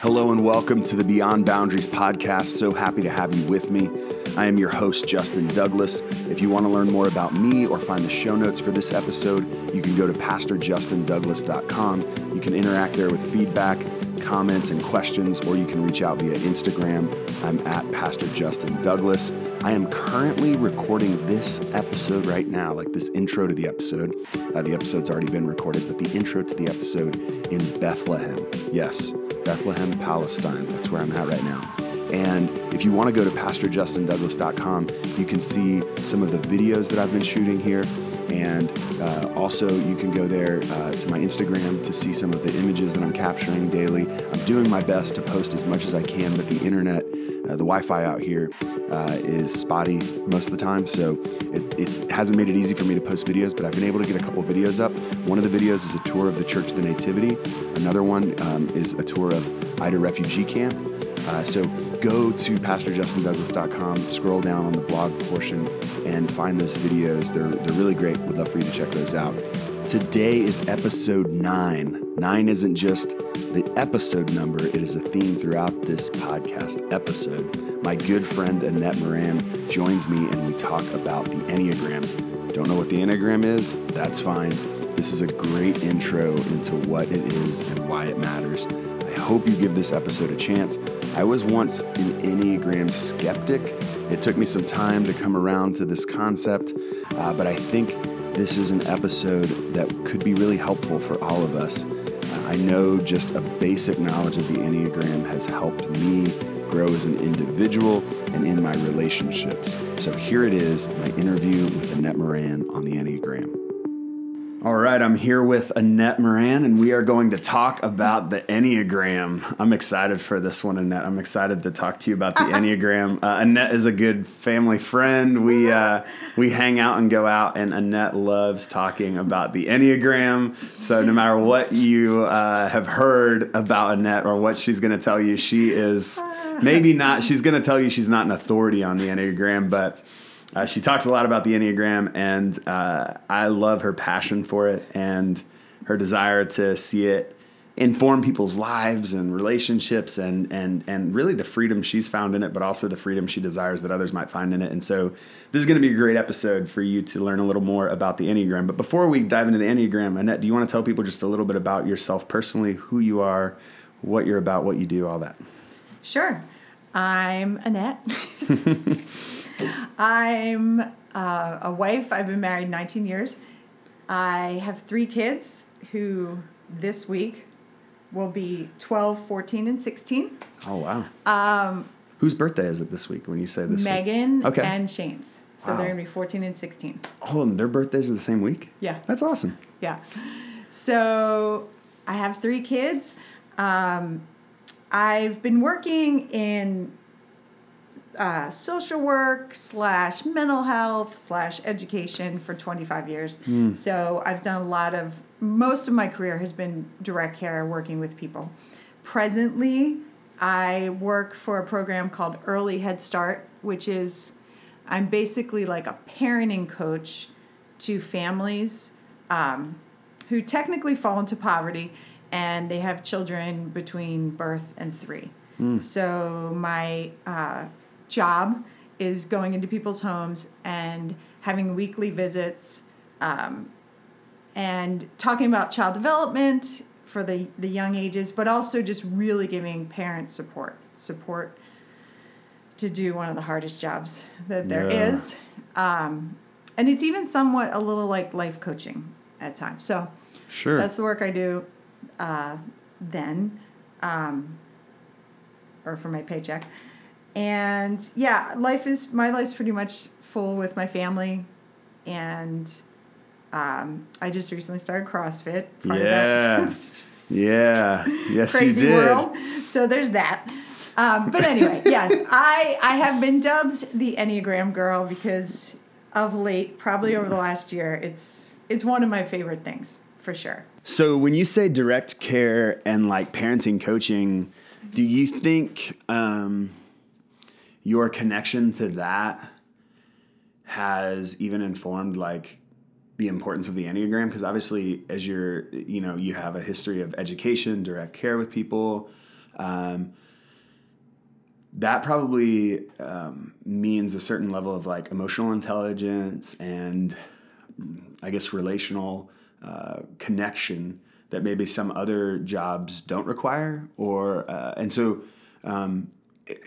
Hello and welcome to the Beyond Boundaries podcast. So happy to have you with me. I am your host, Justin Douglas. If you want to learn more about me or find the show notes for this episode, you can go to pastorjustindouglas.com. You can interact there with feedback, comments, and questions, or you can reach out via Instagram. I'm at Pastor Justin Douglas. I am currently recording this episode right now, like this intro to the episode. Uh, the episode's already been recorded, but the intro to the episode in Bethlehem. Yes, Bethlehem, Palestine. That's where I'm at right now. And if you want to go to pastorjustindouglas.com, you can see some of the videos that I've been shooting here. And uh, also, you can go there uh, to my Instagram to see some of the images that I'm capturing daily. I'm doing my best to post as much as I can, but the internet, uh, the Wi Fi out here uh, is spotty most of the time. So it, it, hasn't made it easy for me to post videos, but I've been able to get a couple videos up. One of the videos is a tour of the Church of the Nativity, another one um, is a tour of Aida Refugee Camp. Uh, so go to pastorjustindouglas.com, scroll down on the blog portion, and find those videos. They're, they're really great. Would love for you to check those out. Today is episode nine. Nine isn't just the episode number, it is a theme throughout this podcast episode. My good friend Annette Moran joins me and we talk about the Enneagram. Don't know what the Enneagram is? That's fine. This is a great intro into what it is and why it matters. I hope you give this episode a chance. I was once an Enneagram skeptic. It took me some time to come around to this concept, uh, but I think this is an episode that could be really helpful for all of us. I know just a basic knowledge of the Enneagram has helped me grow as an individual and in my relationships. So here it is my interview with Annette Moran on the Enneagram. All right, I'm here with Annette Moran, and we are going to talk about the Enneagram. I'm excited for this one, Annette. I'm excited to talk to you about the Enneagram. Uh, Annette is a good family friend. We uh, we hang out and go out, and Annette loves talking about the Enneagram. So no matter what you uh, have heard about Annette or what she's going to tell you, she is maybe not. She's going to tell you she's not an authority on the Enneagram, but. Uh, she talks a lot about the Enneagram, and uh, I love her passion for it and her desire to see it inform people's lives and relationships, and and and really the freedom she's found in it, but also the freedom she desires that others might find in it. And so, this is going to be a great episode for you to learn a little more about the Enneagram. But before we dive into the Enneagram, Annette, do you want to tell people just a little bit about yourself personally, who you are, what you're about, what you do, all that? Sure. I'm Annette. I'm uh, a wife. I've been married 19 years. I have three kids who this week will be 12, 14, and 16. Oh, wow. Um, Whose birthday is it this week when you say this Megan week? Okay. and Shane's. So Wow. they're going to be 14 and 16. Oh, and their birthdays are the same week? Yeah. That's awesome. Yeah. So I have three kids. Um, I've been working in uh, social work slash mental health slash education for 25 years. So I've done a lot of, most of my career has been direct care working with people. Presently, I work for a program called Early Head Start, which is, I'm basically like a parenting coach to families um, who technically fall into poverty and they have children between birth and three. So my uh, job is going into people's homes and having weekly visits um, and talking about child development for the, the young ages, but also just really giving parents support. Support to do one of the hardest jobs that there Yeah. is, Um, and it's even somewhat a little like life coaching at times. So Sure. that's the work I do uh, then, um, or for my paycheck. And yeah, life is my life's pretty much full with my family, and um, I just recently started CrossFit. Yeah. yeah. Yes, crazy you did. world. So there's that. Um, but anyway, yes, I I have been dubbed the Enneagram girl because of late, probably over the last year, it's it's one of my favorite things for sure. So when you say direct care and like parenting coaching, do you think um, your connection to that has even informed like the importance of the enneagram? Because obviously, as you're, you know, you have a history of education, direct care with people. Um, that probably um, means a certain level of like emotional intelligence and I guess relational uh, connection that maybe some other jobs don't require, or uh, and so. Um,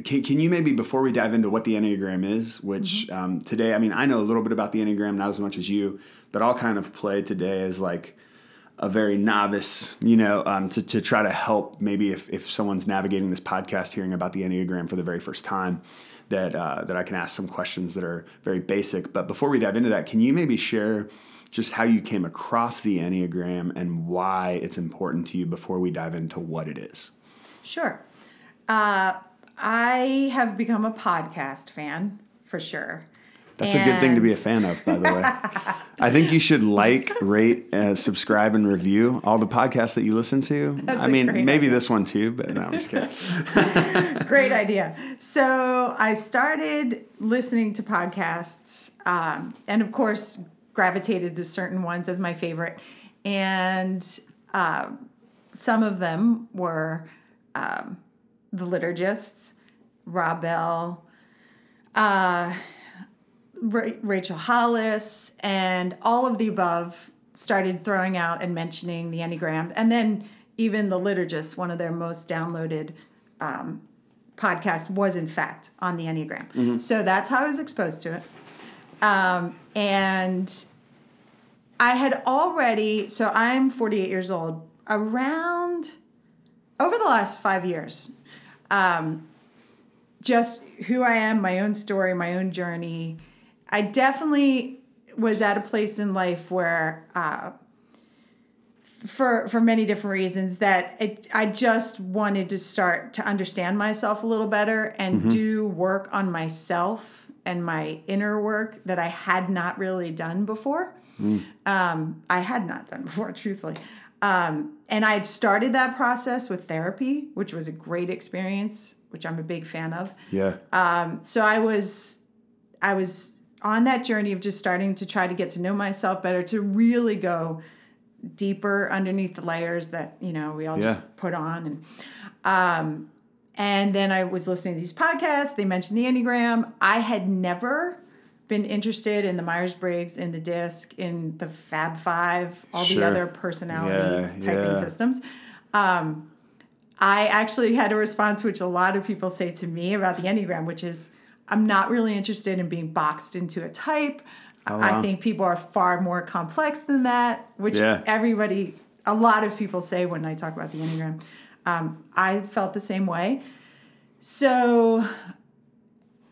can, can you maybe before we dive into what the enneagram is which mm-hmm. um, today i mean i know a little bit about the enneagram not as much as you but i'll kind of play today as like a very novice you know um, to, to try to help maybe if, if someone's navigating this podcast hearing about the enneagram for the very first time that uh, that i can ask some questions that are very basic. But before we dive into that can you maybe share just how you came across the enneagram and why it's important to you before we dive into what it is? Sure. Uh, I have become a podcast fan for sure. That's and... a good thing to be a fan of, by the way. I think you should like, rate, uh, subscribe, and review all the podcasts that you listen to. That's I mean, maybe idea. this one too, but no, I'm just kidding. great idea. So I started listening to podcasts, um, and of course, gravitated to certain ones as my favorite. And uh, some of them were. Um, the liturgists, Rob Bell, uh, Rachel Hollis, and all of the above started throwing out and mentioning the Enneagram. And then even the liturgists, one of their most downloaded um, podcasts, was in fact on the Enneagram. Mm-hmm. So that's how I was exposed to it. Um, and I had already, so I'm 48 years old, around over the last five years, um, just who I am, my own story, my own journey. I definitely was at a place in life where, uh, for for many different reasons, that it, I just wanted to start to understand myself a little better and mm-hmm. do work on myself and my inner work that I had not really done before. Mm. Um, I had not done before, truthfully. Um, and I had started that process with therapy, which was a great experience, which I'm a big fan of. Yeah. Um, so I was, I was on that journey of just starting to try to get to know myself better, to really go deeper underneath the layers that you know we all yeah. just put on, and um, and then I was listening to these podcasts. They mentioned the enneagram. I had never been interested in the Myers Briggs, in the DISC, in the Fab Five, all sure. the other personality yeah, typing yeah. systems. Um, I actually had a response which a lot of people say to me about the Enneagram, which is I'm not really interested in being boxed into a type. Oh, wow. I think people are far more complex than that, which yeah. everybody, a lot of people say when I talk about the Enneagram. Um, I felt the same way. So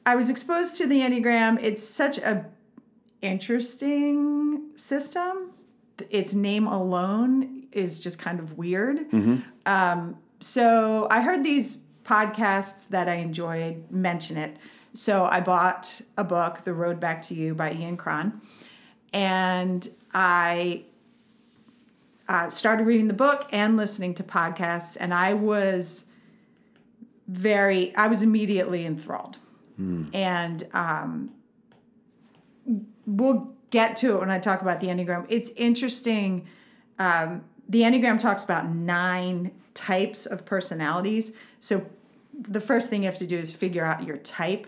I was exposed to the Enneagram. It's such a interesting system. Its name alone is just kind of weird. Mm-hmm. Um, so I heard these podcasts that I enjoyed mention it. So I bought a book, The Road Back to You by Ian Cron, and I uh, started reading the book and listening to podcasts, and I was very, I was immediately enthralled. Mm. And um, we'll get to it when I talk about the Enneagram. It's interesting. Um, the Enneagram talks about nine types of personalities. So the first thing you have to do is figure out your type,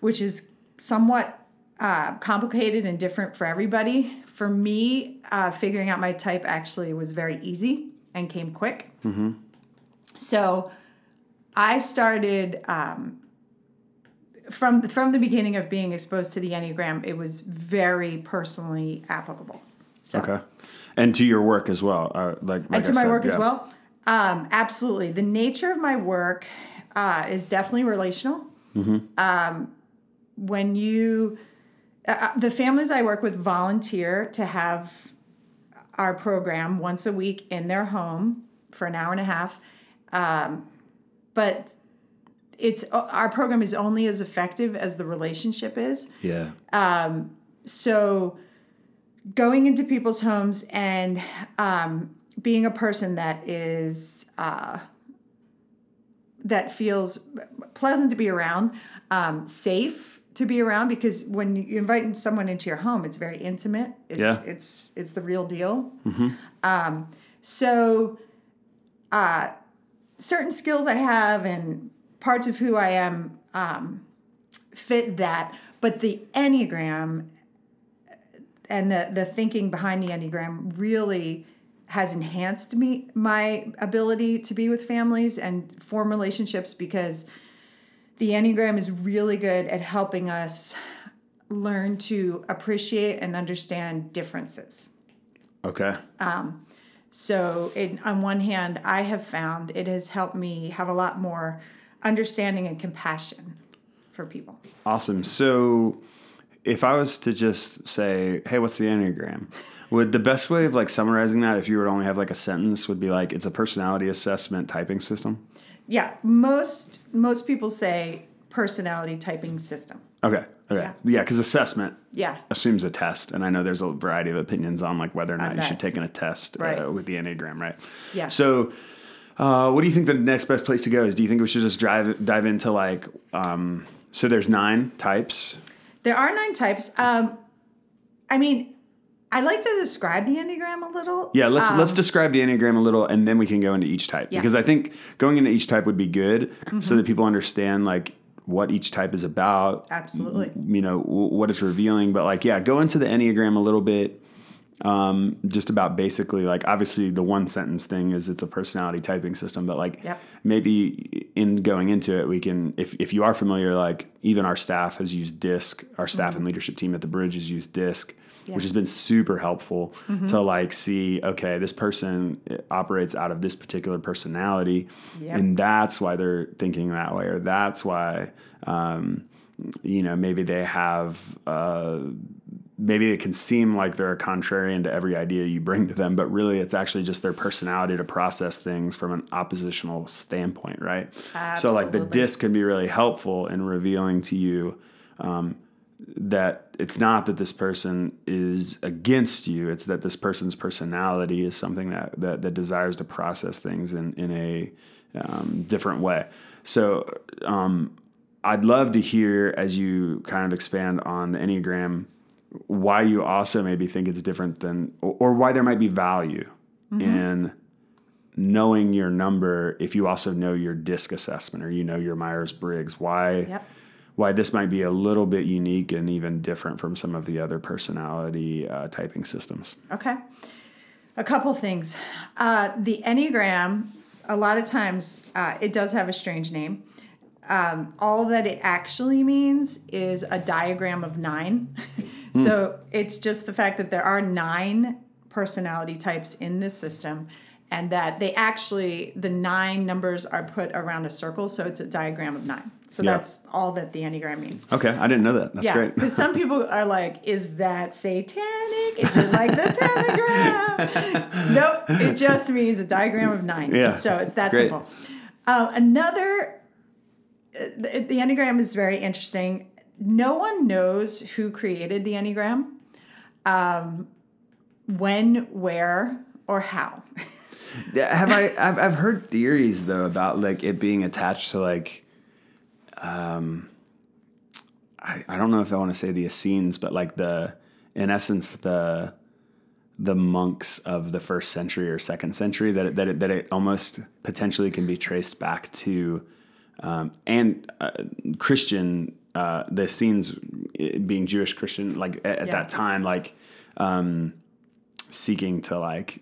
which is somewhat uh, complicated and different for everybody. For me, uh, figuring out my type actually was very easy and came quick. Mm-hmm. So I started um, from the, from the beginning of being exposed to the Enneagram, it was very personally applicable. So. Okay, and to your work as well, uh, like, like and to I my said, work yeah. as well. Um, absolutely, the nature of my work uh, is definitely relational. Mm-hmm. Um, when you, uh, uh the families I work with volunteer to have our program once a week in their home for an hour and a half. Um, but it's our program is only as effective as the relationship is. Yeah. Um, so going into people's homes and um, being a person that is uh, that feels pleasant to be around, um, safe to be around because when you invite someone into your home, it's very intimate. It's yeah. it's it's the real deal. Mm-hmm. Um, so uh, certain skills I have and parts of who I am um, fit that, but the Enneagram and the the thinking behind the Enneagram really has enhanced me my ability to be with families and form relationships because the Enneagram is really good at helping us learn to appreciate and understand differences. Okay. So, it, on one hand, I have found it has helped me have a lot more understanding and compassion for people. Awesome. So, if I was to just say, "Hey, what's the Enneagram?" Would the best way of like summarizing that, if you were to only have like a sentence, would be like it's a personality assessment typing system. Yeah, most most people say personality typing system. Okay. Okay. Yeah. Yeah, because assessment Yeah. assumes a test, and I know there's a variety of opinions on like whether or not you should take in a test Right. uh, with the Enneagram, right? Yeah. So, uh, what do you think the next best place to go is? Do you think we should just drive dive into like, um, so there's nine types. There are nine types. Um, I mean, I like to describe the Enneagram a little. Yeah, let's Um, let's describe the Enneagram a little, and then we can go into each type Yeah. because I think going into each type would be good Mm-hmm. so that people understand like what each type is about. Absolutely. You know what it's revealing, but like yeah, go into the Enneagram a little bit. Um, just about basically like obviously the one sentence thing is it's a personality typing system, but like Yep. maybe in going into it we can if if you are familiar like even our staff has used disc our staff and leadership team at the bridge has used disc Mm-hmm. Yeah. Mm-hmm. which has been super helpful to like see okay this person operates out of this particular personality Yeah. and that's why they're thinking that way or that's why um, you know maybe they have uh, maybe it can seem like they're a contrarian to every idea you bring to them, but really it's actually just their personality to process things from an oppositional standpoint, right? So, like the disc can be really helpful in revealing to you um, that it's not that this person is against you, it's that this person's personality is something that, that, that desires to process things in, in a um, different way. So, um, I'd love to hear as you kind of expand on the Enneagram why you also maybe think it's different than, or, or why there might be value in knowing your number if you also know your disc assessment or you know your Myers Briggs. Why? Yep. Why this might be a little bit unique and even different from some of the other personality uh, typing systems. Okay. A couple things. Uh, the Enneagram, a lot of times, uh, it does have a strange name. Um, all that it actually means is a diagram of nine. so it's just the fact that there are nine personality types in this system and that they actually, the nine numbers are put around a circle. So it's a diagram of nine. So Yeah. that's all that the Enneagram means. Okay, I didn't know that. That's Yeah, great. because some people are like, "Is that satanic? Is it like the pentagram?" nope, it just means a diagram of nine. Yeah, so it's that great. simple. Um, another, uh, the, the enneagram is very interesting. No one knows who created the enneagram, um, when, where, or how. Have I? I've, I've heard theories though about like it being attached to like, um, I, I don't know if I want to say the Essenes, but like the, in essence the, the monks of the first century or second century that it, that it, that it almost potentially can be traced back to, um, and uh, Christian uh, the Essenes uh, being Jewish Christian like at, at Yeah. that time like um, seeking to like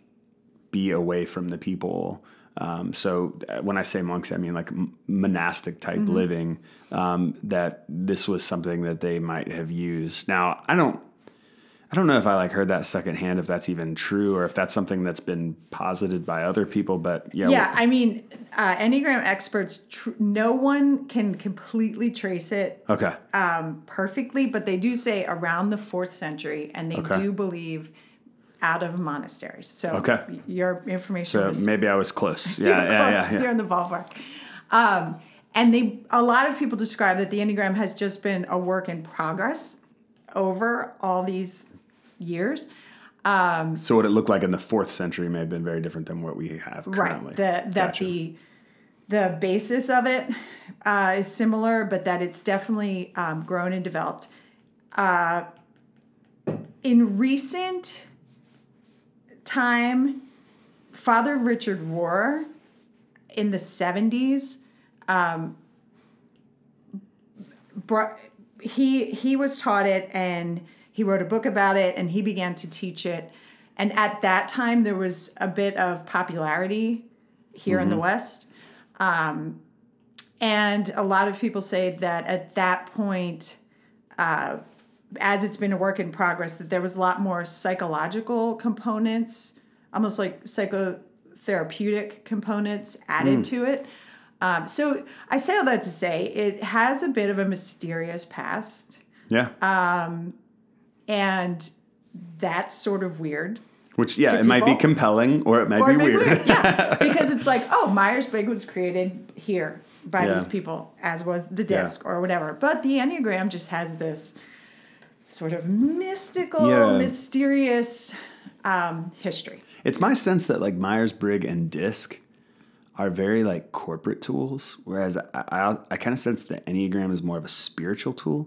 be away from the people. Um, so uh, when I say monks, I mean like monastic type living. Um, that this was something that they might have used. Now I don't, I don't know if I like heard that secondhand, if that's even true, or if that's something that's been posited by other people. But yeah, Yeah, I mean, uh, Enneagram experts, tr- no one can completely trace it okay, um, perfectly, but they do say around the fourth century, and they Okay. do believe out of monasteries. So Okay. your information so was maybe I was close. Yeah, yeah, close. yeah, yeah. You're in the ballpark. Um, and they, a lot of people describe that the Enneagram has just been a work in progress over all these years. So what it looked like in the fourth century may have been very different than what we have currently. Right. The, that Gotcha. the the basis of it uh, is similar, but that it's definitely um, grown and developed. Uh, in recent time, Father Richard Rohr in the 70s um, br- he he was taught it and he wrote a book about it and he began to teach it. And at that time there was a bit of popularity here in the west. Um, and a lot of people say that at that point uh, as it's been a work in progress that there was a lot more psychological components almost like psychotherapeutic components added to it. Um, so i say all that to say it has a bit of a mysterious past. Yeah. And that's sort of weird Which yeah, it might be compelling or it might or be it be weird. yeah because it's like oh myers-briggs was created here by Yeah. these people as was the Yeah. disc or whatever but the enneagram just has this sort of mystical Yeah. mysterious um, history It's my sense that like Myers Briggs and DISC are very like corporate tools, whereas I I, I kind of sense that Enneagram is more of a spiritual tool.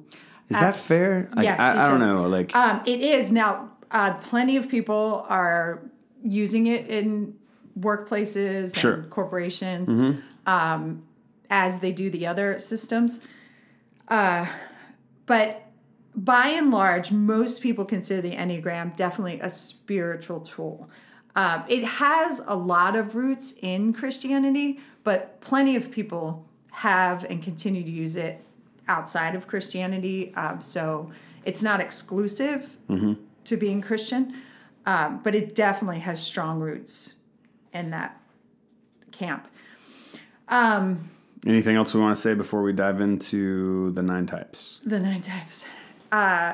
Is that fair? Like, yes, I, I don't know. Like Um, it is now. Uh, plenty of people are using it in workplaces Sure. and corporations um, as they do the other systems. Uh, but by and large, most people consider the Enneagram definitely a spiritual tool. Um, it has a lot of roots in Christianity, but plenty of people have and continue to use it outside of Christianity. Um, so it's not exclusive to being Christian, um, but it definitely has strong roots in that camp. anything else we want to say before we dive into the nine types? The nine types. Uh,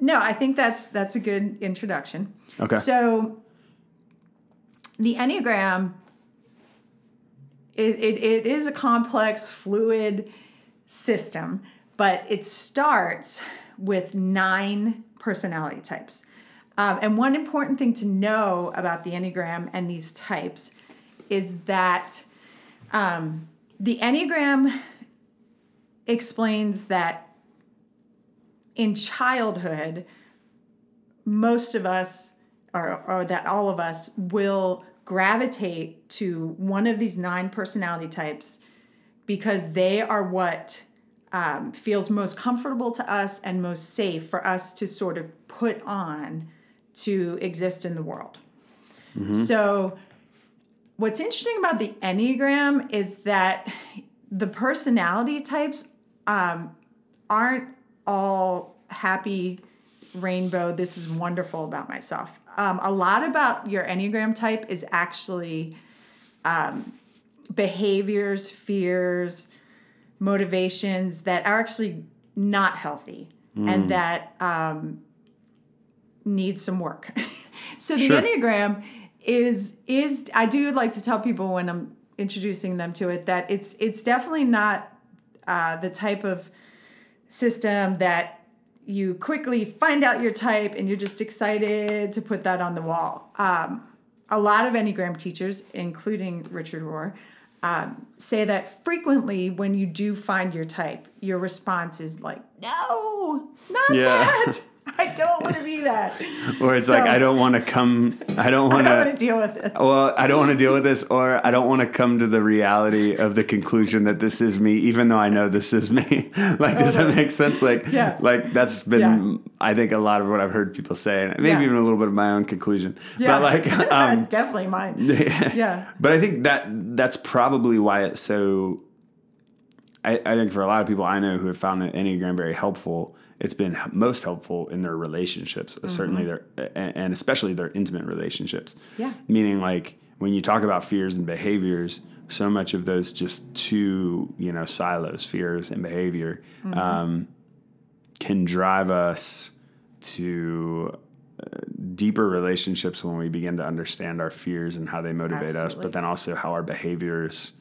no, I think that's that's a good introduction. Okay. So the Enneagram it, it, it is a complex, fluid system, but it starts with nine personality types. Um, and one important thing to know about the Enneagram and these types is that um, the Enneagram explains that in childhood, most of us, or, or that all of us, will gravitate to one of these nine personality types because they are what um, feels most comfortable to us and most safe for us to sort of put on to exist in the world. So, what's interesting about the Enneagram is that the personality types um, aren't all happy rainbow this is wonderful about myself um, a lot about your enneagram type is actually um, behaviors fears motivations that are actually not healthy and that um, need some work so the Sure. enneagram is is i do like to tell people when i'm introducing them to it that it's it's definitely not uh, the type of system that you quickly find out your type and you're just excited to put that on the wall. Um, a lot of Enneagram teachers, including Richard Rohr, um, say that frequently when you do find your type, your response is like, no, not Yeah. that. I don't want to be that. Or it's like I don't want to come. I don't want to deal with this. Well, I don't want to deal with this, or I don't want to come to the reality of the conclusion that this is me, even though I know this is me. like, does that make sense? Like, Yes. like that's been, Yeah. I think, a lot of what I've heard people say, and maybe Yeah. even a little bit of my own conclusion. yeah. But like, um, definitely mine. Yeah. But I think that that's probably why it's so. I, I think for a lot of people I know who have found the Enneagram very helpful, it's been most helpful in their relationships, uh, certainly their, and especially their intimate relationships. Yeah. Meaning, like, when you talk about fears and behaviors, so much of those just two, you know, silos, fears and behavior, um, can drive us to uh, deeper relationships when we begin to understand our fears and how they motivate us, but then also how our behaviors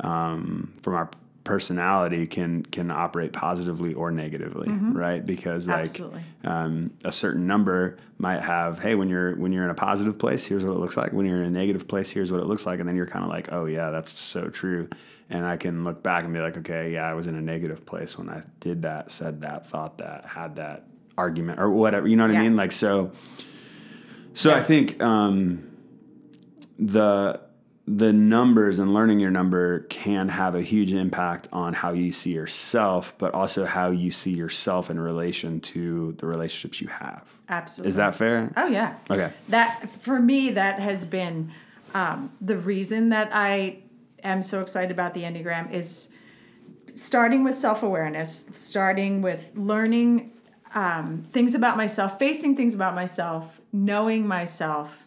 um, from our personality can can operate positively or negatively, right? Because like um, a certain number might have, hey, when you're when you're in a positive place, here's what it looks like. When you're in a negative place, here's what it looks like, and then you're kind of like, oh yeah, that's so true. And I can look back and be like, okay, yeah, I was in a negative place when I did that, said that, thought that, had that argument or whatever. You know what I mean? Like so. So I think um, the the numbers and learning your number can have a huge impact on how you see yourself, but also how you see yourself in relation to the relationships you have. Absolutely. Is that fair? Oh yeah. Okay. That for me, that has been um, the reason that I am so excited about the Enneagram is starting with self awareness, starting with learning um, things about myself, facing things about myself, knowing myself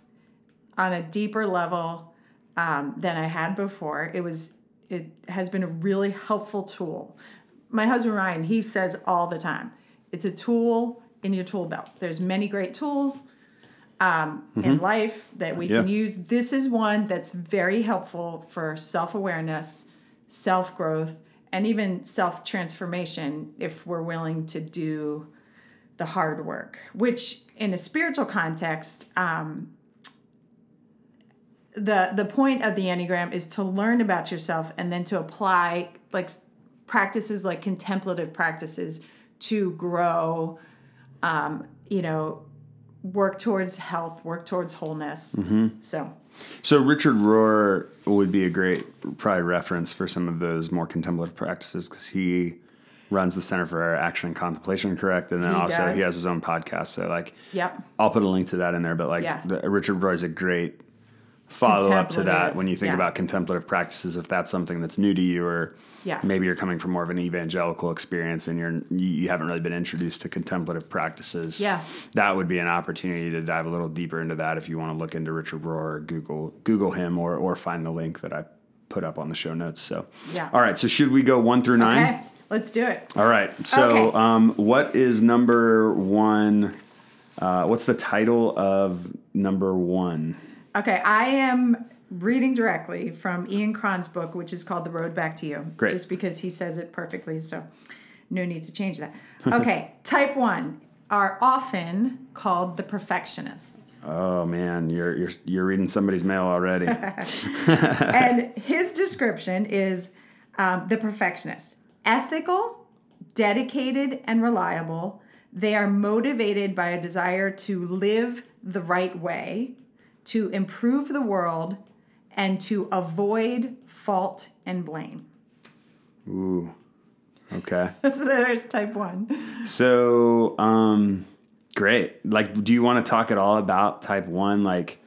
on a deeper level um, than I had before. It was it has been a really helpful tool. My husband Ryan, he says all the time, it's a tool in your tool belt. There's many great tools um, in life that we can use. This is one that's very helpful for self awareness, self growth, and even self transformation if we're willing to do the hard work, which in a spiritual context, um, the the point of the enneagram is to learn about yourself and then to apply like practices like contemplative practices to grow um, you know work towards health work towards wholeness so So Richard Rohr would be a great probably reference for some of those more contemplative practices because he runs the Center for Action and Contemplation, correct? And then He also does. he has his own podcast. So like, Yep. I'll put a link to that in there. But like, Yeah. the, Richard Rohr is a great follow up to that when you think yeah. about contemplative practices. If that's something that's new to you, or Yeah. maybe you're coming from more of an evangelical experience and you're you, haven't really been introduced to contemplative practices. Yeah. that would be an opportunity to dive a little deeper into that if you want to look into Richard Rohr or Google Google him or or find the link that I put up on the show notes. So Yeah. all right. So should we go one through nine? okay let's do it All right. So, Okay. um, what is number one? Uh, what's the title of number one? Okay i am reading directly from ian cron's book which is called the road back to you Great. just because he says it perfectly so no need to change that. Okay type one are often called the perfectionists. Oh man, you're you're you're reading somebody's mail already. and his description is um, the perfectionist. Ethical dedicated and reliable. They are motivated by a desire to live the right way to improve the world and to avoid fault and blame Ooh. Okay. so there's type one So, um, great. Like, do you want to talk at all about type one? Like,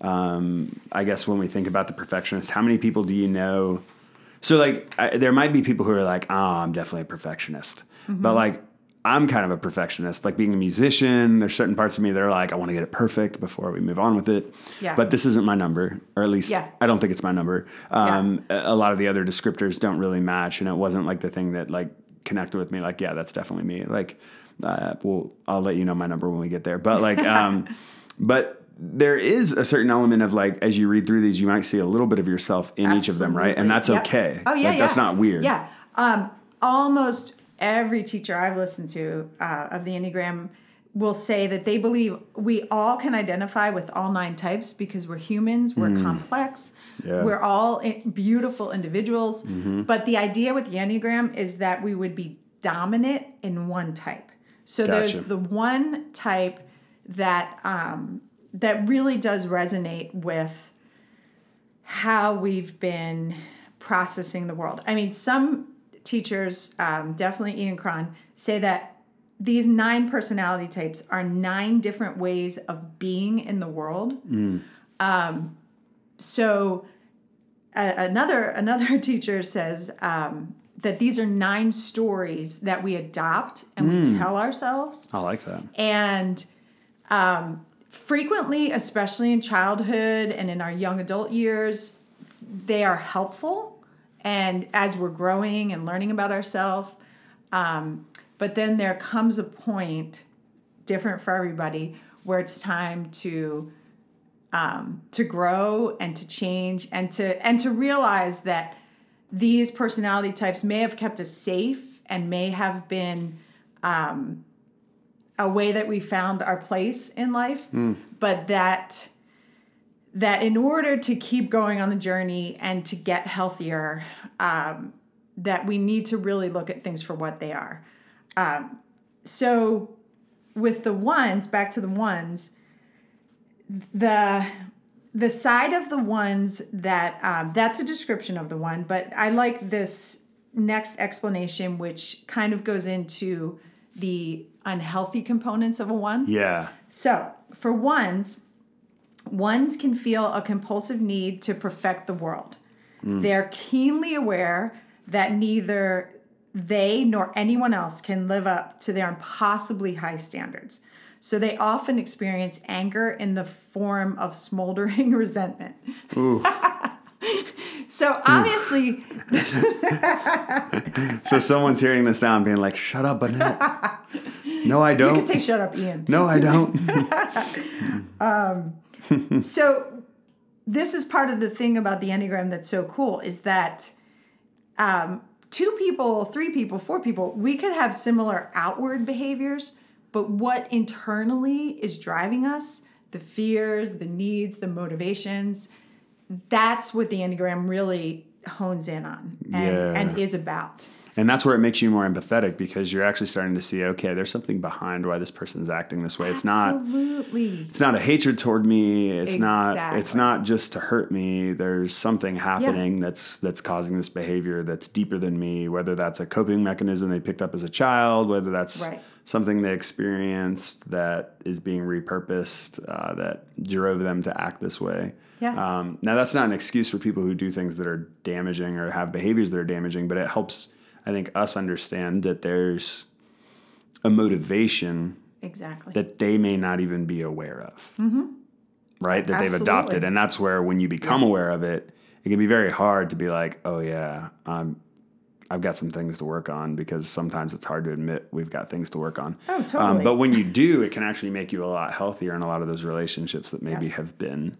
um, I guess when we think about the perfectionist, how many people do you know? So, like, I, there might be people who are like, "Oh, I'm definitely a perfectionist," Mm-hmm. but like, I'm kind of a perfectionist. Like being a musician, there's certain parts of me that are like, I want to get it perfect before we move on with it. Yeah. But this isn't my number, or at least Yeah. I don't think it's my number. Um, a, a lot of the other descriptors don't really match, and it wasn't like the thing that like connected with me. Like, yeah, that's definitely me. Like, uh, well, I'll let you know my number when we get there. But like, um, but there is a certain element of like, as you read through these, you might see a little bit of yourself in each of them, right? And that's Yep. okay. Oh yeah, Like, that's not weird. Yeah, um, almost every teacher I've listened to uh, of the Enneagram will say that they believe we all can identify with all nine types because we're humans, we're complex, Hmm. Yeah. Mm-hmm. we're all beautiful individuals. But the idea with the Enneagram is that we would be dominant in one type. So there's the one type that um, that really does resonate with how we've been processing the world. I mean, some teachers, um, definitely Ian Cron, say that these nine personality types are nine different ways of being in the world. Um, so a- another another teacher says um, that these are nine stories that we adopt and we tell ourselves I like that. and um, frequently, especially in childhood and in our young adult years, they are helpful. And as we're growing and learning about ourselves, um, but then there comes a point, different for everybody, where it's time to um, to grow and to change and to and to realize that these personality types may have kept us safe and may have been um, a way that we found our place in life, but that that in order to keep going on the journey and to get healthier, um, that we need to really look at things for what they are. Um, so, with the ones, back to the ones, the the side of the ones that um, that's a description of the one, but I like this next explanation, which kind of goes into the unhealthy components of a one. Yeah. So, for ones, ones can feel a compulsive need to perfect the world. Mm. They're keenly aware that neither they nor anyone else can live up to their impossibly high standards. So they often experience anger in the form of smoldering resentment. So obviously, So someone's hearing this now and being like, "Shut up, Annette." No, I don't. You could say, "Shut up, Ian." no, I don't. Um, so this is part of the thing about the enneagram that's so cool is that um, two people three people four people we could have similar outward behaviors but what internally is driving us the fears the needs the motivations that's what the enneagram really hones in on and, Yeah. and is about And that's where it makes you more empathetic because you're actually starting to see, okay, there's something behind why this person's acting this way. It's not absolutely it's not a hatred toward me. It's not it's not just to hurt me. There's something happening that's that's causing this behavior that's deeper than me, whether that's a coping mechanism they picked up as a child, whether that's Right. something they experienced that is being repurposed uh, that drove them to act this way. Yeah. Um, now that's not an excuse for people who do things that are damaging or have behaviors that are damaging, but it helps I think us understand that there's a motivation exactly that they may not even be aware of. Mm-hmm. Right? That they've adopted. And that's where, when you become aware of it, it can be very hard to be like, oh, yeah, I'm. I've got some things to work on because sometimes it's hard to admit we've got things to work on. Oh, Um, totally. but when you do, it can actually make you a lot healthier in a lot of those relationships that maybe Yeah. have been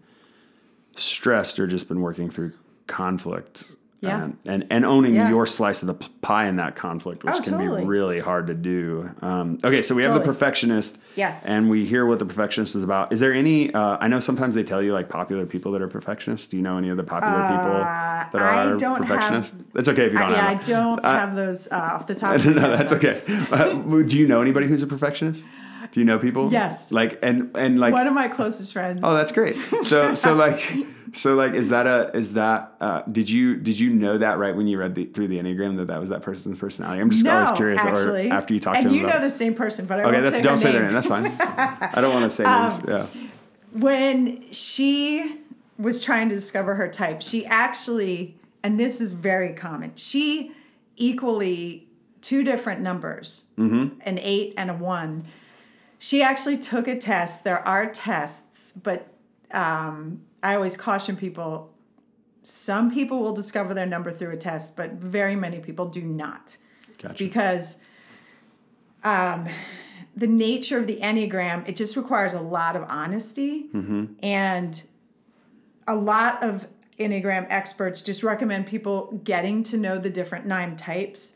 stressed or just been working through conflict. Yeah. And, and, and owning Yeah. your slice of the pie in that conflict, which Oh, can totally. be really hard to do. Um, okay, so we have the perfectionist. Yes. And we hear what the perfectionist is about. Is there any? Uh, I know sometimes they tell you like popular people that are perfectionists. Do you know any of the popular people that Uh, I are don't have- perfectionists? It's okay if you don't yeah i have. it. don't have those uh, off the top of no, that's okay. Uh, do you know anybody who's a perfectionist? Do you know people? Yes. Like and and like. one of my closest friends Oh, that's great. So so like so like is that a is that uh, did you did you know that right when you read the, through the enneagram that that was that person's personality? I'm just no, always curious. actually. Or after you talked and to him you know the same person, but I Okay, that's say don't say their name. name. That's fine. I don't want to say names. Um, Yeah. when she was trying to discover her type, she actually, and this is very common, she equally two different numbers, Mm-hmm. an eight and a one. She actually took a test. There are tests, but um, I always caution people some people will discover their number through a test, but very many people do not Gotcha. because um, the nature of the enneagram it just requires a lot of honesty and a lot of enneagram experts just recommend people getting to know the different nine types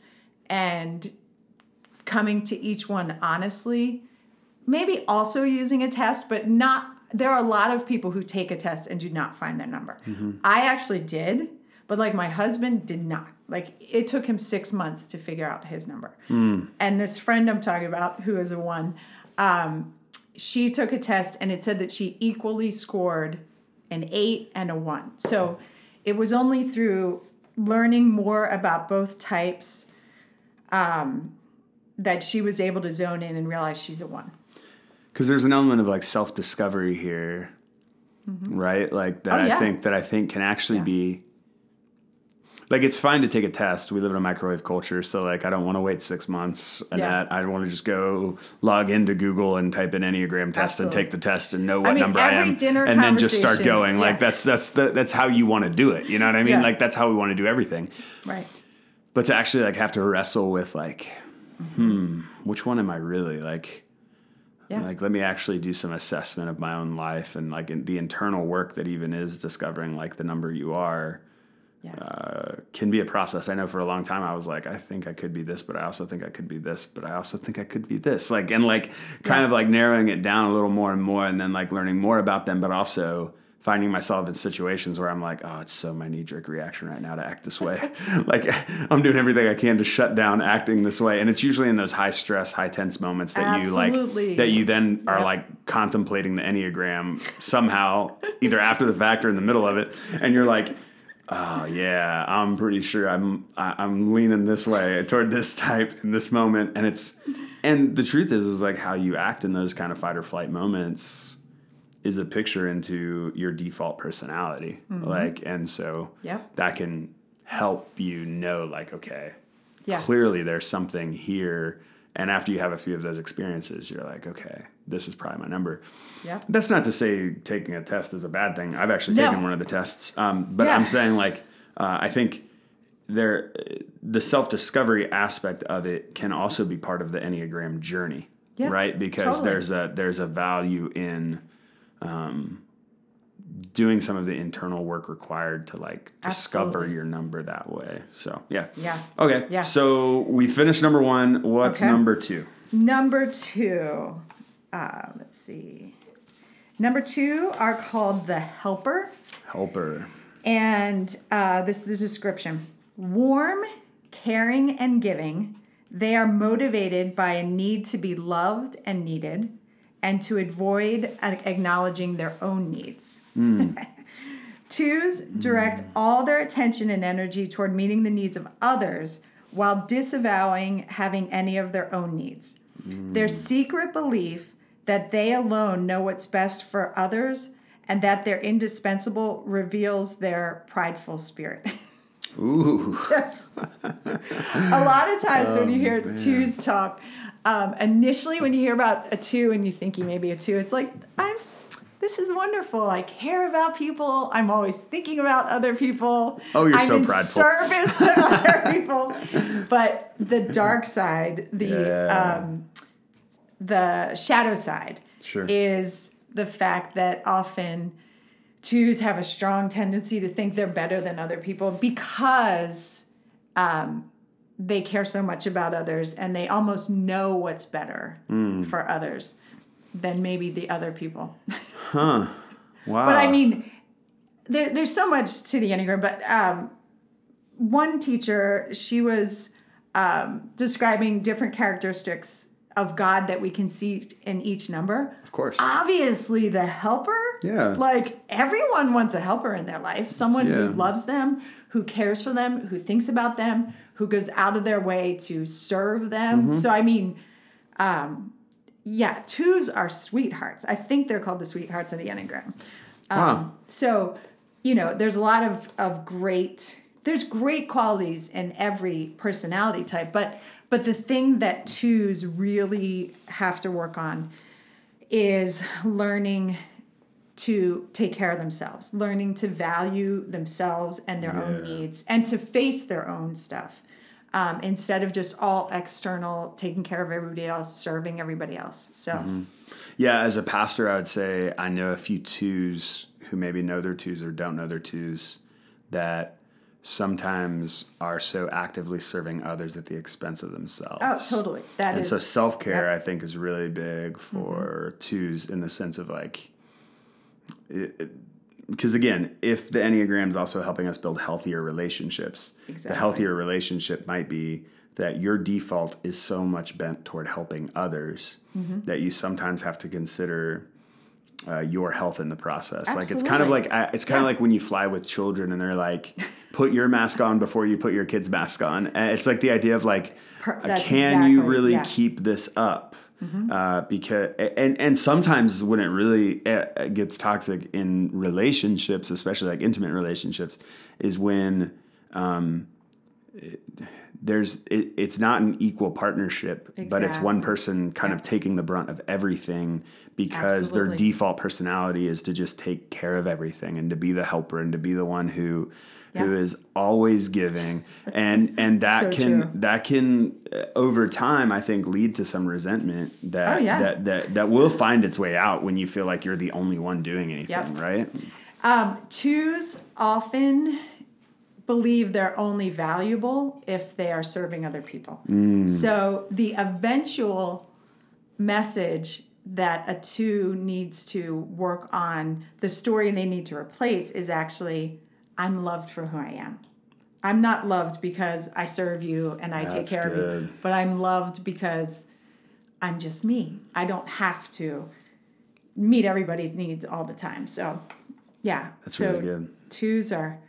and coming to each one honestly maybe also using a test but not there are a lot of people who take a test and do not find their number. I actually did but like my husband did not. Like it took him six months to figure out his number. And this friend i'm talking about who is a one um, she took a test and it said that she equally scored an eight and a one. So it was only through learning more about both types um, that she was able to zone in and realize she's a one because there's an element of like self discovery here, right? Like that Oh, I think that I think can actually be like it's fine to take a test. We live in a microwave culture, so like I don't want to wait six months and Yeah. that I want to just go log into Google and type in Enneagram test and take the test and know what mean, number I am, dinner and then just start going. Like that's that's the, that's how you want to do it. You know what I mean? Yeah. Like that's how we want to do everything. right But to actually like have to wrestle with like, hmm, which one am I really like? Yeah Like, let me actually do some assessment of my own life and like in the internal work that even is discovering like the number you are yeah uh, can be a process. I know for a long time I was like, I think I could be this, but I also think I could be this, but I also think I could be this. Like, and like kind of like narrowing it down a little more and more, and then like learning more about them, but also finding myself in situations where I'm like, oh, it's so my knee jerk reaction right now to act this way. like I'm doing everything I can to shut down acting this way. And it's usually in those high stress, high tense moments that Absolutely. you like, that you then are Yep. like contemplating the Enneagram somehow, either after the fact or in the middle of it. And you're like, oh yeah, I'm pretty sure I'm, I, I'm leaning this way toward this type in this moment. And it's, and the truth is, is like how you act in those kind of fight or flight moments is a picture into your default personality. Like, and so that can help you know, like, okay, Yeah. clearly there's something here. And after you have a few of those experiences, you're like, okay, this is probably my number. Yeah. That's not to say taking a test is a bad thing. I've actually No. taken one of the tests, um, but Yeah. I'm saying like uh, I think there the self discovery aspect of it can also be part of the enneagram journey, Yeah, right? Because totally. there's a there's a value in um, doing some of the internal work required to like discover Absolutely. your number that way. So yeah, Yeah. Okay, Yeah. So we finished number one. What's Okay. number two? Number two, uh, let's see. Number two are called the helper. Helper. And uh, this is the description warm, caring, and giving. They are motivated by a need to be loved and needed and to avoid acknowledging their own needs. Hmm. Twos direct hmm. all their attention and energy toward meeting the needs of others while disavowing having any of their own needs. Hmm. Their secret belief that they alone know what's best for others and that they're indispensable reveals their prideful spirit. Ooh. yes. a lot of times when you oh, hear twos talk, um, initially when you hear about a two and you think you may be a two, it's like, I'm. This is wonderful. I care about people. I'm always thinking about other people. Oh, you're I'm so in prideful. Service to other people. But the dark side, the Yeah. um, the shadow side, Sure. is the fact that often twos have a strong tendency to think they're better than other people because um, they care so much about others and they almost know what's better Hmm. for others than maybe the other people. Huh. Wow. But I mean, there, there's so much to the Enneagram, but um, one teacher, she was um, describing different characteristics of God that we can see in each number. of course. Obviously, the helper. Yeah. Like everyone wants a helper in their life, someone who loves them, who cares for them, who thinks about them, who goes out of their way to serve them. Mm-hmm. So, I mean, um, yeah, twos are sweethearts. I think they're called the sweethearts of the Enneagram. wow. So, you know, there's a lot of, of great there's great qualities in every personality type, but but the thing that twos really have to work on is learning to take care of themselves, learning to value themselves and their own needs, and to face their own stuff um, instead of just all external, taking care of everybody else, serving everybody else. So, Yeah, as a pastor, I would say I know a few twos who maybe know their twos or don't know their twos that sometimes are so actively serving others at the expense of themselves. oh, totally. That and is so self care, yep. I think, is really big for twos in the sense of like, because again, if the Enneagram is also helping us build healthier relationships, the healthier relationship might be that your default is so much bent toward helping others Mm-hmm. that you sometimes have to consider uh, your health in the process. Like it's kind of like it's kind of like when you fly with children and they're like, put your mask on before you put your kid's mask on. And it's like the idea of like, uh, that's can you really yeah. Keep this up? Uh, because and and sometimes when it really uh, gets toxic in relationships, especially like intimate relationships, is when um, it- there's it, it's not an equal partnership, but it's one person kind of taking the brunt of everything because their default personality is to just take care of everything and to be the helper and to be the one who who Yeah. is always giving and and that So can true. that can uh, over time I think lead to some resentment that Oh, yeah. that that that will find its way out when you feel like you're the only one doing anything, Yep. right? Um, twos often believe they're only valuable if they are serving other people. So the eventual message that a two needs to work on the story they need to replace is actually I'm loved for who I am. I'm not loved because I serve you and I take That's care of you, but I'm loved because I'm just me. I don't have to meet everybody's needs all the time. So, yeah. That's so really good. Twos are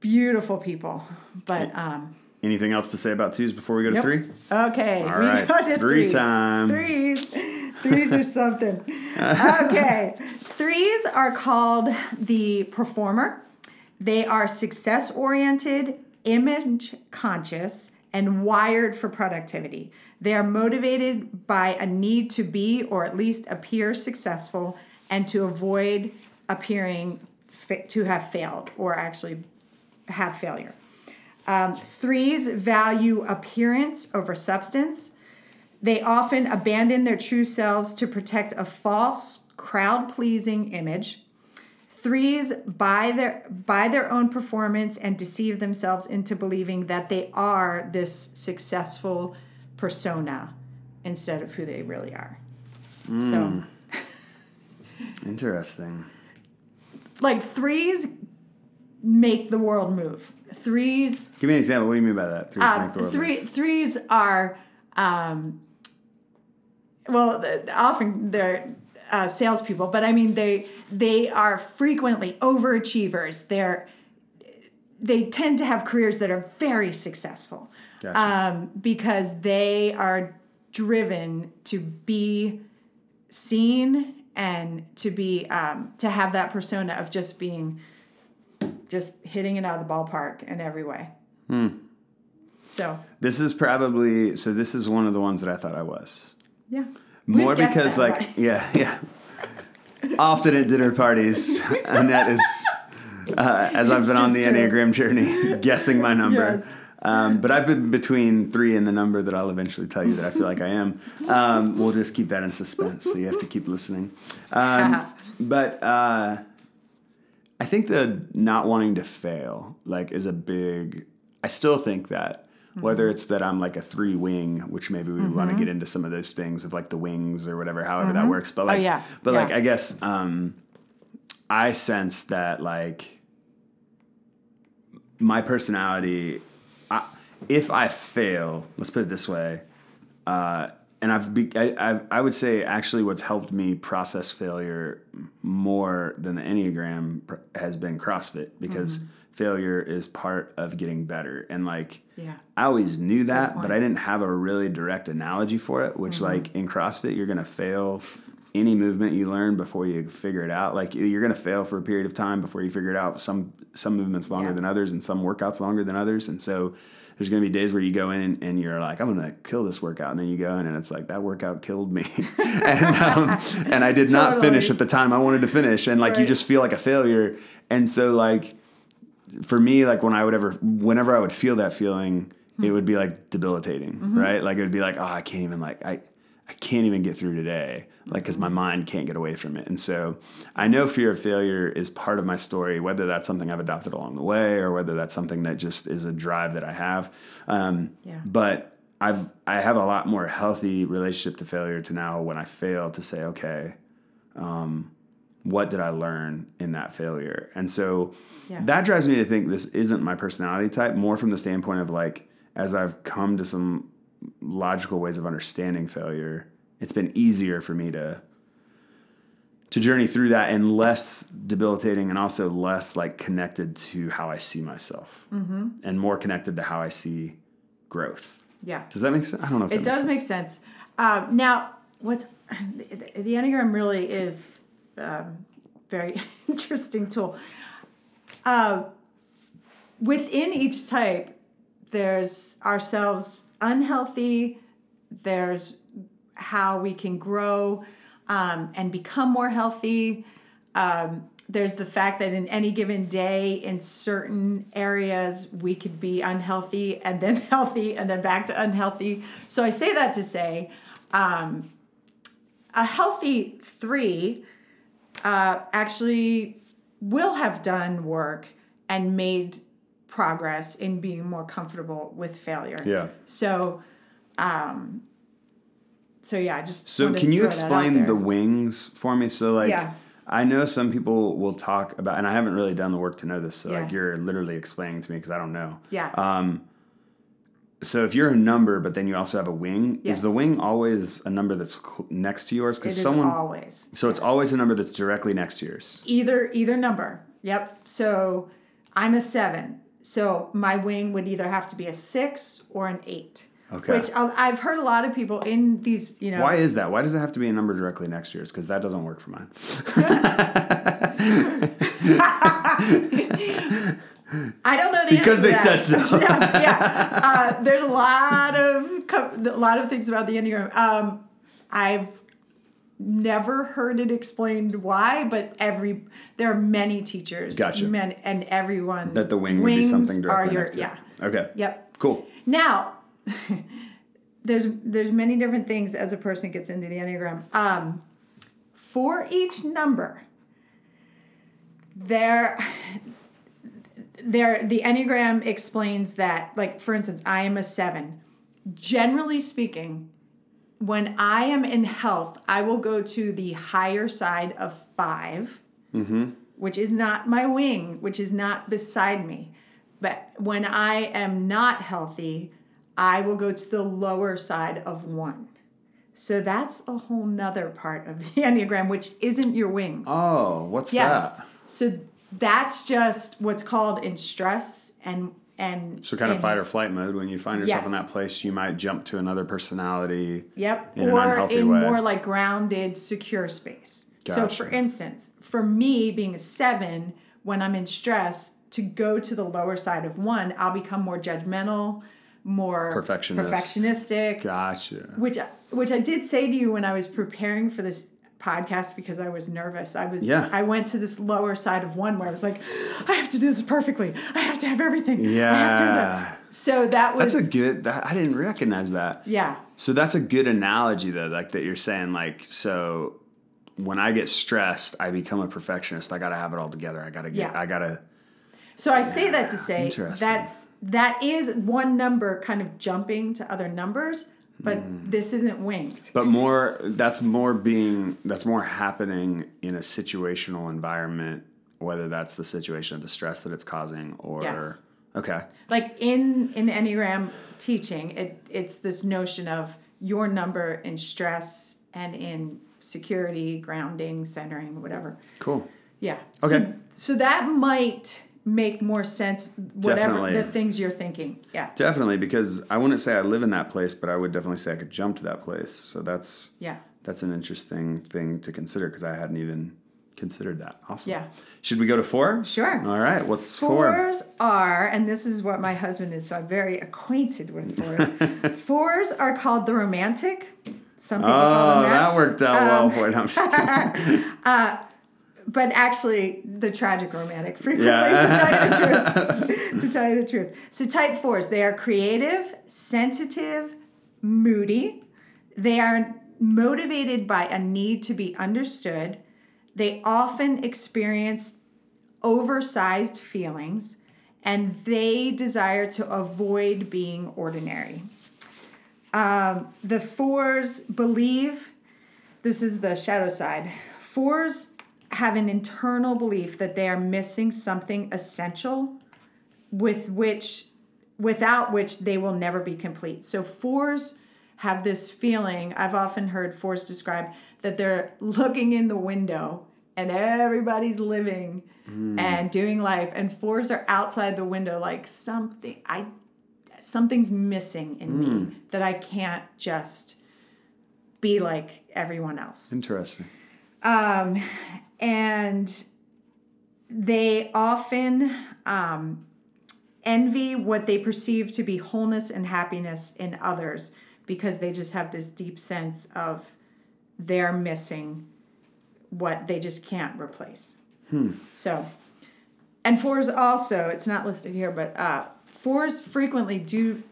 beautiful people, but um, Anything else to say about twos before we go to Nope. three? Okay. All right. Three threes. time. Threes. Threes are something. Okay. Threes are called the performer. They are success oriented, image conscious, and wired for productivity. They are motivated by a need to be or at least appear successful and to avoid appearing to have failed or actually have failure. Um, threes value appearance over substance. They often abandon their true selves to protect a false, crowd pleasing image. Threes buy their, buy their own performance and deceive themselves into believing that they are this successful persona instead of who they really are. So, Interesting. like, threes make the world move. Threes Give me an example. What do you mean by that? Threes Um, make the world three move. threes are um, well often they're uh, salespeople, but I mean they they are frequently overachievers. They're they tend to have careers that are very successful Gotcha. um, because they are driven to be seen and to be um, to have that persona of just being just hitting it out of the ballpark in every way. Hmm. So This is probably so. This is one of the ones that I thought I was yeah, We've guessed because, like, yeah, yeah. Often at dinner parties, Annette is, uh, as I've It's been on the true. Enneagram journey, guessing my number. Yes. Um, but I've been between three and the number that I'll eventually tell you that I feel like I am. Um, we'll just keep that in suspense, so you have to keep listening. Um, but uh, I think the not wanting to fail like is a big. I still think that whether it's that I'm like a three wing, which maybe we want to get into some of those things of like the wings or whatever, however that works. But like, yeah. but like I guess um, I sense that like my personality, I, if I fail, let's put it this way, uh, and I've be, I, I I would say actually what's helped me process failure more than the Enneagram pr- has been CrossFit because failure is part of getting better and like Yeah. I always knew that but I didn't have a really direct analogy for it which like in CrossFit you're gonna fail any movement you learn before you figure it out like you're gonna fail for a period of time before you figure it out some some movements longer Yeah. than others and some workouts longer than others and so there's going to be days where you go in and, and you're like, I'm going to kill this workout. And then you go in and it's like, that workout killed me. and, um, and I did not finish at the time I wanted to finish. And like, you just feel like a failure. And so like, for me, like when I would ever, whenever I would feel that feeling, it would be like debilitating, right? Like it would be like, oh, I can't even like, I, I can't even get through today, like because my mind can't get away from it. And so I know fear of failure is part of my story, whether that's something I've adopted along the way or whether that's something that just is a drive that I have. Um, Yeah. But I've I have a lot more healthy relationship to failure to now when I fail to say, okay, um, what did I learn in that failure? And so Yeah. that drives me to think this isn't my personality type, more from the standpoint of like, as I've come to some logical ways of understanding failure, it's been easier for me to to journey through that and less debilitating and also less like connected to how I see myself Mm-hmm. and more connected to how I see growth. Yeah. Does that make sense? I don't know if It does makes make sense. Um, now, what's the, the Enneagram really is um, very interesting tool. Uh, within each type, there's ourselves unhealthy. There's how we can grow um, and become more healthy. Um, there's the fact that in any given day, in certain areas, we could be unhealthy and then healthy and then back to unhealthy. So I say that to say um, a healthy three uh, actually will have done work and made progress in being more comfortable with failure. Yeah. So, um, so yeah, I just So can you explain the wings for me? So like Yeah. I know some people will talk about and I haven't really done the work to know this. So like you're literally explaining to me because I don't know. Yeah. Um so if you're a number but then you also have a wing, Yes. is the wing always a number that's cl- next to yours is someone always. So it's always a number that's directly next to yours. either either number. Yep. So I'm a seven. So my wing would either have to be a six or an eight. Okay. Which I'll, I've heard a lot of people in these, you know. Why is that? Why does it have to be a number directly next to yours? Because that doesn't work for mine. I don't know the Because answer they to that. said so. Yes, yeah. Uh, there's a lot of a lot of things about the enneagram. Um, I've never heard it explained why, but every there are many teachers, Gotcha. men, and everyone That the wing would be something are directly your to yeah. Okay. Yep. Cool. Now, there's there's many different things as a person gets into the enneagram. Um, for each number, there, there the enneagram explains that. Like for instance, I am a seven. Generally speaking, when I am in health, I will go to the higher side of 5 mm-hmm. which is not my wing, which is not beside me. But when I am not healthy, I will go to the lower side of one. So that's a whole nother part of the Enneagram, which isn't your wings. Oh, what's yes. that? So that's just what's called in stress and and So kind of fight or flight mode. When you find yourself in that place, you might jump to another personality. Yep. in or in way. more like grounded, secure space. So, for instance, for me being a seven, when I'm in stress, to go to the lower side of one, I'll become more judgmental, more Perfectionist. perfectionistic, Gotcha. which which I did say to you when I was preparing for this podcast because I was nervous. I was Yeah. I went to this lower side of one where I was like, I have to do this perfectly. I have to have everything. I have to have Yeah. that. So that was That's a good. That, I didn't recognize that. yeah. So that's a good analogy though, like that you're saying, like so. When I get stressed, I become a perfectionist. I gotta have it all together. I gotta get. Yeah. I gotta. So I say that to say that's that is one number kind of jumping to other numbers, but Hmm. this isn't wings. But more. That's more being. That's more happening in a situational environment. Whether that's the situation of the stress that it's causing, or Yes. okay, Like in in Enneagram teaching, it it's this notion of your number in stress and in security, grounding, centering, whatever. cool. Yeah. Okay. So, so that might make more sense whatever Definitely. the things you're thinking. Yeah. Definitely, because I wouldn't say I live in that place, but I would definitely say I could jump to that place. So that's Yeah. that's an interesting thing to consider because I hadn't even considered that. Awesome. Yeah. Should we go to four? Sure. All right. What's four? Fours are, and this is what my husband is, so I'm very acquainted with fours. fours are called the romantic. Some people call Oh, them that. that. Um, worked out well for it. I'm just kidding. But actually, the tragic romantic, frequently, Yeah. to tell you the truth. to tell you the truth. So, type fours, they are creative, sensitive, moody. They are motivated by a need to be understood. They often experience oversized feelings and they desire to avoid being ordinary. Um, the fours believe, this is the shadow side, fours have an internal belief that they are missing something essential with which without which they will never be complete. So fours have this feeling, I've often heard fours described that they're looking in the window and everybody's living and doing life and fours are outside the window like something I something's missing in me that I can't just be like everyone else. Interesting. Um, and they often um, envy what they perceive to be wholeness and happiness in others because they just have this deep sense of they're missing what they just can't replace. So, and fours also, it's not listed here, but uh, fours frequently do.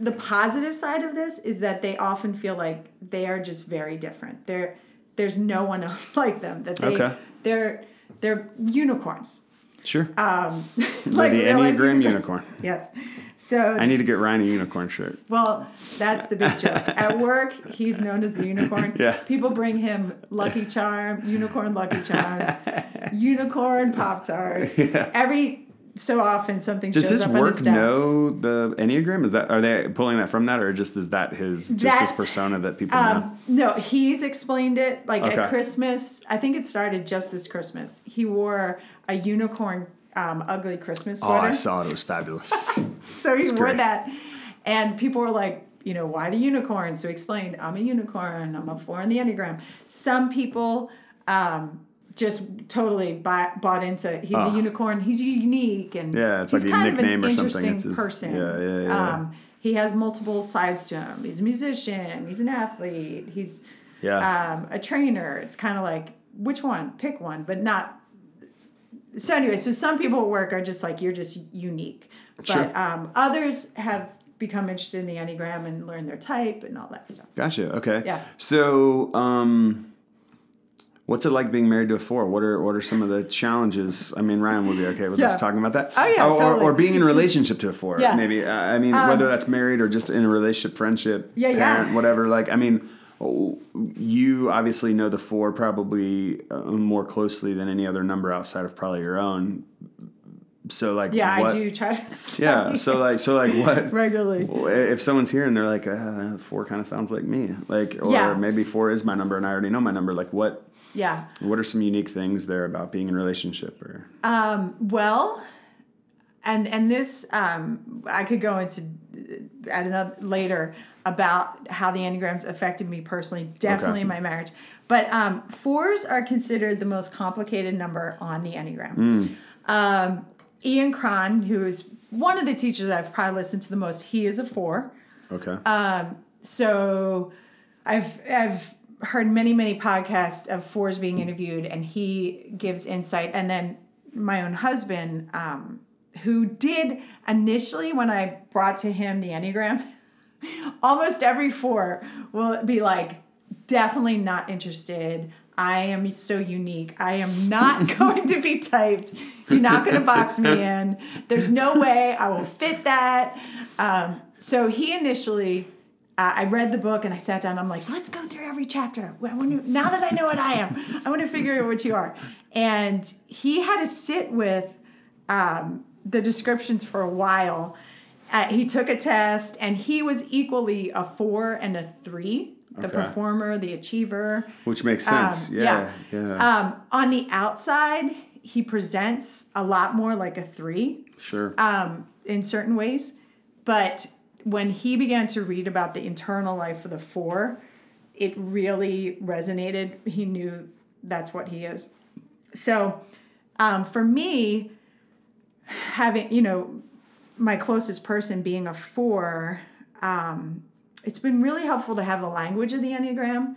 The positive side of this is that they often feel like they are just very different. They're, there's no one else like them. That they Okay. They're they're unicorns. Sure. Um, like the Enneagram unicorn. Yes. So I need to get Ryan a unicorn shirt. Well, that's the big joke. At work, he's known as the unicorn. Yeah. People bring him Lucky Charm, unicorn Lucky Charms, unicorn Pop Tarts. Yeah. Every so often something Does shows his up on work his know the Enneagram? Is that are they pulling that from that, or just is that his just his persona that people know? Um, no, he's explained it like Okay. at Christmas. I think it started just this Christmas. He wore a unicorn um, ugly Christmas Oh, sweater. I saw it. It was fabulous. So he It's wore great. that, and people were like, you know, why the unicorn? So he explained, I'm a unicorn. I'm a four in the enneagram. Some people um, just totally buy, bought into he's Oh. a unicorn. He's unique, and Yeah, it's he's like a kind of an nickname or something. interesting It's his- person. yeah, yeah, yeah. Um, he has multiple sides to him. He's a musician. He's an athlete. He's yeah. um, a trainer. It's kind of like which one? Pick one, but not. So anyway, so some people at work are just like you're just unique, but Sure. um, others have become interested in the enneagram and learn their type and all that stuff. Gotcha. Okay. Yeah. So, um, what's it like being married to a four? What are what are some of the challenges? I mean, Ryan would be okay with us talking about that. Oh, yeah, or, or, totally. or being in a relationship to a four. Yeah. Maybe. Uh, I mean, Um, whether that's married or just in a relationship, friendship, Yeah, yeah. parent, whatever. Like, I mean. You obviously know the four probably uh, more closely than any other number outside of probably your own. So like, Yeah, what, I do try to Yeah. So like, so like, what? regularly. if someone's here and they're like, uh, four kind of sounds like me, like, or Yeah. maybe four is my number and I already know my number. Like, what, Yeah. what are some unique things there about being in a relationship? Or Um, well, and and this um, I could go into uh, at another later about how the enneagrams affected me personally, definitely Okay. in my marriage. But um, fours are considered the most complicated number on the enneagram. Um, Ian Cron, who is one of the teachers I've probably listened to the most, he is a four. okay, Um, so I've I've heard many many podcasts of fours being interviewed, and he gives insight. And then my own husband, um, who did initially when I brought to him the enneagram, almost every four will be like, definitely not interested. I am so unique. I am not going to be typed. You're not going to box me in. There's no way I will fit that. Um, so he initially, uh, I read the book and I sat down. I'm like, let's go through every chapter. I to, now that I know what I am, I want to figure out what you are. And he had to sit with um, the descriptions for a while. Uh, he took a test and he was equally a four and a three the Okay. performer, the achiever. which makes sense. Um, yeah, yeah, Um, on the outside, he presents a lot more like a three sure. um, in certain ways. But when he began to read about the internal life of the four, it really resonated. He knew that's what he is. So um, for me, having, you know, my closest person being a four, um, it's been really helpful to have the language of the Enneagram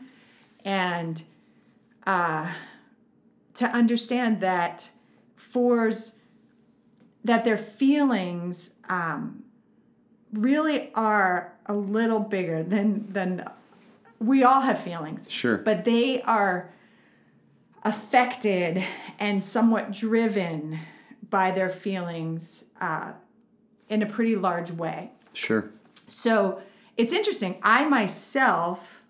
and uh, to understand that fours, that their feelings um, really are a little bigger than, than we all have feelings. Sure. But they are affected and somewhat driven by their feelings uh, in a pretty large way. sure. So it's interesting. I myself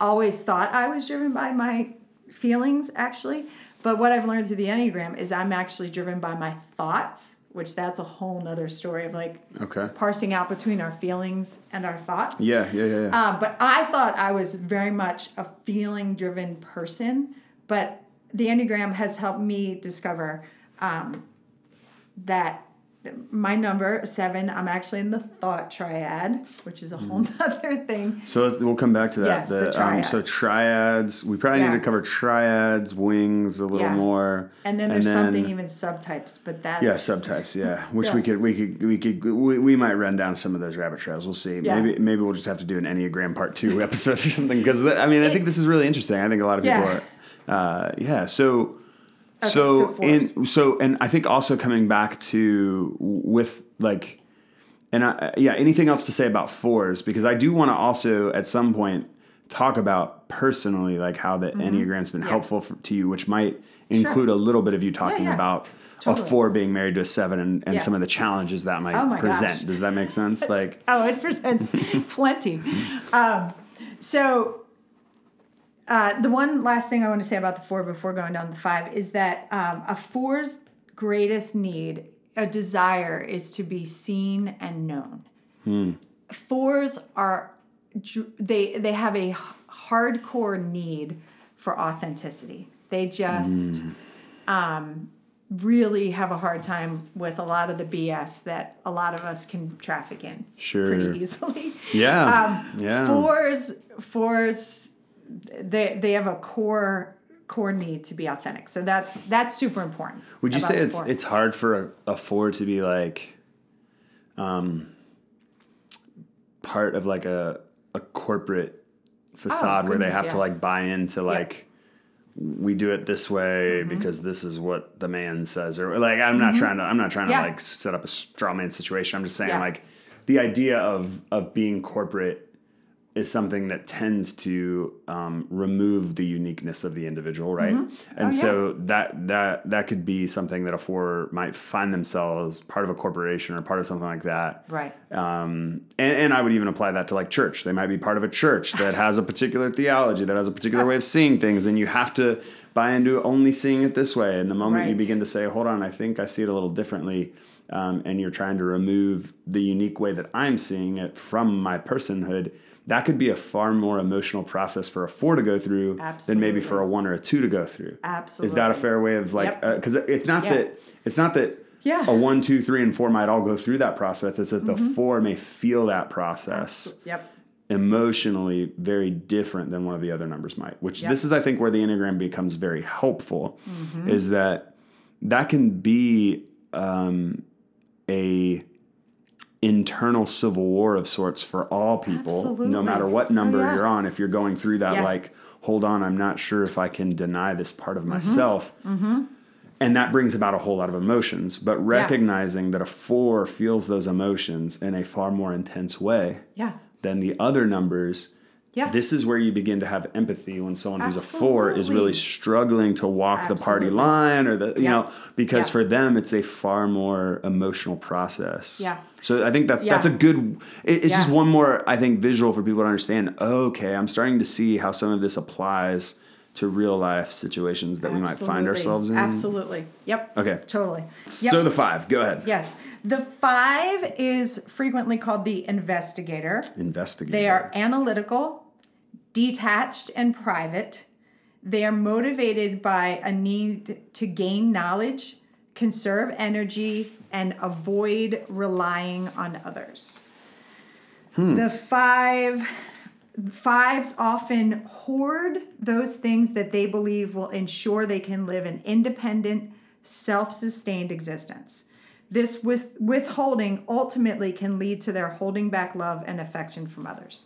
always thought I was driven by my feelings, actually. But what I've learned through the Enneagram is I'm actually driven by my thoughts, which that's a whole nother story of like Okay. parsing out between our feelings and our thoughts. Yeah, yeah, yeah. yeah. Uh, but I thought I was very much a feeling driven person. But the Enneagram has helped me discover um, that my number seven, I'm actually in the thought triad, which is a whole other thing. so we'll come back to that. Yeah, the um, so triads. triads. We probably Yeah. need to cover triads, wings a little Yeah. more, And then there's something even subtypes, but that's Yeah, subtypes. Yeah, which we could we could we could we, we might run down some of those rabbit trails. We'll see. Yeah. Maybe maybe we'll just have to do an Enneagram Part Two episode or something because I mean I think this is really interesting. I think a lot of people Yeah. are. Uh, yeah. So. Okay, so so in so and I think also coming back to with like and I, yeah anything else to say about fours because I do want to also at some point talk about personally, like how the Enneagram's been Mm-hmm. Yeah. helpful for, to you, which might include a little bit of you talking yeah. about Totally. a four being married to a seven and, and Yeah. some of the challenges that might Oh present. gosh. Does that make sense? Like, Oh, it presents plenty. Um, so, uh, the one last thing I want to say about the four before going down the five is that um, a four's greatest need, a desire, is to be seen and known. Fours are they they have a hardcore need for authenticity. They just um, really have a hard time with a lot of the BS that a lot of us can traffic in Sure. pretty easily. yeah. Um, yeah. Fours, fours, they they have a core core need to be authentic. So that's that's super important. Would you say it's four. it's hard for a, a four to be like um part of like a a corporate facade where they have yeah. to like buy into like we do it this way because this is what the man says or like I'm not trying to I'm not trying Mm-hmm. Yeah. to like set up a straw man situation. I'm just saying Yeah. like the idea of of being corporate is something that tends to um, remove the uniqueness of the individual, right? And Oh, yeah. so that that that could be something that a four might find themselves part of a corporation or part of something like that. right? Um, and, and I would even apply that to like church. They might be part of a church that has a particular theology, that has a particular way of seeing things, and you have to buy into only seeing it this way. And the moment you begin to say, "Hold on, I think I see it a little differently," um, and you're trying to remove the unique way that I'm seeing it from my personhood, that could be a far more emotional process for a four to go through than maybe for a one or a two to go through. Absolutely. Is that a fair way of like? Yep. Uh, because it's not Yeah. that it's not that Yeah. a one, two, three, and four might all go through that process. It's that the four may feel that process Yep. emotionally very different than one of the other numbers might. Which Yep. this is, I think, where the enneagram becomes very helpful. Is that that can be um, a internal civil war of sorts for all people, no matter what number Oh, yeah. you're on. If you're going through that, Yeah. like, hold on, I'm not sure if I can deny this part Mm-hmm. of myself. And that brings about a whole lot of emotions. But recognizing that a four feels those emotions in a far more intense way Yeah. than the other numbers. Yeah. This is where you begin to have empathy when someone who's a four is really struggling to walk the party line or the you Yeah. know because Yeah. for them it's a far more emotional process. Yeah. So I think that Yeah. that's a good. It, it's just one more I think visual for people to understand. Okay, I'm starting to see how some of this applies to real life situations that we might find ourselves in. Absolutely. Yep. Okay. Totally. So the five. Go ahead. Yes. The five is frequently called the investigator. Investigate. They are analytical, detached, and private. They are motivated by a need to gain knowledge, conserve energy, and avoid relying on others. Hmm. The five fives often hoard those things that they believe will ensure they can live an independent, self-sustained existence. This with withholding ultimately can lead to their holding back love and affection from others.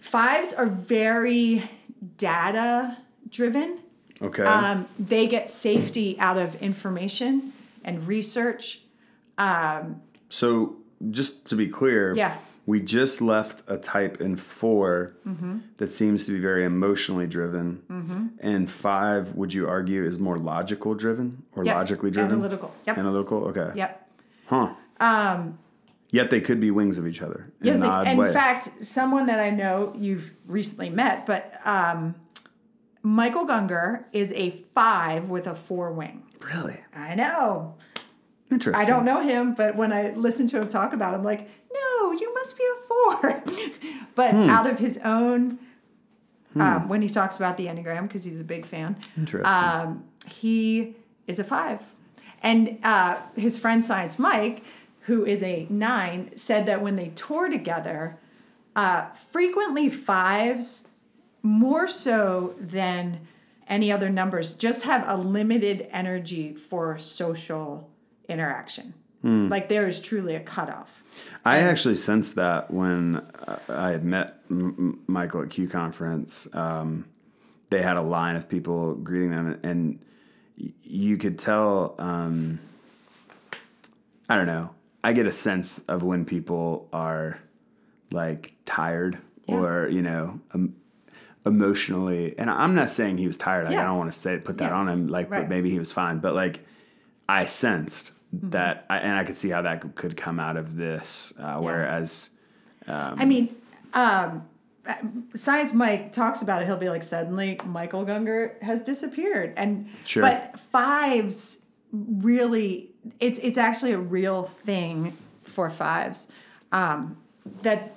Fives are very data driven. Okay. Um, they get safety out of information and research. So just to be clear, Yeah. we just left a type in 4 Mm-hmm. that seems to be very emotionally driven, and five, would you argue, is more logical driven or Yes, logically driven? analytical. Yep. Analytical. Okay. Yep. Huh. Um. Yet they could be wings of each other in Yes, they- in way. fact, someone that I know you've recently met, but um, Michael Gungor is a five with a four wing. really I know. interesting. I don't know him, but when I listen to him talk about it, I'm like, no, you must be a four. but Hmm. out of his own, um, when he talks about the Enneagram, because he's a big fan, Interesting. um, he is a five. And uh, his friend Science Mike, who is a nine, said that when they tour together, uh, frequently fives, more so than any other numbers, just have a limited energy for social interaction. Like there is truly a cutoff. I actually sensed that when uh, I had met M- Michael at Q conference. Um, they had a line of people greeting them, and you could tell. Um, I don't know. I get a sense of when people are like tired Yeah. or you know um, emotionally and i'm not saying he was tired like, i don't want to say put that Yeah. on him like Right. but maybe he was fine but like i sensed Mm-hmm. that I, and i could see how that could- come out of this uh, whereas I mean, um, Science Mike talks about it. He'll be like, suddenly Michael Gungor has disappeared, and Sure. but fives really, it's it's actually a real thing for fives. Um, that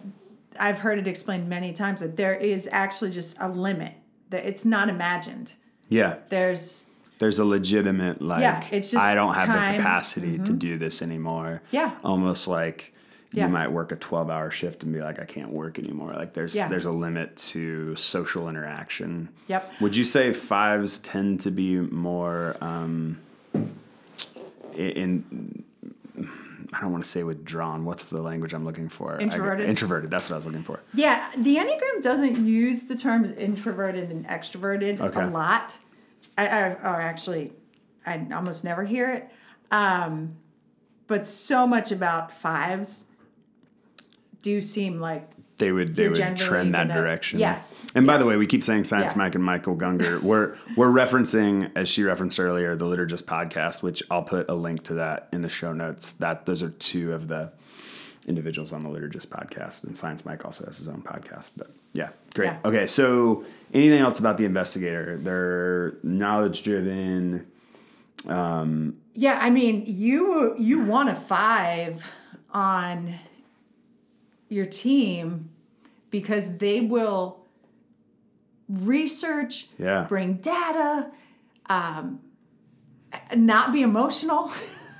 I've heard it explained many times that there is actually just a limit that it's not imagined. yeah There's there's a legitimate like Yeah, it's just I don't have time. Mm-hmm. the capacity to do this anymore. Yeah. Almost like Yeah. you might work a 12 hour shift and be like I can't work anymore. Like there's Yeah. there's a limit to social interaction. Yep. Would you say fives tend to be more um in I don't want to say withdrawn. What's the language I'm looking for? I- Introverted? introverted. That's what I was looking for. Yeah, the Enneagram doesn't use the terms introverted and extroverted Okay. a lot. I, I or actually, I almost never hear it. Um, but so much about fives do seem like they would they You're would trend that gonna- direction. yes. And by the way, we keep saying Science Yeah. Mike and Michael Gungor. We're we're referencing, as she referenced earlier, the Liturgist podcast, which I'll put a link to that in the show notes. That those are two of the individuals on the Liturgist podcast, and Science Mike also has his own podcast. But yeah, great. Yeah. Okay, so anything else about the investigator? They're knowledge driven. Um, yeah. I mean, you you want a five on your team because they will research, Yeah. bring data, um, not be emotional.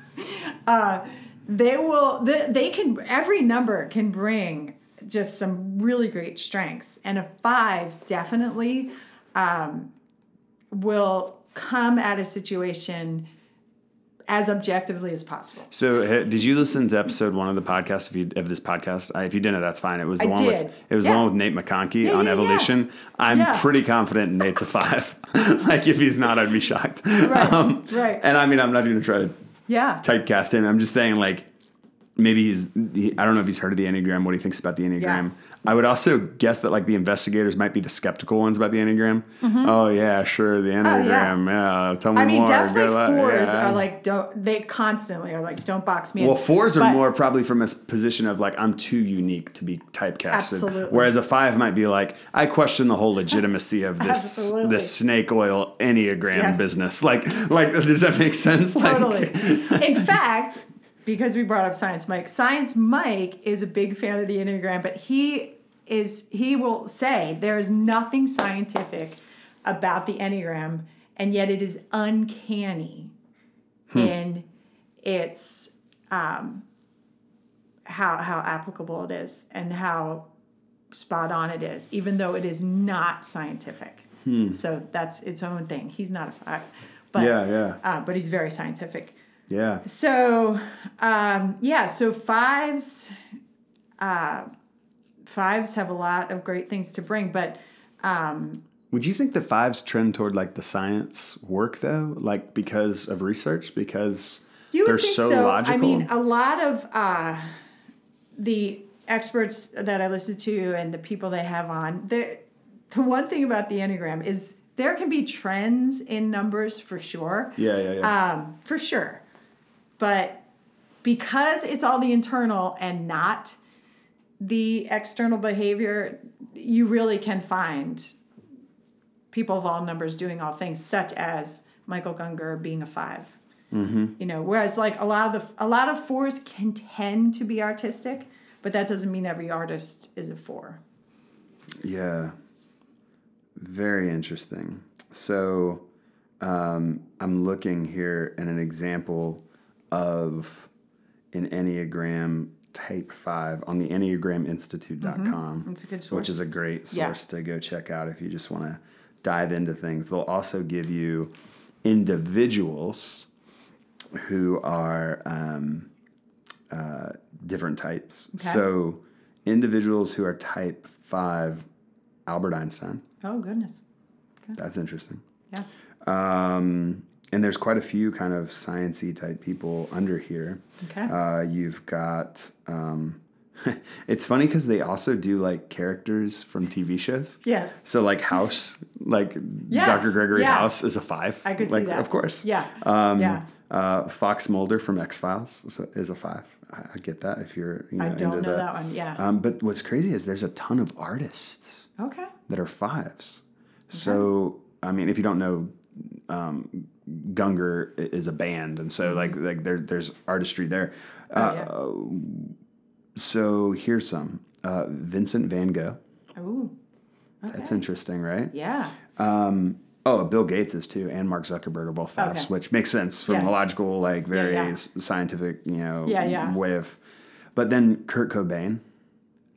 uh, they will. They, they can. Every number can bring just some really great strengths, and a five definitely um, will come at a situation as objectively as possible. So, did you listen to episode one of the podcast? If you of this podcast, if you didn't, that's fine. It was the I one did. with it was the one with Nate McConkey Yeah, on yeah, yeah. evolution. I'm Yeah. pretty confident Nate's a five. like if he's not, I'd be shocked. Right, um, right. And I mean, I'm not even try to Yeah. typecast him. I'm just saying, like, maybe he's. He, I don't know if he's heard of the enneagram. What he thinks about the enneagram. Yeah. I would also guess that like the investigators might be the skeptical ones about the enneagram. Oh yeah, sure, the enneagram. yeah. tell me Mm-hmm. I mean, more. definitely fours Yeah. are like don't they constantly are like don't box me in. Well, fours are But- more probably from a position of like I'm too unique to be typecasted. Absolutely. Whereas a five might be like I question the whole legitimacy of this this snake oil enneagram Yes. business. Like like does that make sense? Like- Totally. In fact, because we brought up Science Mike, Science Mike is a big fan of the Enneagram, but he is he will say there is nothing scientific about the Enneagram, and yet it is uncanny in its um, how how applicable it is and how spot on it is, even though it is not scientific. So that's its own thing. He's not a five, but yeah, yeah, uh, but he's very scientific. Yeah. So um, yeah, so fives, uh, fives have a lot of great things to bring, but Would you think the fives trend toward like the science work though? Like because of research? Because you they're so, so. logical. I mean, a lot of uh, the experts that I listen to and the people they have on, the one thing about the enneagram is there can be trends in numbers for sure. yeah, yeah, yeah. um, for sure. But because it's all the internal and not the external behavior, you really can find people of all numbers doing all things, such as Michael Gungor being a 5 Mm-hmm. You know, whereas like a lot of the a lot of fours can tend to be artistic, but that doesn't mean every artist is a four. Yeah. Very interesting. So um, I'm looking here at an example of an Enneagram type 5 on the enneagraminstitute.com, That's a good which is a great Yeah. source to go check out if you just want to dive into things. They'll also give you individuals who are um, uh, different types. Okay. So individuals who are type 5 Albert Einstein. Oh goodness. That's interesting. Yeah. Um, and there's quite a few kind of sciency type people under here. Okay. Uh, you've got um, it's funny because they also do like characters from TV shows. Yes. So like House, like Yes, Dr. Gregory yeah. House is a five. I could see that. Of course. Yeah. Um, Yeah. Uh, Fox Mulder from X Files is a five. I, I get that if you're you know, I don't into know that one. Yeah. Um, but what's crazy is there's a ton of artists okay. that are fives. So I mean, if you don't know, um, Gungor is a band, and so like like there there's artistry there. Uh, Mm-hmm. Oh, yeah. So here's some uh, Vincent Van Gogh. Ooh. That's interesting, right? Yeah. Um, oh, Bill Gates is too, and Mark Zuckerberg are both fives, Okay. which makes sense from Yes. a logical, like very yeah. s- scientific, you know, Yeah, yeah. way of. But then Kurt Cobain,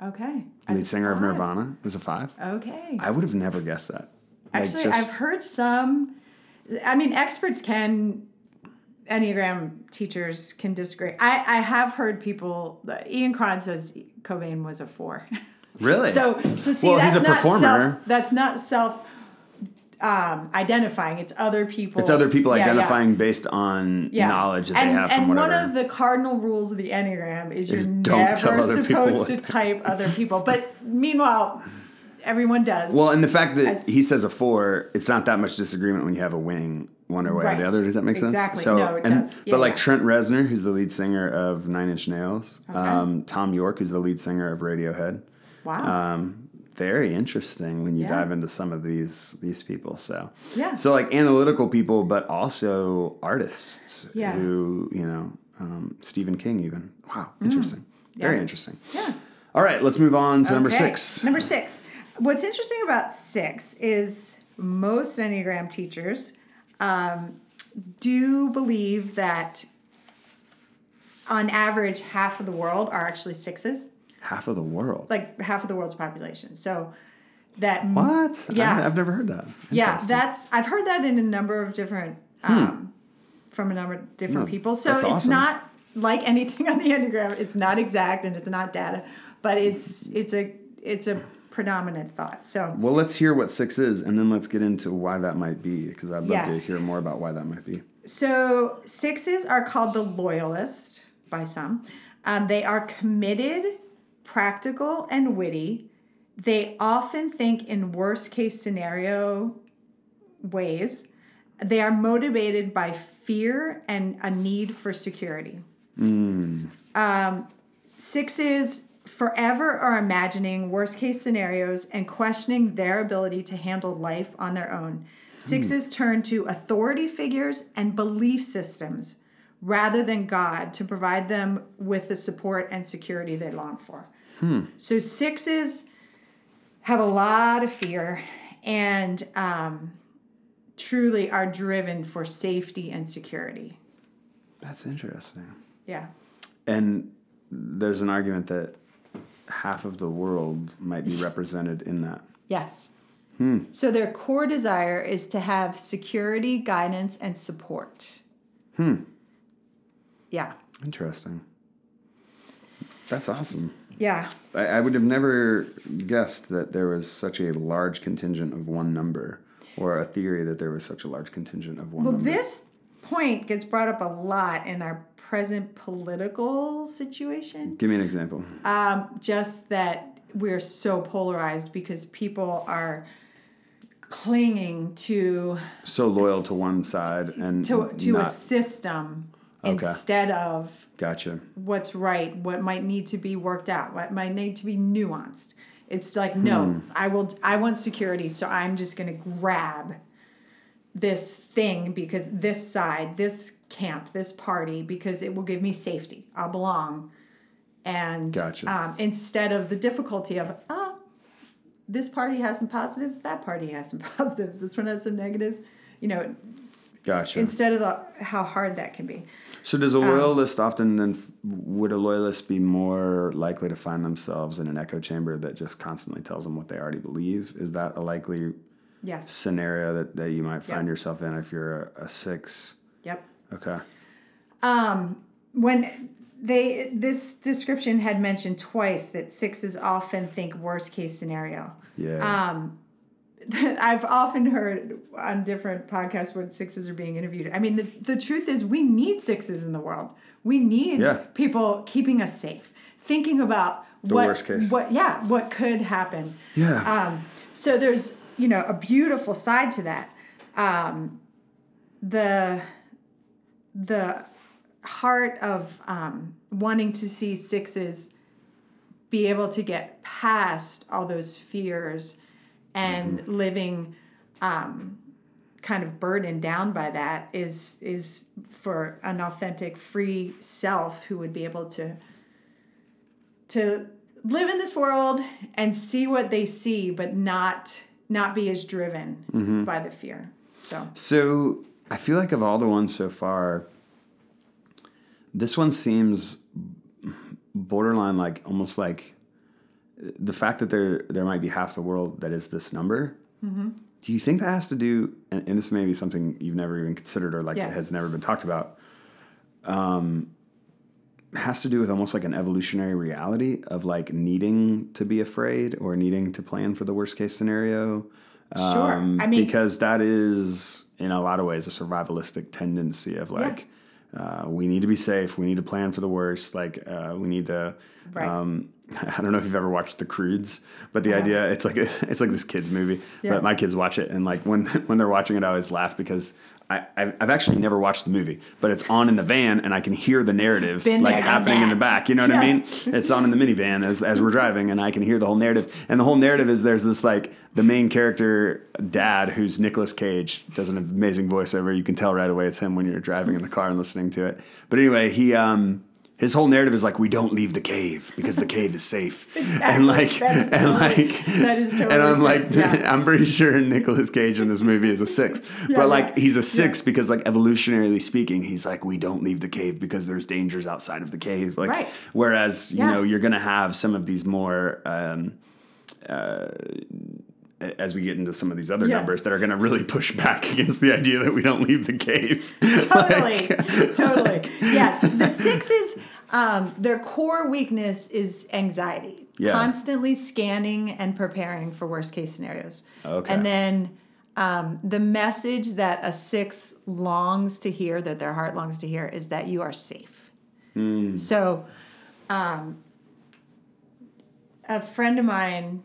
Okay. As lead singer of. Nirvana, is a five. Okay. I would have never guessed that. Like, Actually, just- I've heard some. I mean, experts can. Enneagram teachers can disagree. I, I have heard people. Ian Cron says Cobain was a four. really. So so see Well, that's he's a not performer. self. That's not self. Um, identifying. It's other people. it's other people Yeah, yeah. identifying based on Yeah. knowledge that and, they have and from whatever. And one of the cardinal rules of the Enneagram is Is you're never supposed to type other people. But meanwhile, everyone does. well, and the fact that As- he says a four, it's not that much disagreement when you have a wing one way or the other. Does that make sense? Exactly. So, No, it and, does. Yeah, but like yeah. Trent Reznor, who's the lead singer of Nine Inch Nails, um, Thom Yorke, who's the lead singer of Radiohead. wow. Um, very interesting when you Yeah. dive into some of these these people. So Yeah. so like analytical people, but also artists Yeah. who you know um, Stephen King even. Wow, interesting. Very Mm. Yeah. interesting. yeah. All right, let's move on to number six. Number six. What's interesting about six is most Enneagram teachers um, do believe that on average, half of the world are actually sixes, Half of the world. like half of the world's population. So that what? Yeah. I, have never heard that. Yeah, that's I've heard that in a number of different um, from a number of different No, people. So Hmm. it's awesome. not like anything on the enneagram. It's not exact and it's not data, but it's it's a it's a predominant thought. So Well, let's hear what six is, and then let's get into why that might be, because I'd love Yes. to hear more about why that might be. so sixes are called the loyalist by some. Um, they are committed, practical, and witty. They often think in worst case scenario ways. They are motivated by fear and a need for security. Um, sixes forever are imagining worst case scenarios and questioning their ability to handle life on their own. Sixes turn to authority figures and belief systems rather than God to provide them with the support and security they long for. So sixes have a lot of fear and um, truly are driven for safety and security. That's interesting. Yeah. And there's an argument that half of the world might be represented in that. Yes. So their core desire is to have security, guidance, and support. Hmm. Yeah. Interesting. That's awesome. Yeah. I, I would have never guessed that there was such a large contingent of one number, or a theory that there was such a large contingent of one Well, number. this point gets brought up a lot in our present political situation. Give me an example. Um, just that we're so polarized because people are clinging to So loyal to one side and to to a system Okay. instead of Gotcha. what's right, what might need to be worked out, what might need to be nuanced. It's like, no, Hmm. I will I want security, so I'm just gonna grab this thing because this side, this camp, this party, because it will give me safety. I'll belong. And Gotcha. um, instead of the difficulty of, oh, this party has some positives, that party has some positives, this one has some negatives, you know, Gotcha. instead of the, how hard that can be. So does a loyalist often then would a loyalist be more likely to find themselves in an echo chamber that just constantly tells them what they already believe? Is that a likely Yes. scenario that, that you might find Yeah. yourself in if you're a, a six? Yep. Okay. when they this description had mentioned twice that sixes often think worst case scenario. Yeah. That I've often heard on different podcasts when sixes are being interviewed. I mean, the, the truth is, we need sixes in the world. We need Yeah. people keeping us safe, thinking about The what, worst case. What yeah, what could happen. Yeah. Um, so there's you know a beautiful side to that. Um, the the heart of um, wanting to see sixes be able to get past all those fears and living um, kind of burdened down by that is is for an authentic free self who would be able to to live in this world and see what they see but not not be as driven by the fear. So So I feel like of all the ones so far, this one seems borderline like almost like the fact that there there might be half the world that is this number. Mm-hmm. Do you think that has to do? And, and this may be something you've never even considered or like Yeah. has never been talked about. Um, has to do with almost like an evolutionary reality of like needing to be afraid or needing to plan for the worst case scenario. Sure. Um, I mean- because that is in a lot of ways a survivalistic tendency of like uh, we need to be safe, we need to plan for the worst, like uh, we need to. Right. Um, I don't know if you've ever watched The Croods, but the idea it's like a, it's like this kids movie. Yeah. But my kids watch it, and like when when they're watching it, I always laugh because. I, I've I've actually never watched the movie, but it's on in the van, and I can hear the narrative Been like there, happening in the back. You know what I mean? It's on in the minivan as, as we're driving, and I can hear the whole narrative. And the whole narrative is there's this like the main character dad who's Nicolas Cage does an amazing voiceover. You can tell right away it's him when you're driving in the car and listening to it. But anyway, he um his whole narrative is like we don't leave the cave because the cave is safe. And like and totally- like that is totally and I'm like yeah. I'm pretty sure Nicolas Cage in this movie is a six. Yeah, but like yeah. he's a six because like evolutionarily speaking, he's like we don't leave the cave because there's dangers outside of the cave. Like Right. whereas you know you're gonna have some of these more. Um, uh, as we get into some of these other Yeah. numbers that are going to really push back against the idea that we don't leave the cave. totally totally yes the sixes um, their core weakness is anxiety Yeah. constantly scanning and preparing for worst case scenarios Okay. and then um, the message that a six longs to hear that their heart longs to hear is that you are safe so um, a friend of mine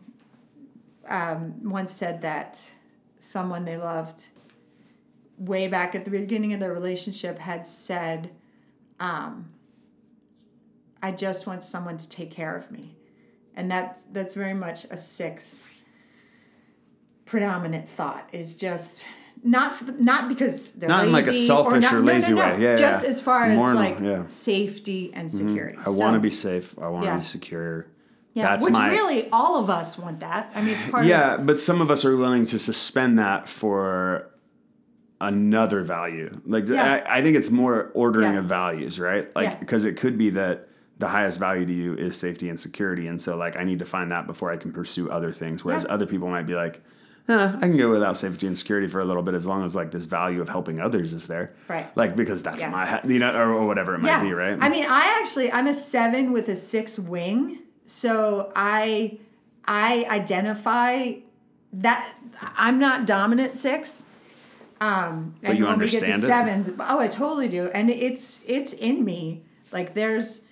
um, once said that someone they loved way back at the beginning of their relationship had said, um, "I just want someone to take care of me," and that that's very much a six predominant thought is just not not because they're Not in, like, a lazy selfish not, or no, no, lazy no. way. Yeah, just yeah. as far as like yeah. safety and security. I want to be safe. I want to Yeah. be secure. Yeah, That's which my really all of us want that. I mean, it's part of yeah, but some of us are willing to suspend that for another value. Like Yeah. I, I think it's more ordering Yeah. of values, right? Like Yeah. because it could be that the highest value to you is safety and security, and so like I need to find that before I can pursue other things. Whereas Yeah. other people might be like, eh, I can go without safety and security for a little bit as long as like this value of helping others is there, Right. Like because that's Yeah. my you know or, or whatever it might be, right? I mean, I actually I'm a seven with a six wing, so I I identify that I'm not dominant six. Um, and you when we get understand to it? sevens, oh, I totally do, and it's it's in me. Like there's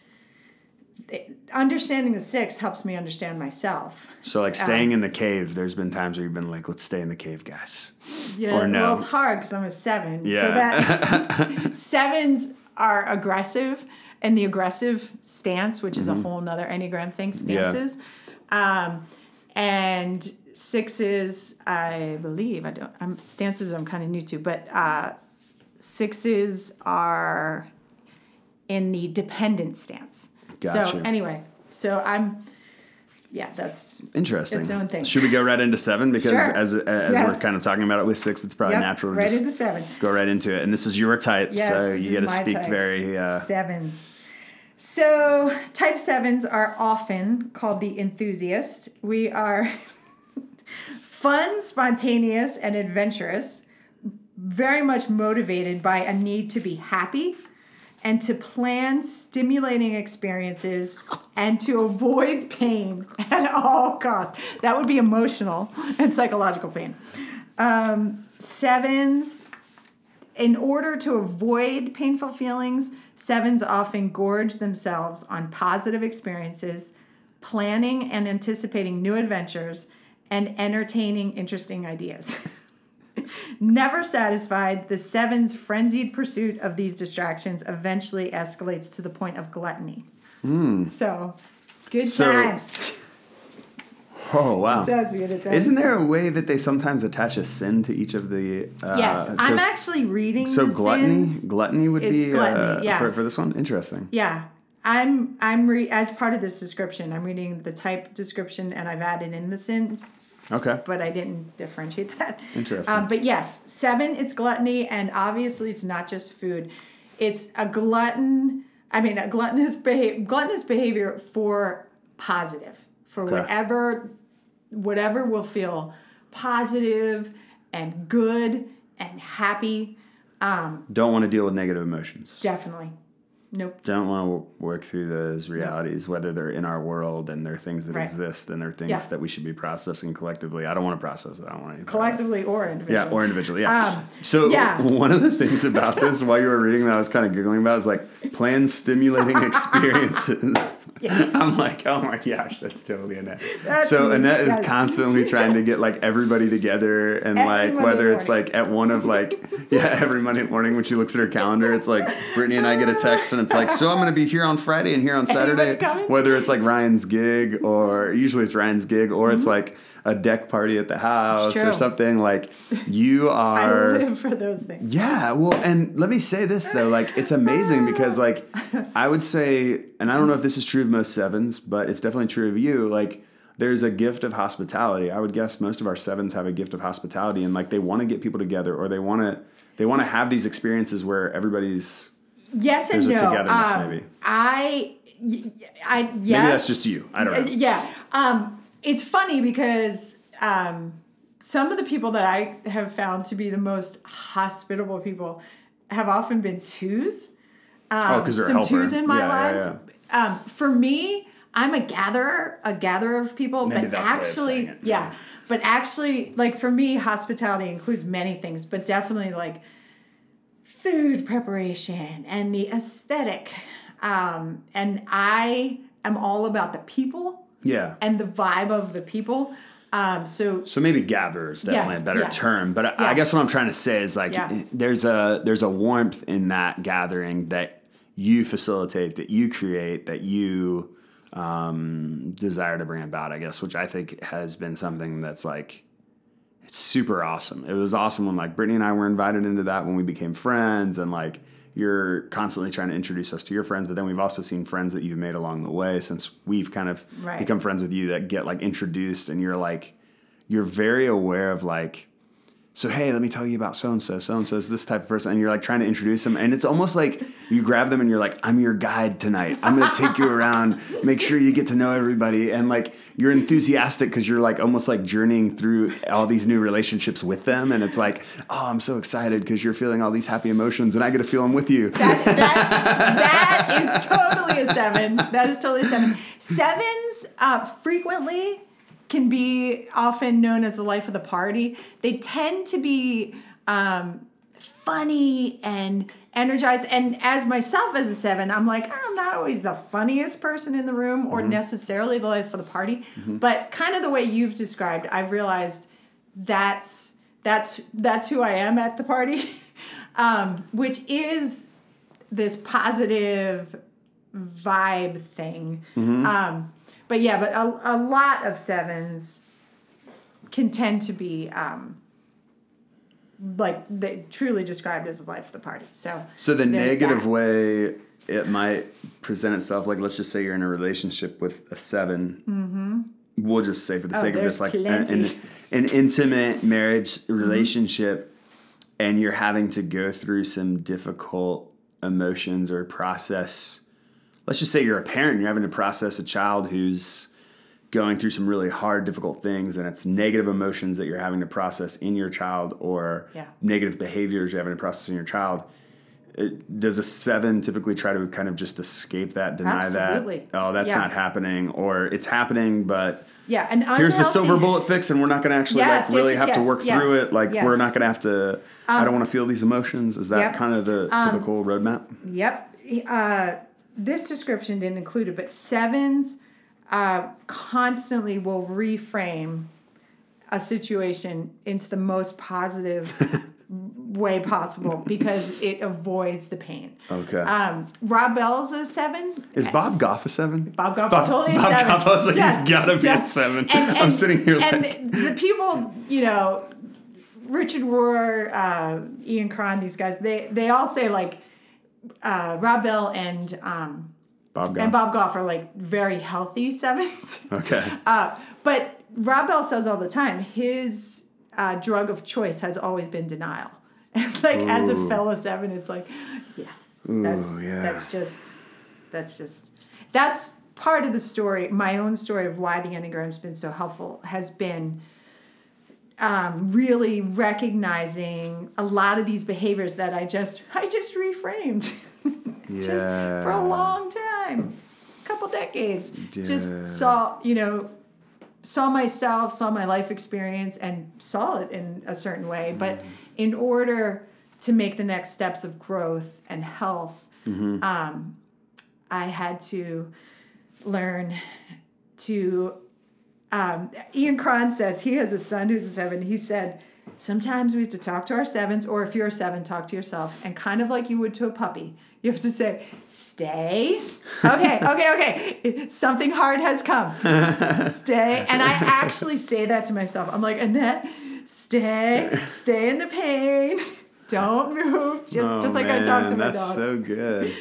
understanding the six helps me understand myself. so like staying in the cave, there's been times where you've been like, let's stay in the cave, guys. Yeah, Or no. well, it's hard because I'm a seven. So Yeah. that sevens are aggressive, and the aggressive stance, which Mm-hmm. is a whole nother Enneagram thing, stances. Um, and sixes, I believe, I don't, I'm, stances I'm kind of new to, but uh, sixes are in the dependent stance. So Gotcha. anyway, so I'm, yeah, that's Interesting. Its own thing. Should we go right into seven because Sure. as as Yes. we're kind of talking about it with six, it's probably yep, natural to right just into seven. go right into it. And this is your type, Yes, so you get to speak type. very. Uh, Sevens. So, type sevens are often called the enthusiast. We are fun, spontaneous, and adventurous, very much motivated by a need to be happy and to plan stimulating experiences and to avoid pain at all costs. That would be emotional and psychological pain. Um, sevens in order to avoid painful feelings, sevens often gorge themselves on positive experiences, planning and anticipating new adventures, and entertaining interesting ideas. Never satisfied, the seven's frenzied pursuit of these distractions eventually escalates to the point of gluttony. Hmm. So, good. So- times. Oh wow! That's what it says. Isn't there a way that they sometimes attach a sin to each of the? Uh, Yes, I'm actually reading. So the gluttony, sins. gluttony would It's be gluttony, uh, yeah. for, for this one. Interesting. Yeah, I'm. I'm re- as part of this description. I'm reading the type description, and I've added in the sins, Okay. but I didn't differentiate that. Interesting. Um, but yes, seven. It's gluttony, and obviously, it's not just food. It's a glutton. I mean, a gluttonous behavior. Gluttonous behavior for positive, for Okay. whatever, whatever will feel positive and good and happy. Um, Don't want to deal with negative emotions. definitely. Nope. Don't want to work through those realities, whether they're in our world and they're things that Right. exist and they're things Yeah. that we should be processing collectively. I don't want to process it. I don't want to. Collectively or individually. Yeah, or individually. Yeah. Um, so yeah. one of the things about this, while you were reading that, I was kind of giggling about is like plan stimulating experiences. I'm like, oh my gosh, that's totally Annette. That's so me, Annette is yes. constantly trying to get like everybody together and Every like Monday whether it's like at one of like yeah every Monday morning when she looks at her calendar, it's like Brittany and I get a text and it's like, so I'm going to be here on Friday and here on Saturday. Whether it's like Ryan's gig or usually it's Ryan's gig or it's mm-hmm. like a deck party at the house or something like you are. I live for those things. yeah, well, and let me say this though, like it's amazing because like I would say, and I don't know if this is true of most sevens, but it's definitely true of you. Like there's a gift of hospitality. I would guess most of our sevens have a gift of hospitality, and like they want to get people together, or they want to they want to have these experiences where everybody's. Yes and There's no. togetherness, Um, maybe. I, I yes. that's just you. I don't know. Yeah. Um, it's funny because um, some of the people that I have found to be the most hospitable people have often been twos. Um, Oh, 'cause they're some helper. twos in my Yeah, yeah, lives. Um, for me, I'm a gatherer, a gatherer of people, Maybe but that's the way of actually, yeah. yeah. But actually, like for me, hospitality includes many things, but definitely like food preparation and the aesthetic. Um, and I am all about the people Yeah. and the vibe of the people. Um, so So maybe gather is definitely Yes, a better yeah. term, but I, Yeah. I guess what I'm trying to say is like Yeah. there's a there's a warmth in that gathering that you facilitate, that you create, that you um, desire to bring about. I guess, which I think has been something that's like it's super awesome. It was awesome when like Brittany and I were invited into that when we became friends, and like you're constantly trying to introduce us to your friends, but then we've also seen friends that you've made along the way since we've kind of Right. become friends with you that get like introduced, and you're like you're very aware of like so hey let me tell you about so and so so and so is this type of person and you're like trying to introduce them and it's almost like you grab them and you're like i'm your guide tonight i'm going to take you around make sure you get to know everybody and like you're enthusiastic because you're like almost like journeying through all these new relationships with them and it's like oh i'm so excited because you're feeling all these happy emotions and i get to feel them with you that, that, that is totally a seven. That is totally a seven. Sevens uh, frequently can be often known as the life of the party. They tend to be um, funny and energized. And as myself as a seven, I'm like, I'm not always the funniest person in the room or necessarily the life of the party, but kind of the way you've described, I've realized that's that's that's who I am at the party, um, which is this positive vibe thing. Um, but yeah, but a, a lot of sevens can tend to be um, like they truly described as the life of the party. So So the negative that. way it might present itself, like let's just say you're in a relationship with a 7 Mm-hmm. We'll just say for the Oh, sake of this, like an, an, an intimate marriage Mm-hmm. relationship, and you're having to go through some difficult emotions or process. Let's just say you're a parent, and you're having to process a child who's going through some really hard, difficult things, and it's negative emotions that you're having to process in your child, or Yeah. negative behaviors you're having to process in your child. It, does a seven typically try to kind of just escape that, deny Absolutely. that? Oh, that's Yeah. not happening, or it's happening, but Yeah, and here's the silver bullet fix, and we're not going to actually Yes, like really yes, have yes, to work through it. Like. Um, we're not going to have to. I don't want to feel these emotions. Is that Yep. Um, kind of the typical roadmap? Yep. Uh, this description didn't include it, but sevens uh, constantly will reframe a situation into the most positive way possible because it avoids the pain. Okay. Um, Rob Bell's a seven. Is Bob Goff a seven? Bob Goff's totally a seven. Goff, I was like, Yes, he's gotta be yes. a seven. And- I'm sitting here and like, the people, you know, Richard Rohr, uh, Ian Cron, these guys, they they all say like uh, Rob Bell and um, Bob Goff. and Bob Goff are like very healthy sevens. Okay. Uh, but Rob Bell says all the time his uh, drug of choice has always been denial. And like as a fellow seven, it's like, yes, that's yeah. that's just that's just that's part of the story. My own story of why the enneagram's been so helpful has been um, really recognizing a lot of these behaviors that I just I just reframed just for a long time, a couple decades. Yeah. Just saw you know saw myself, saw my life experience, and saw it in a certain way. But Mm-hmm. in order to make the next steps of growth and health, Mm-hmm. um, I had to learn to. Um, Ian Cron says he has a son who's a seven. He said, Sometimes we have to talk to our sevens, or if you're a seven, talk to yourself. And kind of like you would to a puppy, you have to say, Stay. Okay, okay, okay. Something hard has come. Stay. And I actually say that to myself. I'm like, Annette, stay, stay in the pain. Don't move. Just, Oh, just like I talk to man, my that's dog. so good.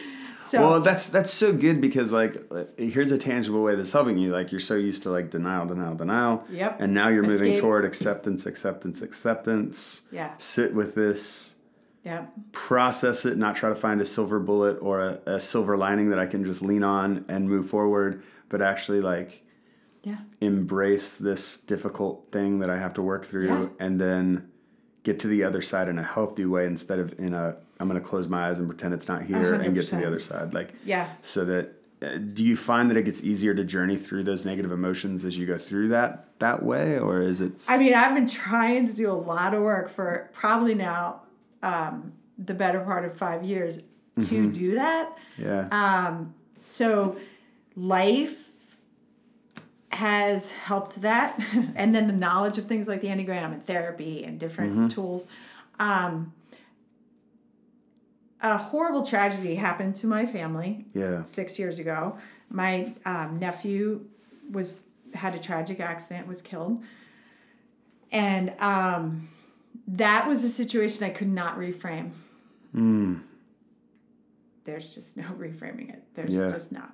So, well, that's that's so good because like uh, here's a tangible way that's helping you. Like you're so used to like denial, denial, denial. Yep. And now you're moving toward acceptance, acceptance, acceptance. Yeah. Sit with this, yeah. process it, not try to find a silver bullet or a, a silver lining that I can just lean on and move forward, but actually like Yeah. embrace this difficult thing that I have to work through Yeah. and then get to the other side in a healthy way instead of in a I'm going to close my eyes and pretend it's not here and get to the other side like Yeah. so that uh, do you find that it gets easier to journey through those negative emotions as you go through that that way or is it I mean, I've been trying to do a lot of work for probably now um, the better part of five years to do that. yeah Um, so life has helped that, and then the knowledge of things like the enneagram and therapy and different tools. Um, a horrible tragedy happened to my family yeah six years ago. My um, nephew was had a tragic accident, was killed, and um, that was a situation I could not reframe. There's just no reframing it. There's Yeah. just not.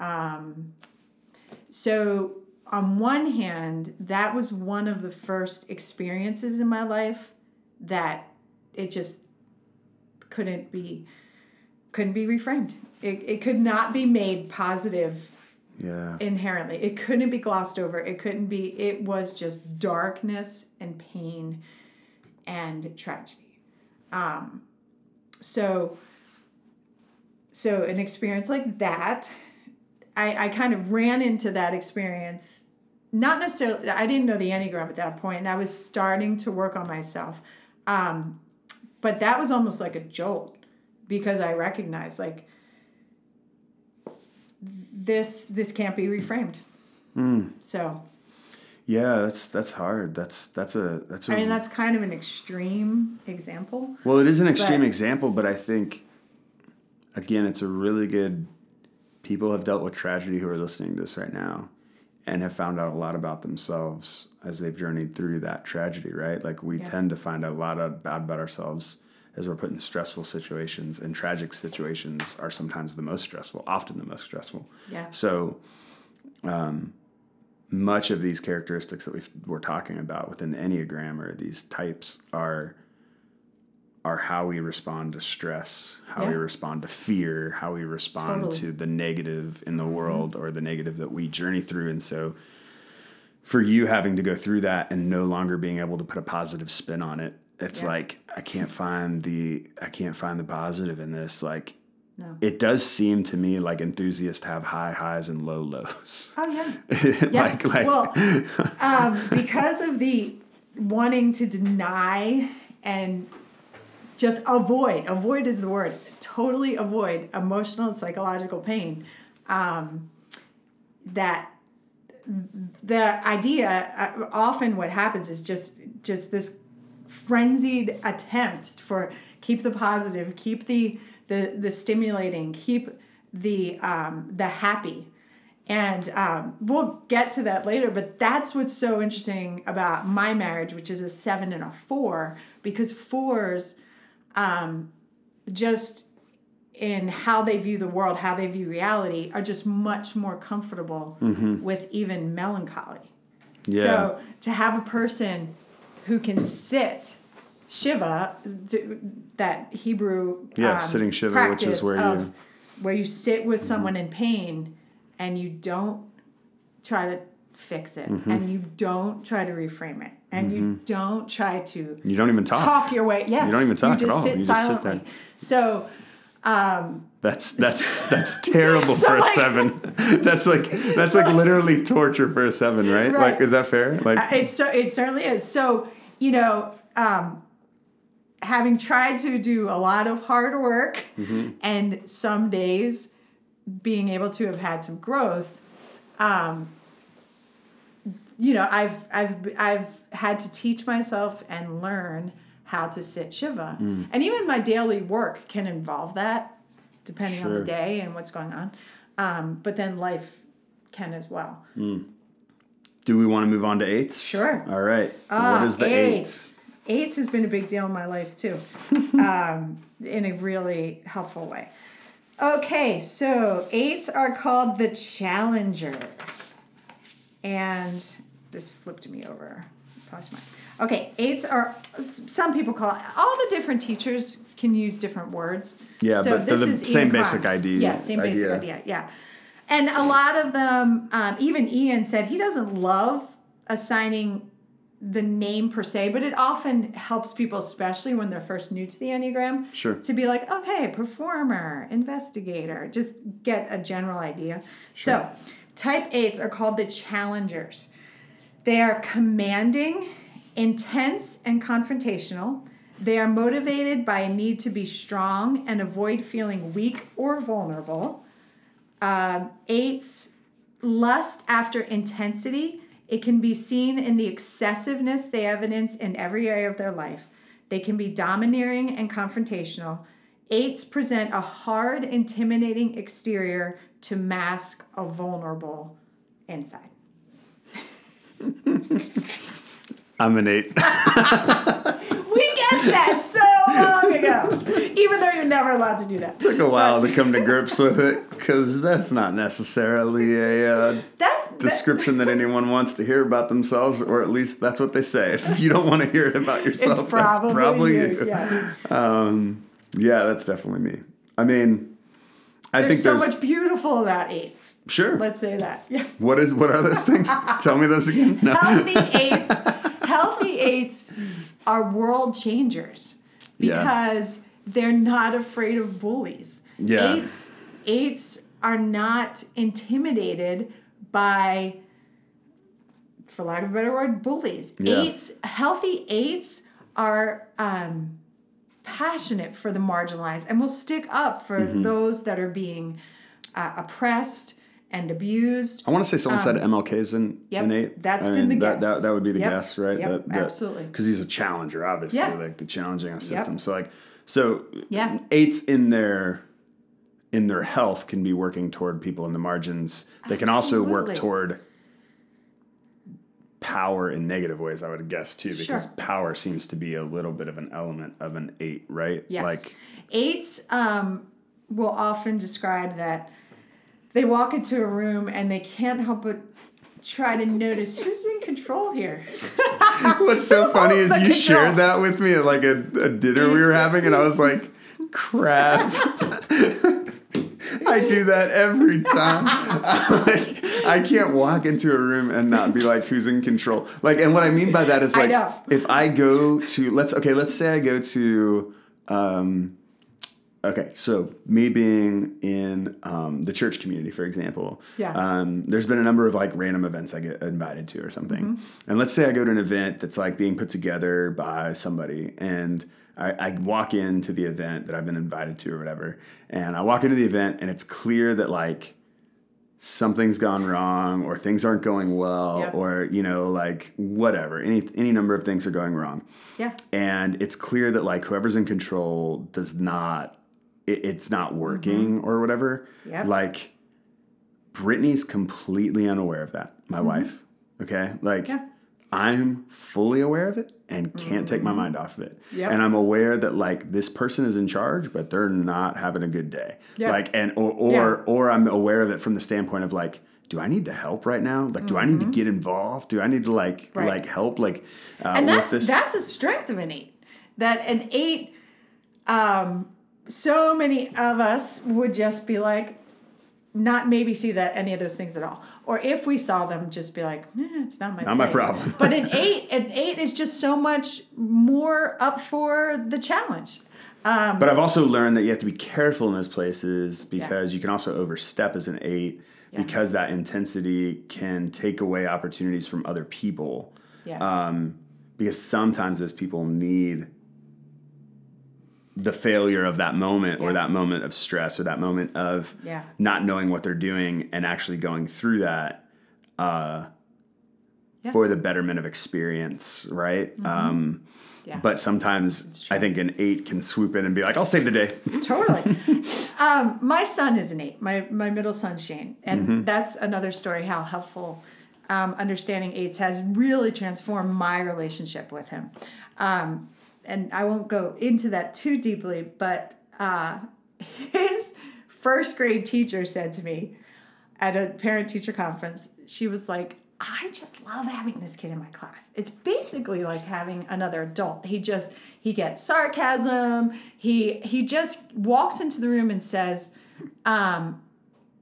Um, so on one hand, that was one of the first experiences in my life that it just couldn't be couldn't be reframed. It, it could not be made positive yeah inherently. It couldn't be glossed over. It couldn't be, it was just darkness and pain and tragedy. Um, so, so an experience like that, I, I kind of ran into that experience. Not necessarily, I didn't know the Enneagram at that point, and I was starting to work on myself. Um, but that was almost like a jolt because I recognized, like, this this can't be reframed. Hmm. So yeah that's that's hard that's that's a that's a I mean that's kind of an extreme example. Well, it is an extreme But- example, but I think, again, it's a really good. People have dealt with tragedy who are listening to this right now and have found out a lot about themselves as they've journeyed through that tragedy, right? Like, we Yeah. tend to find a lot of bad about ourselves as we're put in stressful situations, and tragic situations are sometimes the most stressful, often the most stressful. Yeah. So, um, much of these characteristics that we've, we're talking about within the Enneagram or these types are are how we respond to stress, how we respond to fear, how we respond Totally. to the negative in the world or the negative that we journey through. And so, for you having to go through that and no longer being able to put a positive spin on it, it's Yeah. like I can't find the I can't find the positive in this. Like No. it does seem to me like enthusiasts have high highs and low lows. Oh yeah. Yeah. like like well, um, because of the wanting to deny and just avoid, avoid is the word, totally avoid emotional and psychological pain. Um, that the idea uh, often what happens is just just this frenzied attempt for keep the positive, keep the the the stimulating, keep the um, the happy. And um, we'll get to that later, but that's what's so interesting about my marriage, which is a seven and a four, because fours um, just in how they view the world, how they view reality, are just much more comfortable with even melancholy. Yeah. So to have a person who can sit Shiva, that Hebrew Yeah, sitting Shiva, which is where of- you- Mm-hmm. where you sit with someone in pain and you don't try to fix it Mm-hmm. and you don't try to reframe it and you don't try to You don't even talk. talk your way. Yes, You don't even talk at all. Sit You just sit there. So That's that's that's terrible So, for a like- seven. That's like that's like literally torture for a seven, right? Right. Like, is that fair? Like, it cer- it certainly is. So you know, um, having tried to do a lot of hard work, Mm-hmm. and some days being able to have had some growth, um, you know, I've I've I've had to teach myself and learn how to sit shiva, Mm. and even my daily work can involve that, depending on the day and what's going on. Um, but then life can as well. do we want to move on to eights? Sure. All right. Ah, what is the eights? Eights has been a big deal in my life too, um, in a really helpful way. Okay, so eights are called the challenger, and this flipped me over. Okay, eights are. Some people call it. All the different teachers can use different words. Yeah, so but this the is same Ian basic idea- Yeah, same basic idea. idea. Yeah, and a lot of them, um, even Ian said he doesn't love assigning the name per se, but it often helps people, especially when they're first new to the Enneagram, Sure. to be like, okay, performer, investigator, just get a general idea. So, type eights are called the challengers. They are commanding, intense, and confrontational. They are motivated by a need to be strong and avoid feeling weak or vulnerable. Um, eights lust after intensity. It can be seen in the excessiveness they evidence in every area of their life. They can be domineering and confrontational. Eights present a hard, intimidating exterior to mask a vulnerable inside. I'm an eight. We guessed that so long ago, even though you're never allowed to do that. Took a while to come to grips with it because that's not necessarily a uh, That's that- description that anyone wants to hear about themselves, or at least that's what they say. If you don't want to hear it about yourself, probably, that's probably you. you. Yeah. Um, yeah, that's definitely me. I mean, I There's think so there's much beautiful about eights. sure. Let's say that. Yes. What is what are those things? Tell me those again. No. healthy eights healthy eights are world changers Yeah. because they're not afraid of bullies Yeah. eights eights are not intimidated by for lack of a better word bullies Yeah. eights healthy eights are um, passionate for the marginalized and will stick up for Mm-hmm. those that are being uh, oppressed and abused I want to say someone said MLK's in, Um, yep, in eight. that's I been the that, guess. That, that would be the Yep, guess, right? yep, that, that, absolutely. Because he's a challenger, obviously, Yeah. like the challenging a system. So like, so Yeah. eights in their in their health can be working toward people in the margins. They can also work toward power in negative ways, I would guess too, because Sure. power seems to be a little bit of an element of an eight, right? Yes. Like eights um, will often describe that they walk into a room and they can't help but try to notice who's in control here. What's so funny is you control? shared that with me at like a, a dinner we were having, and I was like, crap. I do that every time. like, I can't walk into a room and not be like, who's in control? Like, and what I mean by that is like, know. if I go to, let's, okay, let's say I go to, um, Okay, so me being in um, the church community, for example, Yeah. um, there's been a number of like random events I get invited to or something. And let's say I go to an event that's like being put together by somebody, and I, I walk into the event that I've been invited to or whatever, and I walk into the event, and it's clear that like something's gone wrong or things aren't going well Yep. or you know like whatever any any number of things are going wrong Yeah. and it's clear that like whoever's in control does not it, it's not working or whatever Mm-hmm. Yep. like brittany's completely unaware of that my wife okay like Mm-hmm. Yeah. I'm fully aware of it and can't take my mind off of it Mm-hmm. Yep. and i'm aware that like this person is in charge but they're not having a good day Yeah. like and or or, Yeah. or i'm aware of it from the standpoint of like do I need to help right now? Like, do I need to get involved? Do I need to like Mm-hmm. Right. like help? Like, uh, and that's that's a strength of an eight. That an eight, um, so many of us would just be like, not maybe see that any of those things at all, or if we saw them, just be like, eh, it's not my Not my problem. but an eight, an eight is just so much more up for the challenge. But I've also learned that you have to be careful in those places because you can also overstep as an eight Yeah. because that intensity can take away opportunities from other people. Yeah. Um, because sometimes those people need the failure of that moment or that moment of stress or that moment of Yeah. not knowing what they're doing and actually going through that uh, Yeah. for the betterment of experience, right? Um, Mm-hmm. Yeah. But sometimes I think an eight can swoop in and be like, I'll save the day. totally. um, my son is an eight. My my middle son Shane, and Mm-hmm. that's another story. How helpful um, understanding eights has really transformed my relationship with him. Um, and I won't go into that too deeply, but uh, his first grade teacher said to me at a parent teacher conference, she was like, I just love having this kid in my class. It's basically like having another adult. He just he gets sarcasm. He he just walks into the room and says, um,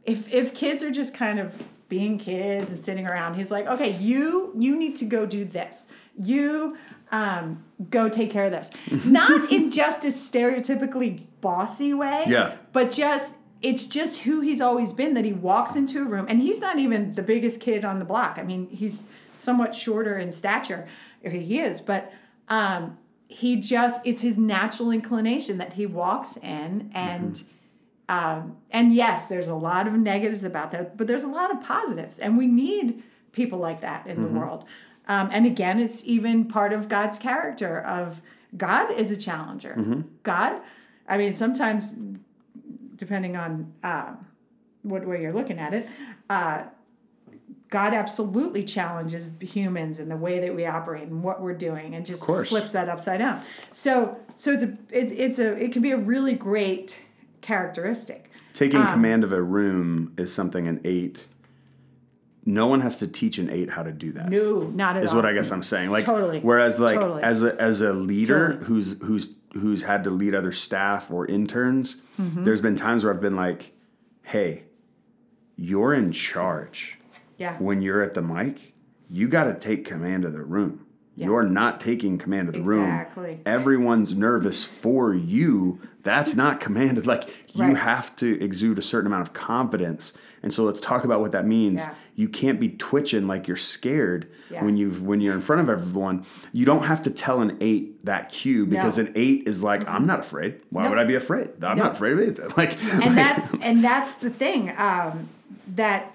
if if kids are just kind of being kids and sitting around, he's like, okay, you you need to go do this. You um, go take care of this. Not in just a stereotypically bossy way. Yeah. But just it's just who he's always been that he walks into a room and he's not even the biggest kid on the block. I mean, he's somewhat shorter in stature, or he is, but um, he just it's his natural inclination that he walks in and um, and yes, there's a lot of negatives about that, but there's a lot of positives, and we need people like that in the world. Um, and again, it's even part of God's character of God is a challenger. God, I mean, sometimes depending on uh, what way you're looking at it, uh, God absolutely challenges humans and the way that we operate and what we're doing, and just flips that upside down. So, so it's a it's, it's a it can be a really great characteristic. Taking command of a room is something an eight. No one has to teach an eight how to do that. No, not at is all. Is what I guess I'm saying. Like Totally. Whereas like Totally. as a as a leader Totally. who's who's who's had to lead other staff or interns, Mm-hmm. there's been times where I've been like, "Hey, you're in charge. Yeah. When you're at the mic, you got to take command of the room. Yeah. You're not taking command of the Exactly. room. Everyone's nervous for you. That's not commanded. Like you Right. have to exude a certain amount of confidence. And so let's talk about what that means. Yeah. You can't be twitching like you're scared Yeah. when you when you're in front of everyone. You don't have to tell an eight that cue because No. an eight is like, I'm not afraid. Why No. would I be afraid? I'm No. not afraid of it. Like, and that's and that's the thing um, that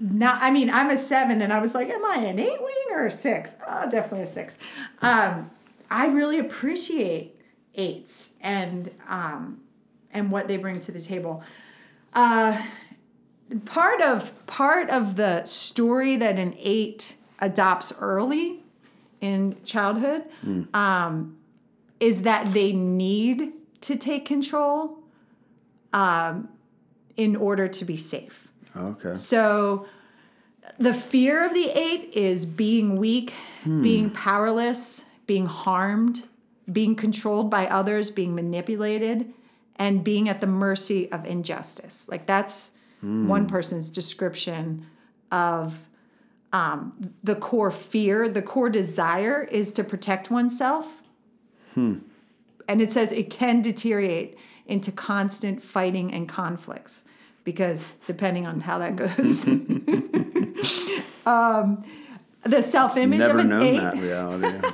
not i mean i'm a seven and i was like am i an eight wing or a six oh definitely a six um, i really appreciate eights and um, and what they bring to the table uh, part of part of the story that an eight adopts early in childhood um, is that they need to take control um, in order to be safe. okay. So the fear of the eight is being weak, being powerless, being harmed, being controlled by others, being manipulated, and being at the mercy of injustice. Like that's one person's description of um, the core fear, the core desire is to protect oneself. And it says it can deteriorate into constant fighting and conflicts because depending on how that goes. um, the self image of an known eight that reality.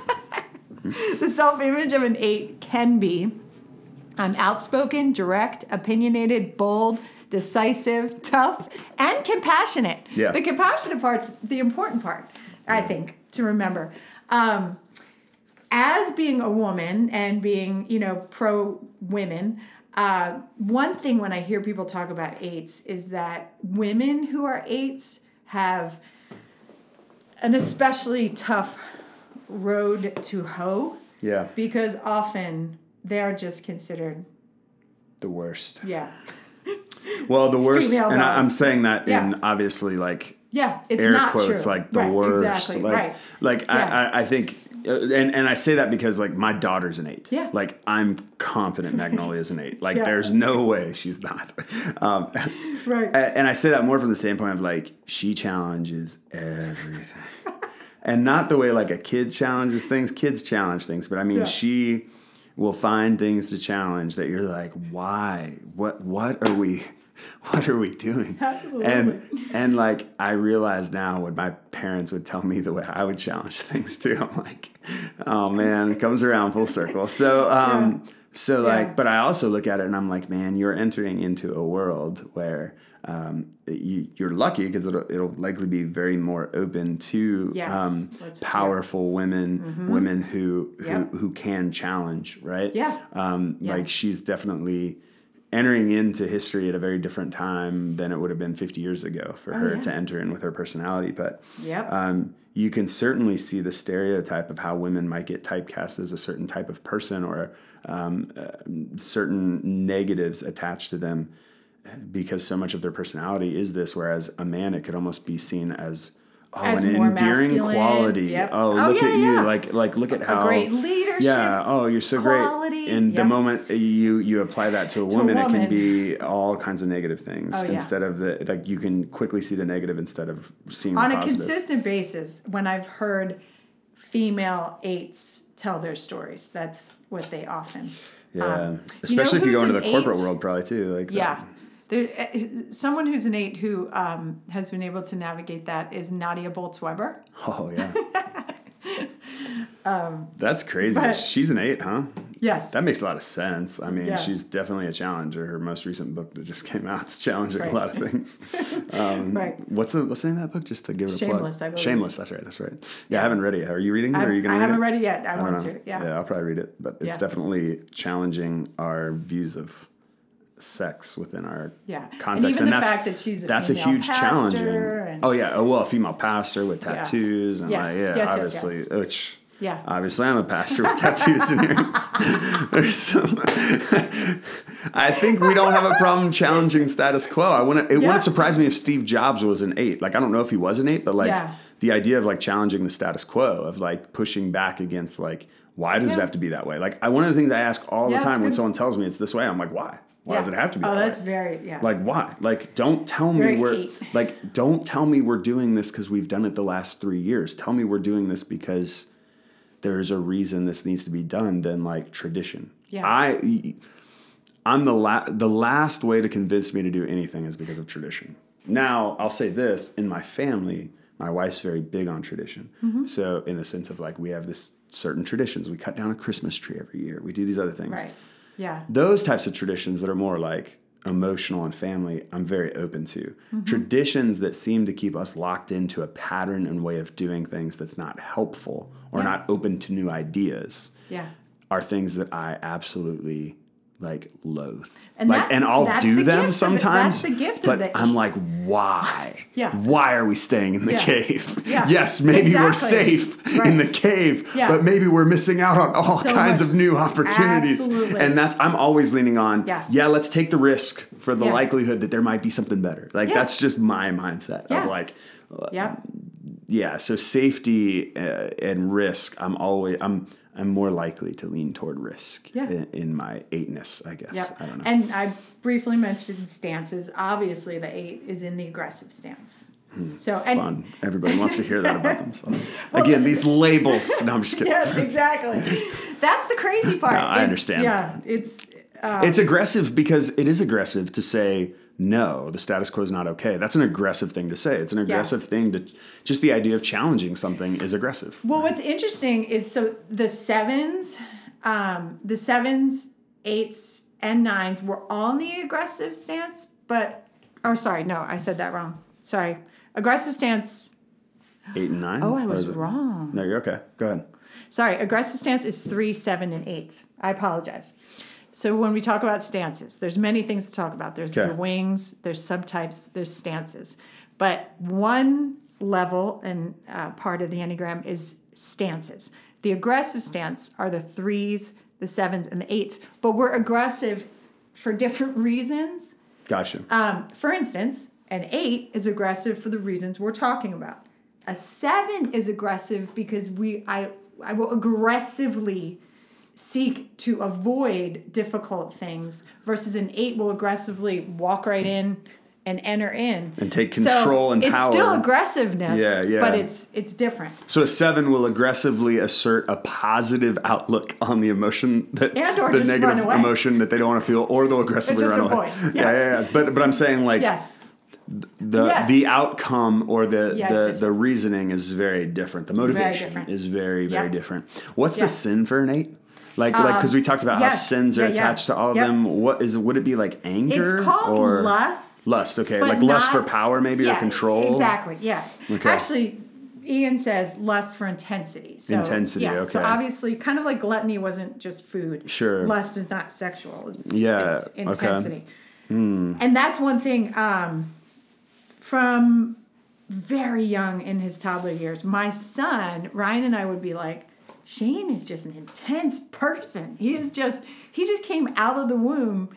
the self image of an eight can be I'm outspoken, direct, opinionated, bold, decisive, tough, and compassionate. Yeah. The compassionate part's the important part, I think, to remember. Um, as being a woman and being, you know, pro women, uh, one thing when I hear people talk about eights is that women who are eights have an especially tough road to hoe Yeah. because often they're just considered, The worst. yeah. Well, the worst, Female and I, I'm saying that Yeah. in obviously like Yeah, it's air not quotes, true. like the right, worst. Exactly, like, right. like Yeah. I, I, I think, uh, and and I say that because like my daughter's an eight. Yeah. Like I'm confident Magnolia's an eight. Like Yeah. there's no way she's not. Um, Right. And I say that more from the standpoint of like she challenges everything. and not the way like a kid challenges things. Kids challenge things, but I mean she will find things to challenge that you're like, why? What what are we what are we doing? Absolutely. And and like I realize now when my parents would tell me the way I would challenge things too. I'm like, oh man, it comes around full circle. So um so like Yeah. but I also look at it and I'm like, man, you're entering into a world where um, you, you're lucky because it'll, it'll likely be very more open to Yes. um, powerful women, women who, Yep. who who can challenge, right? Yeah. Um, Yeah. Like she's definitely entering into history at a very different time than it would have been 50 years ago for her Oh, yeah. to enter in with her personality. But Yep. um, you can certainly see the stereotype of how women might get typecast as a certain type of person or um, uh, certain negatives attached to them because so much of their personality is this. Whereas a man, it could almost be seen as oh, As an endearing masculine. quality. Yep. Oh, Oh, look yeah, at you! yeah. Like like look at A how great leadership Yeah. Oh, you're so quality. great. And the moment you you apply that to a a woman, it can be all kinds of negative things Oh, yeah. instead of the like you can quickly see the negative instead of seeing On a positive. consistent basis, when I've heard female eights tell their stories, that's what they often. Yeah, Um, especially if you go into the corporate world, probably too. Like that. Yeah. There, uh, someone who's an eight who um, has been able to navigate that is Nadia Bolz-Weber. Oh yeah. That's crazy. Um, but- She's an eight, huh? Yes. That makes a lot of sense. I mean, Yeah. she's definitely a challenger. Her most recent book that just came out is challenging Right. a lot of things. Um, right. What's the what's the name of that book? Just to give it a Shameless, plug. I believe. Shameless. That's right. That's right. Yeah, I haven't read it yet. Are you reading it? I, Or are you gonna read haven't it? read it yet. I, I want know. to. Yeah. Yeah, I'll probably read it, but it's Yeah. definitely challenging our views of sex within our Yeah. And context. even the that's, fact that she's a that's a huge challenge. and- oh yeah, oh well, a female pastor with tattoos and Yes. like yeah, Yes, obviously, yes. which Yeah. obviously I'm a pastor with tattoos and earrings. There's some. I think we don't have a problem challenging status quo. I wouldn't. It Yeah. wouldn't surprise me if Steve Jobs was an eight. Like I don't know if he was an eight, but like Yeah. the idea of like challenging the status quo of like pushing back against like why does it have to be that way? Like I, one of the things I ask all Yeah, the time when someone tells me it's this way, I'm like, why? Why Yeah. does it have to be? Oh, that's way? very yeah. Like why? Like don't tell me Very we're eight. like don't tell me we're doing this because we've done it the last three years. Tell me we're doing this because there's a reason this needs to be done than like tradition. Yeah. I I'm the la- the last way to convince me to do anything is because of tradition. Now, I'll say this, in my family, my wife's very big on tradition. Mm-hmm. So in the sense of like we have this certain traditions. We cut down a Christmas tree every year. We do these other things. right. Yeah. Those types of traditions that are more like emotional and family, I'm very open to. Mm-hmm. Traditions that seem to keep us locked into a pattern and way of doing things that's not helpful or Yeah. not open to new ideas Yeah. are things that I absolutely like loath. And like and I'll do the them sometimes. That's the gift of but the I'm like, why? Yeah. Why are we staying in the Yeah. cave? Yeah. Yes, maybe we're safe Right. in the cave, Yeah. but maybe we're missing out on all So kinds much. of new opportunities. Absolutely. And that's I'm always leaning on, Yeah. yeah, let's take the risk for the likelihood that there might be something better. Like that's just my mindset of like Yeah. yeah so safety uh, and risk i'm always i'm i'm more likely to lean toward risk Yeah. in, in my eightness i guess Yep. i don't know And I briefly mentioned stances. Obviously, the eight is in the aggressive stance. So and Hmm. fun everybody wants to hear that about themselves again these labels no i'm just kidding yes, exactly. That's the crazy part. No, I understand. Yeah, it's uh, it's aggressive because it is aggressive to say no the status quo is not okay that's an aggressive thing to say it's an aggressive thing to just the idea of challenging something is aggressive Well, what's interesting is so the sevens, um, the sevens eights, and nines were all in the aggressive stance, but oh, sorry, no, I said that wrong. Sorry, aggressive stance. Eight and nine. Oh, I was wrong. No, you're okay. Go ahead. Sorry, aggressive stance is three, seven, and eight. I apologize. So when we talk about stances, there's many things to talk about. There's Okay. the wings, there's subtypes, there's stances. But one level and uh, part of the Enneagram is stances. The aggressive stance are the threes, the sevens, and the eights. But we're aggressive for different reasons. Gotcha. Um, for instance, an eight is aggressive for the reasons we're talking about. A seven is aggressive because we I I will aggressively seek to avoid difficult things versus an eight will aggressively walk right in and enter in And take So control and power. it's still aggressiveness Yeah, yeah. but it's it's different So a seven will aggressively assert a positive outlook on the emotion that And or the just negative run away. emotion that they don't want to feel, or they'll aggressively run away. Yeah. Yeah. yeah, yeah, But but I'm saying like yes the Yes. the outcome or the Yes, the, the reasoning is very different. The motivation different. is very very Yeah. different. What's the sin for an eight? Like like because we talked about yes. how sins are Yeah, yeah. attached to all of Yep. them. What is it would it be like anger? It's called or lust. Lust, okay, like lust for power maybe or control. Exactly. Yeah. Okay. Actually, Ian says lust for intensity. So, Intensity, Yeah. So obviously, kind of like gluttony wasn't just food. Sure. Lust is not sexual. It's, Yeah, It's okay. intensity. And that's one thing. Um, from very young in his toddler years, my son Ryan and I would be like, Shane is just an intense person. He is just he just came out of the womb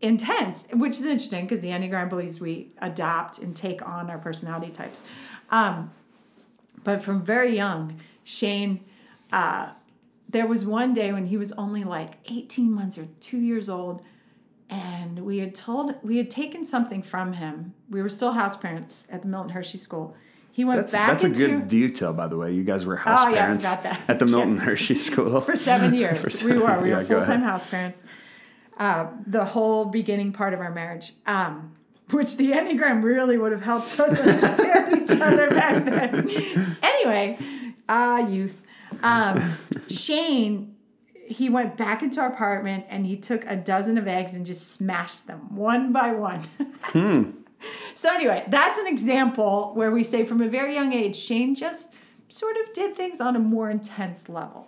intense, which is interesting because the Enneagram believes we adopt and take on our personality types. Um, but from very young, Shane, uh, there was one day when he was only like 18 months or two years old, and we had told we had taken something from him. We were still house parents at the Milton Hershey School. He went That's back that's a good detail, by the way. You guys were house Oh, parents at the Milton Hershey School for seven years. For we were. We yeah, were full time house parents. Uh, the whole beginning part of our marriage, um, which the Enneagram really would have helped us understand each other back then. anyway, ah, youth. Um, Shane, he went back into our apartment and he took a dozen of eggs and just smashed them one by one. So anyway, that's an example where we say from a very young age, Shane just sort of did things on a more intense level.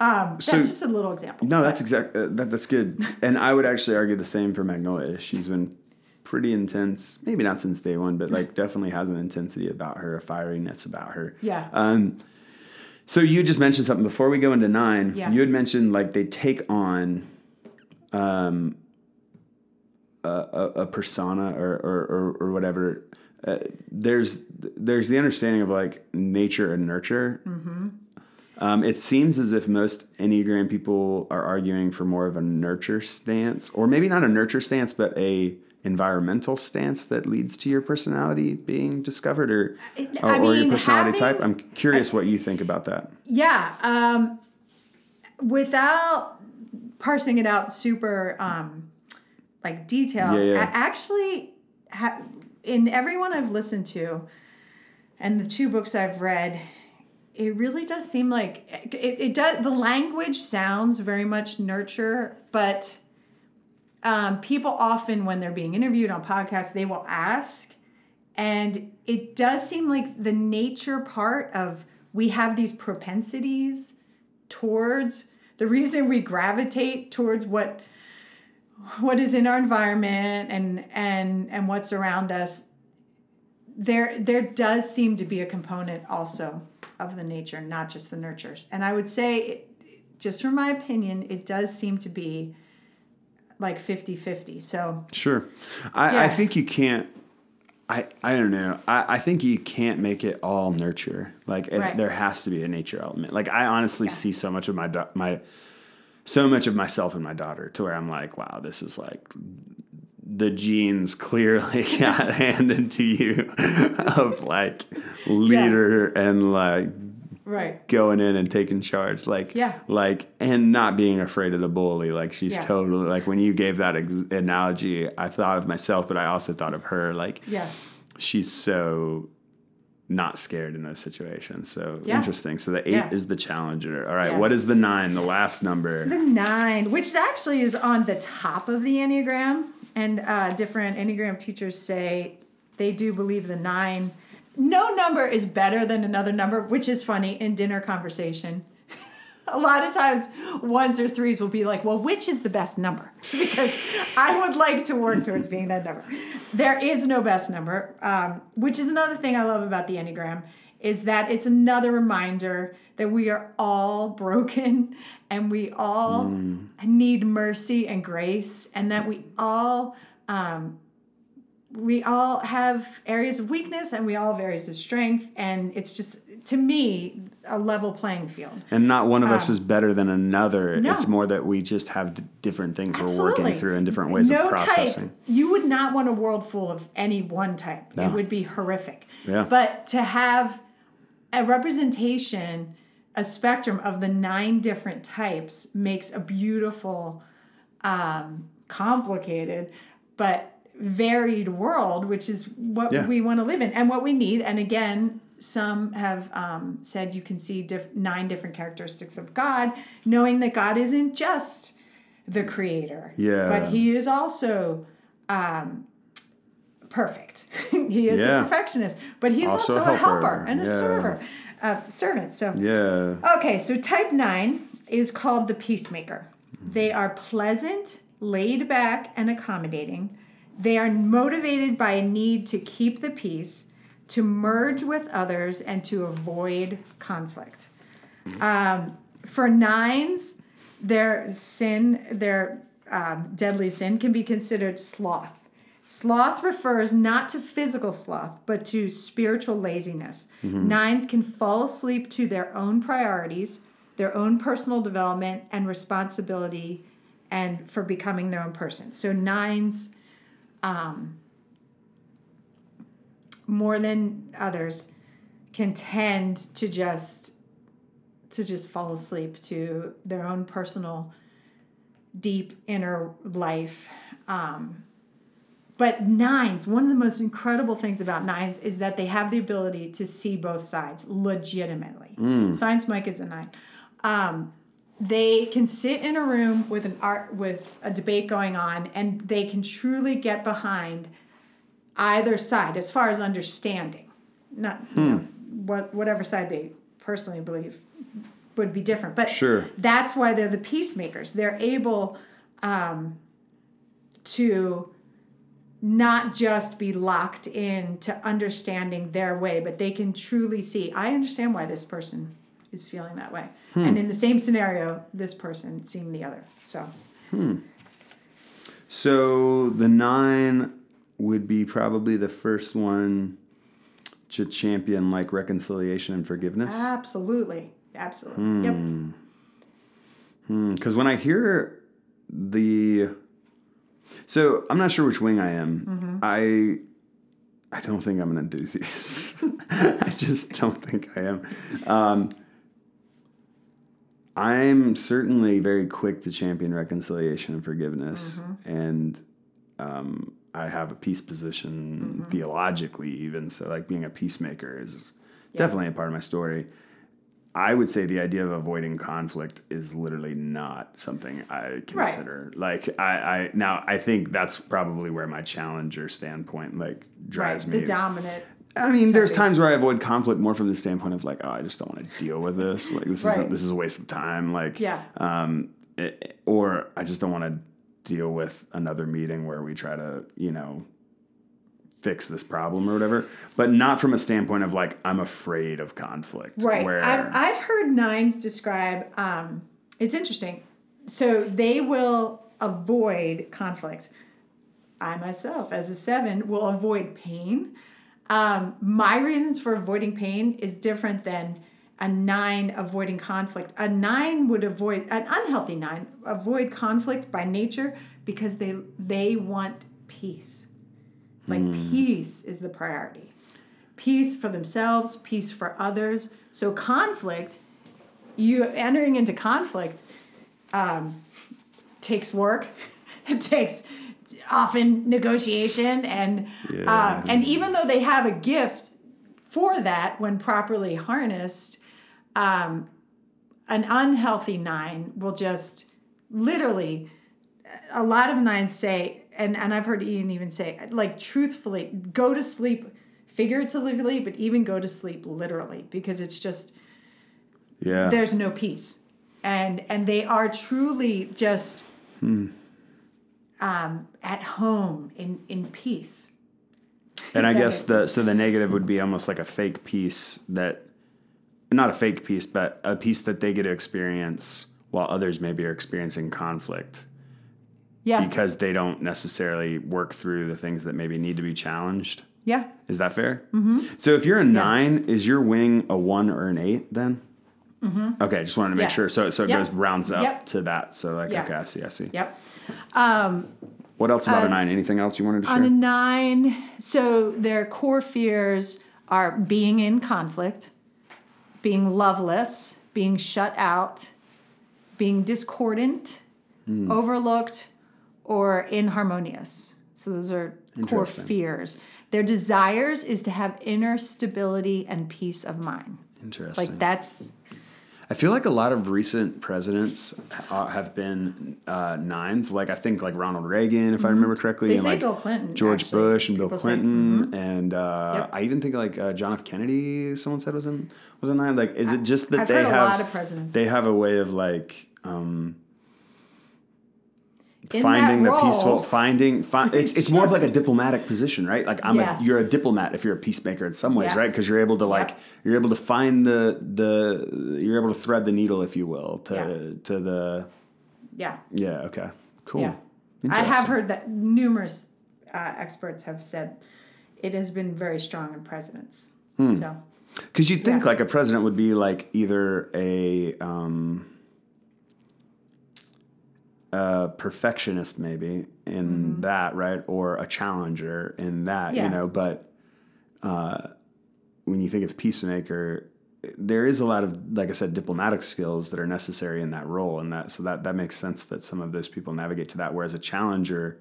Um, that's just a little example. No, that's exact. Uh, that, that's good. And I would actually argue the same for Magnolia. She's been pretty intense. Maybe not since day one, but like definitely has an intensity about her, a fieriness about her. Yeah. Um, so you just mentioned something before we go into nine. Yeah. You had mentioned like they take on, um, a, a, persona or or, or, or whatever. Uh, there's there's the understanding of like nature and nurture. Um, it seems as if most Enneagram people are arguing for more of a nurture stance, or maybe not a nurture stance, but a environmental stance that leads to your personality being discovered, or or, I or your personality having- type. I'm curious what you think about that. Yeah. Um, without parsing it out super um, like detail, Yeah, yeah. Actually ha- in everyone I've listened to and the two books I've read, it really does seem like it, it does the language sounds very much nurture, but um, people often when they're being interviewed on podcasts, they will ask and it does seem like the nature part of we have these propensities towards the reason we gravitate towards what what is in our environment and and and what's around us there there does seem to be a component also of the nature not just the nurtures and i would say it, just from my opinion it does seem to be like 50-50 so Sure, I, I think you can't. I, I don't know. I, I think you can't make it all nurture. Like it, there has to be a nature element. Like I honestly Yeah. see so much of my my so much of myself in my daughter to where I'm like, wow, this is like the genes clearly got handed to you of like leader and like right going in and taking charge like Yeah. like and not being afraid of the bully like she's Yeah. totally like when you gave that ex- analogy i thought of myself but i also thought of her like yeah she's so not scared in those situations. So Yeah. interesting. So the eight Yeah. is the challenger. All right. What is the nine? The last number. The nine, which actually is on the top of the Enneagram, and uh, different Enneagram teachers say they do believe the nine. No number is better than another number, which is funny in dinner conversation. A lot of times, ones or threes will be like, well, which is the best number? Because I would like to work towards being that number. There is no best number, um, which is another thing I love about the Enneagram, is that it's another reminder that we are all broken and we all need mercy and grace, and that we all um, we all have areas of weakness and we all have areas of strength, and it's just to me a level playing field. And not one of us is better than another. Um, no. It's more that we just have d- different things we're working through and different ways no of processing. Type, you would not want a world full of any one type. No. It would be horrific. Yeah. But to have a representation, a spectrum of the nine different types makes a beautiful, um, complicated, but varied world, which is what Yeah. we want to live in and what we need. And again, some have um, said you can see diff- nine different characteristics of God, knowing that God isn't just the creator, Yeah. but He is also um, perfect. he is Yeah. a perfectionist, but He's Also also, a helper, helper. and a Yeah. server, uh, servant. So Yeah. Okay, so type 9 is called the peacemaker. They are pleasant, laid back, and accommodating. They are motivated by a need to keep the peace, to merge with others, and to avoid conflict. Um, for nines, their sin, their um, deadly sin, can be considered sloth. Sloth refers not to physical sloth, but to spiritual laziness. Nines can fall asleep to their own priorities, their own personal development, and responsibility, and for becoming their own person. So, nines, um, more than others, can tend to just to just fall asleep to their own personal deep inner life. Um, but nines one of the most incredible things about nines is that they have the ability to see both sides legitimately. Science mike is a nine. Um, they can sit in a room with an art with a debate going on and they can truly get behind either side as far as understanding. Not know, what whatever side they personally believe would be different but Sure. that's why they're the peacemakers. They're able um, to not just be locked in to understanding their way but they can truly see i understand why this person is feeling that way. Hmm. And in the same scenario this person seeing the other so. Hmm. So the nine would be probably the first one to champion like reconciliation and forgiveness. absolutely. Absolutely. Hmm. Yep. Because when I hear the, so I'm not sure which wing I am. Mm-hmm. I, I don't think I'm an enthusiast. I just don't think I am. Um, I'm certainly very quick to champion reconciliation and forgiveness, and um, I have a peace position theologically, even so. Like being a peacemaker is definitely a part of my story. I would say the idea of avoiding conflict is literally not something I consider. Like I, I now I think that's probably where my challenger standpoint like drives right me. the dominant I mean, there's times where I avoid conflict more from the standpoint of like, oh, I just don't want to deal with this. Like this is Right. this is a waste of time. Like Yeah. um, it- or I just don't want to deal with another meeting where we try to you know fix this problem or whatever. But not from a standpoint of like I'm afraid of conflict. Right. Where I've, I've heard nines describe, um, it's interesting. So they will avoid conflict. I myself, as a seven, will avoid pain. Um, my reasons for avoiding pain is different than a nine avoiding conflict. A nine would avoid an unhealthy nine avoid conflict by nature because they they want peace. Like peace is the priority peace for themselves, peace for others. So conflict, you entering into conflict, um, takes work. It takes often negotiation and Yeah. um, and even though they have a gift for that, when properly harnessed, um, an unhealthy nine will just literally, a lot of nines say, and, and I've heard Ian even say, like, truthfully, go to sleep figuratively, but even go to sleep literally, because it's just, Yeah. there's no peace and and they are truly just um, at home in in peace And I guess the so the negative would be almost like a fake peace that not a fake peace, but a peace that they get to experience while others maybe are experiencing conflict yeah because they don't necessarily work through the things that maybe need to be challenged. yeah Is that fair? Mm-hmm. So if you're a nine, is your wing a one or an eight then? Mm-hmm. Okay, just wanted to make Yeah. sure. So so it Yep. goes rounds up Yep. to that. So like Yeah. okay, I see, I see. yep Um, what else about uh, a nine? Anything else you wanted to share? on a nine so their core fears are being in conflict being loveless being shut out being discordant hmm. overlooked or inharmonious so those are core fears their desires is to have inner stability and peace of mind Interesting. like that's I feel like a lot of recent presidents uh, have been uh, nines. Like I think like Ronald Reagan, if I remember correctly, They and say like Bill Clinton, George actually. Bush, and Bill People say- mm-hmm. Clinton, and uh, Yep. I even think like uh, John F. Kennedy. Someone said was in was a nine. Like, is it just that I've they have lot of presidents. they have a way of like. Um, In finding the peaceful finding fi- it's, it's more of like a diplomatic position right like i'm Yes. a you're a diplomat if you're a peacemaker in some ways right because you're able to like Yep. you're able to find the the you're able to thread the needle if you will to Yeah. to the yeah yeah okay cool Yeah. I have heard that numerous uh, experts have said it has been very strong in presidents. Hmm. So, Because you'd think Yeah. like a president would be like either a um, a perfectionist maybe in that right, or a challenger in that Mm-hmm. Yeah. you know. But uh, when you think of peacemaker, there is a lot of like I said diplomatic skills that are necessary in that role, and that so that that makes sense that some of those people navigate to that. Whereas a challenger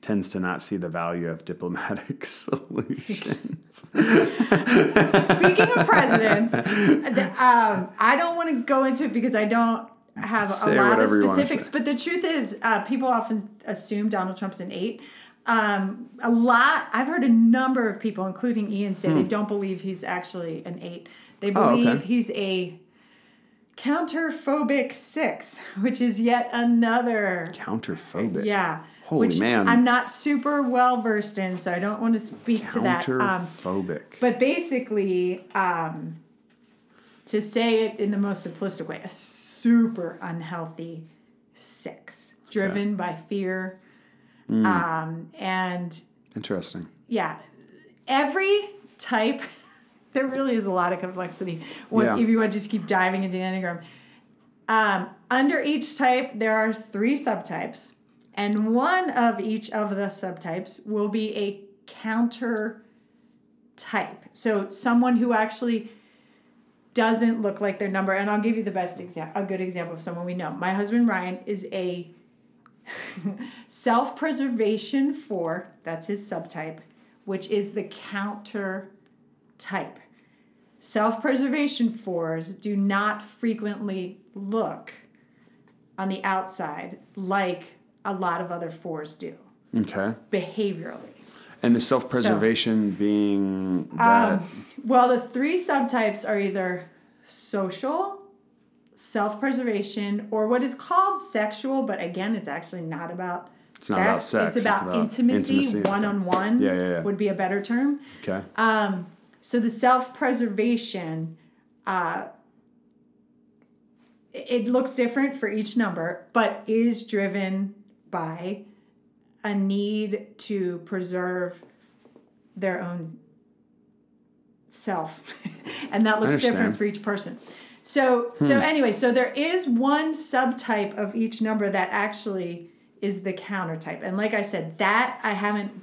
tends to not see the value of diplomatic solutions. speaking of presidents, um, I don't want to go into it because I don't have Say a lot of specifics. But the truth is, uh, people often assume Donald Trump's an eight. Um, a lot, I've heard a number of people, including Ian, say they don't believe he's actually an eight. They Hmm. Oh, okay. believe he's a counterphobic six, which is yet another Counterphobic. yeah. Holy which man. I'm not super well versed in, so I don't want to speak to that. Um, Counterphobic. but basically, um, to say it in the most simplistic way, a super unhealthy six, driven by fear. Hmm. Um, and Interesting. yeah, every type, there really is a lot of complexity when, Yeah. if you want to just keep diving into the Enneagram. Um, under each type, there are three subtypes, and one of each of the subtypes will be a counter type. So someone who actually doesn't look like their number. And I'll give you the best example, a good example of someone we know. My husband Ryan is a self preservation for, that's his subtype, which is the counter type. Self preservation fours do not frequently look on the outside like a lot of other fours do Okay. behaviorally. And the self preservation being that. Um, well, the three subtypes are either social, self preservation, or what is called sexual, but again, it's actually not about It's not about sex, It's it's about, about intimacy, intimacy, one on one. Yeah, yeah, yeah. Would be a better term. okay. Um, so the self preservation, uh, it looks different for each number, but is driven by a need to preserve their own self, and that looks different for each person. So, so hmm. anyway, so there is one subtype of each number that actually is the counter type, and like I said, that I haven't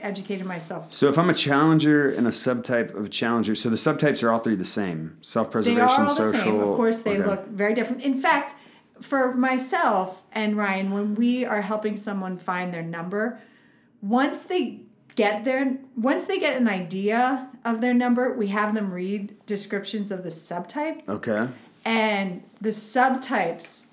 educated myself so if I'm a challenger and a subtype of challenger, so the subtypes are all three the same self They preservation, are all the social. same. Of course, they okay. look very different. In fact, for myself and Ryan, when we are helping someone find their number, once they get their once they get an idea of their number, we have them read descriptions of the subtype. Okay. And the subtypes,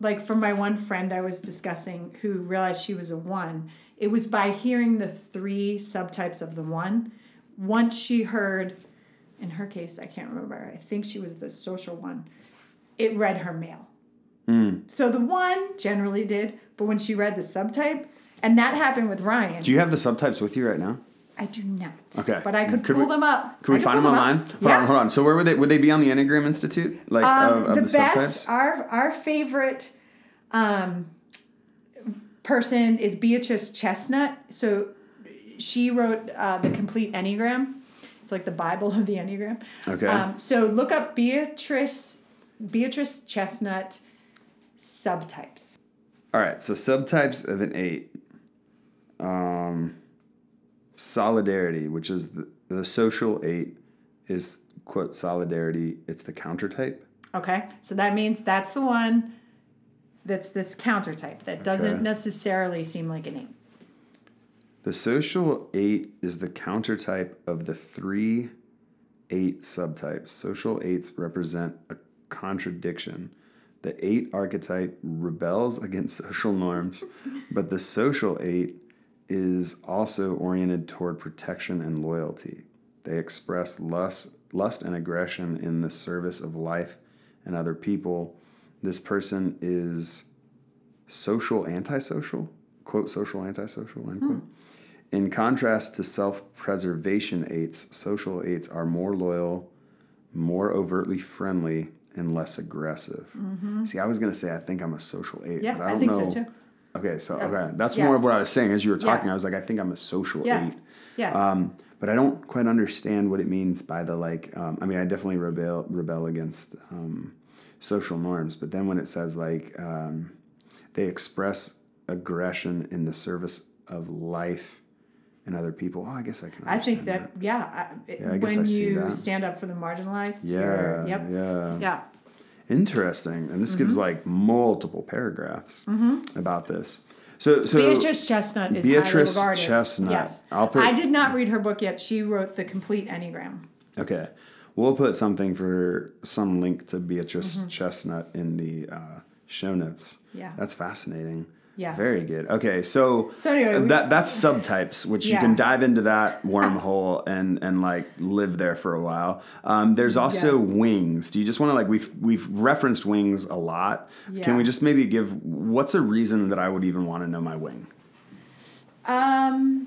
like for my one friend I was discussing who realized she was a one, it was by hearing the three subtypes of the one. Once she heard, in her case, I can't remember, I think she was the social one, it read her mail. So the one generally did, but when she read the subtype, and that happened with Ryan. Do you have the subtypes with you right now? I do not. Okay. But I could, Could pull we- them up. Can we find them up. online? Hold yeah. on, hold on. So where would they would they be on the Enneagram Institute? Like Um, of, of the, the, best, subtypes? our our favorite um, person is Beatrice Chestnut. So she wrote uh, the complete Enneagram. It's like the Bible of the Enneagram. Okay. Um, so look up Beatrice Beatrice Chestnut subtypes. All right, so subtypes of an eight. Um, solidarity, which is the, the social eight, is quote solidarity. It's the counter type. Okay, so that means that's the one that's this counter type that doesn't Okay. necessarily seem like an eight. The social eight is the counter type of the three eight subtypes. Social eights represent a contradiction. The eight archetype rebels against social norms, but the social eight is also oriented toward protection and loyalty. They express lust, lust and aggression in the service of life and other people. This person is social antisocial, quote, social antisocial, end quote. Hmm. In contrast to self preservation eights, social eights are more loyal, more overtly friendly, and less aggressive. See, I was going to say I think I'm a social eight, Mm-hmm. Yeah, but I I don't think so know. too. Okay, so okay, that's Yeah. more of what I was saying as you were talking. I was like, I think I'm a social Yeah. eight. Yeah. Um, but I don't quite understand what it means by the like. Um, I mean, I definitely rebel rebel against um, social norms. But then when it says like um, they express aggression in the service of life and other people, oh, I guess I can. I think understand that, yeah, I, Yeah, I guess when I see you that. stand up for the marginalized, Yeah, you're, yep, yeah, yeah. Interesting, and this Mm-hmm. gives like multiple paragraphs about this. So, so Beatrice Chestnut is Beatrice highly regarded. Chestnut. Yes, I'll put- I did not read her book yet. She wrote the complete Enneagram. Okay. We'll put something for some link to Beatrice Chestnut in the uh, show notes. Mm-hmm. Yeah. That's fascinating. Yeah. Very good. Okay, so, So anyway, we- that that's subtypes, which you can dive into that wormhole and and like live there for a while. Um, there's also Yeah. wings. Do you just want to like we've we've referenced wings a lot. Yeah. Can we just maybe give what's a reason that I would even want to know my wing? Um,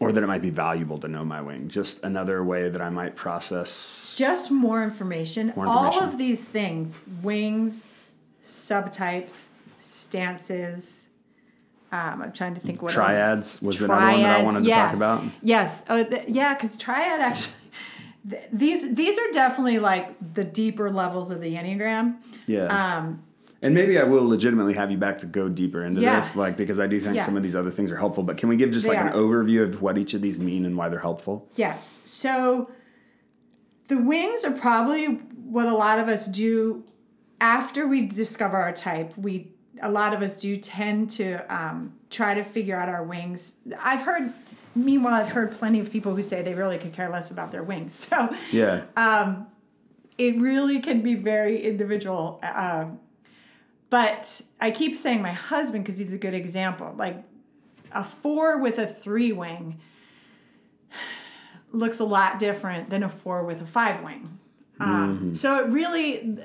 Or that it might be valuable to know my wing. Just another way that I might process just more information. More information. All of these things: wings, subtypes, stances. Um, I'm trying to think what Triads else. was another one that I wanted to talk about. Yes, oh, th- yeah, because triad actually. th- These these are definitely like the deeper levels of the enneagram. Yeah. Um, and maybe I will legitimately have you back to go deeper into Yeah. this, like because I do think Yeah. some of these other things are helpful. But can we give just They like an overview of what each of these mean and why they're helpful? Yes. So the wings are probably what a lot of us do after we discover our type. We a lot of us do tend to um, try to figure out our wings. I've heard. Meanwhile, I've heard plenty of people who say they really could care less about their wings. So Yeah. Uh, it really can be very individual. Um, but I keep saying my husband because he's a good example. Like a four with a three wing looks a lot different than a four with a five wing. Um, So it really,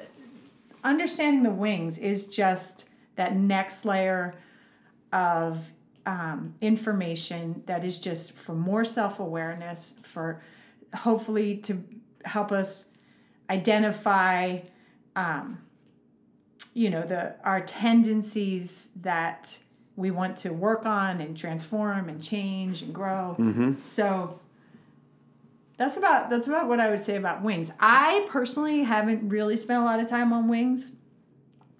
understanding the wings is just that next layer of um, information that is just for more self awareness, for hopefully to help us identify, um, you know, the our tendencies that we want to work on and transform and change and grow. So that's about that's about what I would say about wings. I personally haven't really spent a lot of time on wings,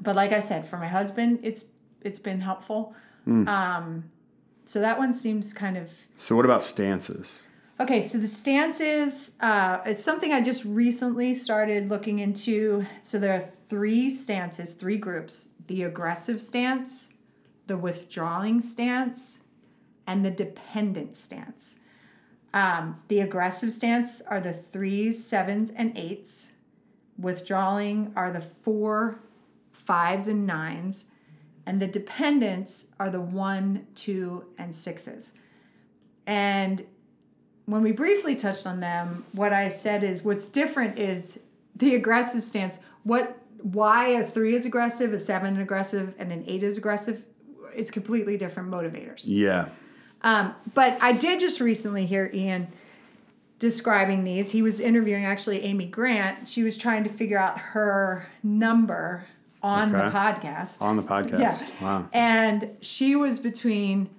but like I said, for my husband, it's it's been helpful. Um, so that one seems kind of So what about stances? okay. So the stances uh, is something I just recently started looking into. So there are three stances, three groups: the aggressive stance, the withdrawing stance, and the dependent stance. Um, the aggressive stance are the threes, sevens, and eights. Withdrawing are the four, fives, and nines. And the dependents are the one, two, and sixes. And when we briefly touched on them, what I said is what's different is the aggressive stance. What why a three is aggressive, a seven aggressive, and an eight is aggressive is completely different motivators. Yeah. Um, but I did just recently hear Ian describing these. He was interviewing actually Amy Grant. She was trying to figure out her number on the podcast. On the podcast. Yeah. Wow. And she was between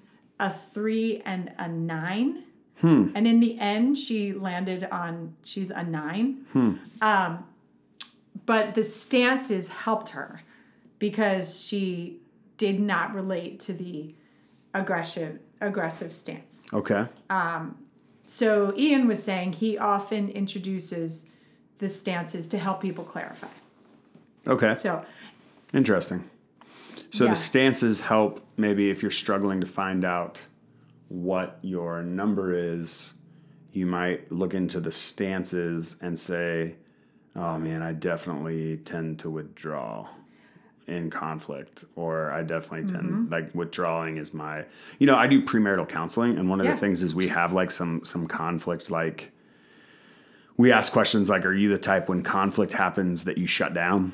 a three and a nine. Hmm. And in the end, she landed on she's a nine. Hmm. Um, but the stances helped her because she did not relate to the aggressive aggressive stance. Okay. Um, So Ian was saying he often introduces the stances to help people clarify. Okay. So Interesting. So Yeah. the stances help maybe if you're struggling to find out what your number is, you might look into the stances and say, oh man, I definitely tend to withdraw in conflict or I definitely tend Mm-hmm. like withdrawing is my you know I do premarital counseling and one of Yeah. the things is we have like some some conflict like we ask questions like are you the type when conflict happens that you shut down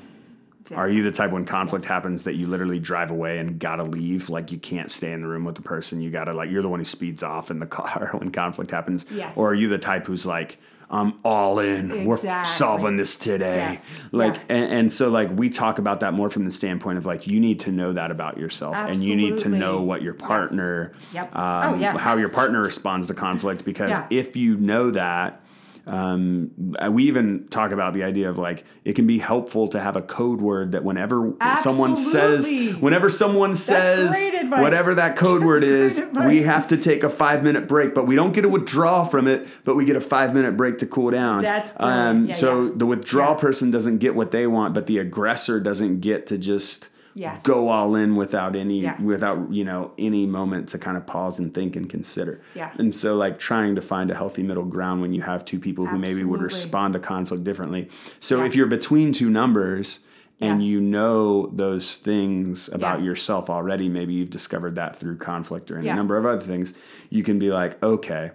are you the type when conflict happens that you literally drive away and gotta leave? Like you can't stay in the room with the person. You gotta like you're the one who speeds off in the car when conflict happens. Yes. Or are you the type who's like, I'm all in. Exactly. We're solving this today. Yes. Like Yeah. and, and so like we talk about that more from the standpoint of like you need to know that about yourself and you need to know what your partner Yep. um, Oh, yeah. how your partner responds to conflict because Yeah. if you know that um, we even talk about the idea of like it can be helpful to have a code word that whenever someone says whenever someone says whatever that code That's word is advice. we have to take a five minute break but we don't get a withdraw from it but we get a five minute break to cool down That's um. Yeah, so yeah. the withdrawal Yeah. person doesn't get what they want but the aggressor doesn't get to just Yes. go all in without any Yeah. without you know any moment to kind of pause and think and consider Yeah. and so like trying to find a healthy middle ground when you have two people who maybe would respond to conflict differently so Yeah. if you're between two numbers and you know those things about yourself already maybe you've discovered that through conflict or any number of other things you can be like okay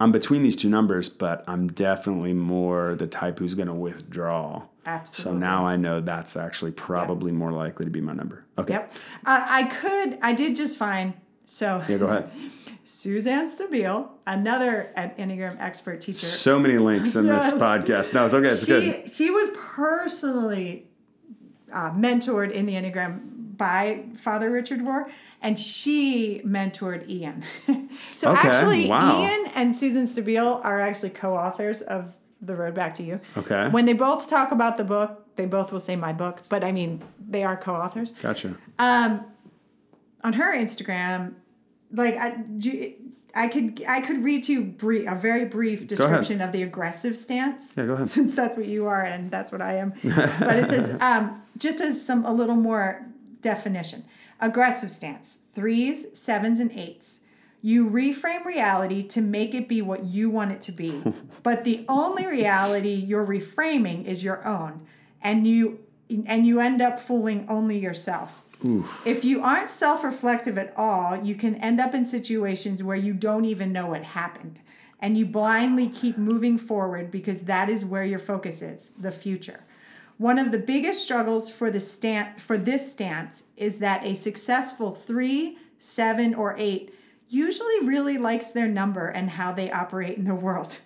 i'm between these two numbers but i'm definitely more the type who's going to withdraw Absolutely. so now i know that's actually probably more likely to be my number okay Yep. Uh, I could, I did just fine. so yeah go ahead Suzanne Stabile, another en- Enneagram expert teacher. so many links in Yes. this podcast no it's okay it's good she, she was personally uh, mentored in the Enneagram by Father Richard Rohr, and she mentored Ian. so Okay, actually, wow. Ian and Susan Stabile are actually co-authors of The Road Back to You. Okay. When they both talk about the book, they both will say my book, but I mean, they are co-authors. gotcha on her Instagram, like I, do- I could I could read to you brief, a very brief description of the aggressive stance. Yeah, go ahead. Since that's what you are and that's what I am. but it says um, just as some a little more definition. Aggressive stance: threes, sevens, and eights. You reframe reality to make it be what you want it to be. but the only reality you're reframing is your own. And you and you end up fooling only yourself. If you aren't self reflective at all, you can end up in situations where you don't even know what happened. And you blindly keep moving forward because that is where your focus is the future. One of the biggest struggles for, the stan- for this stance is that a successful three, seven, or eight usually really likes their number and how they operate in the world.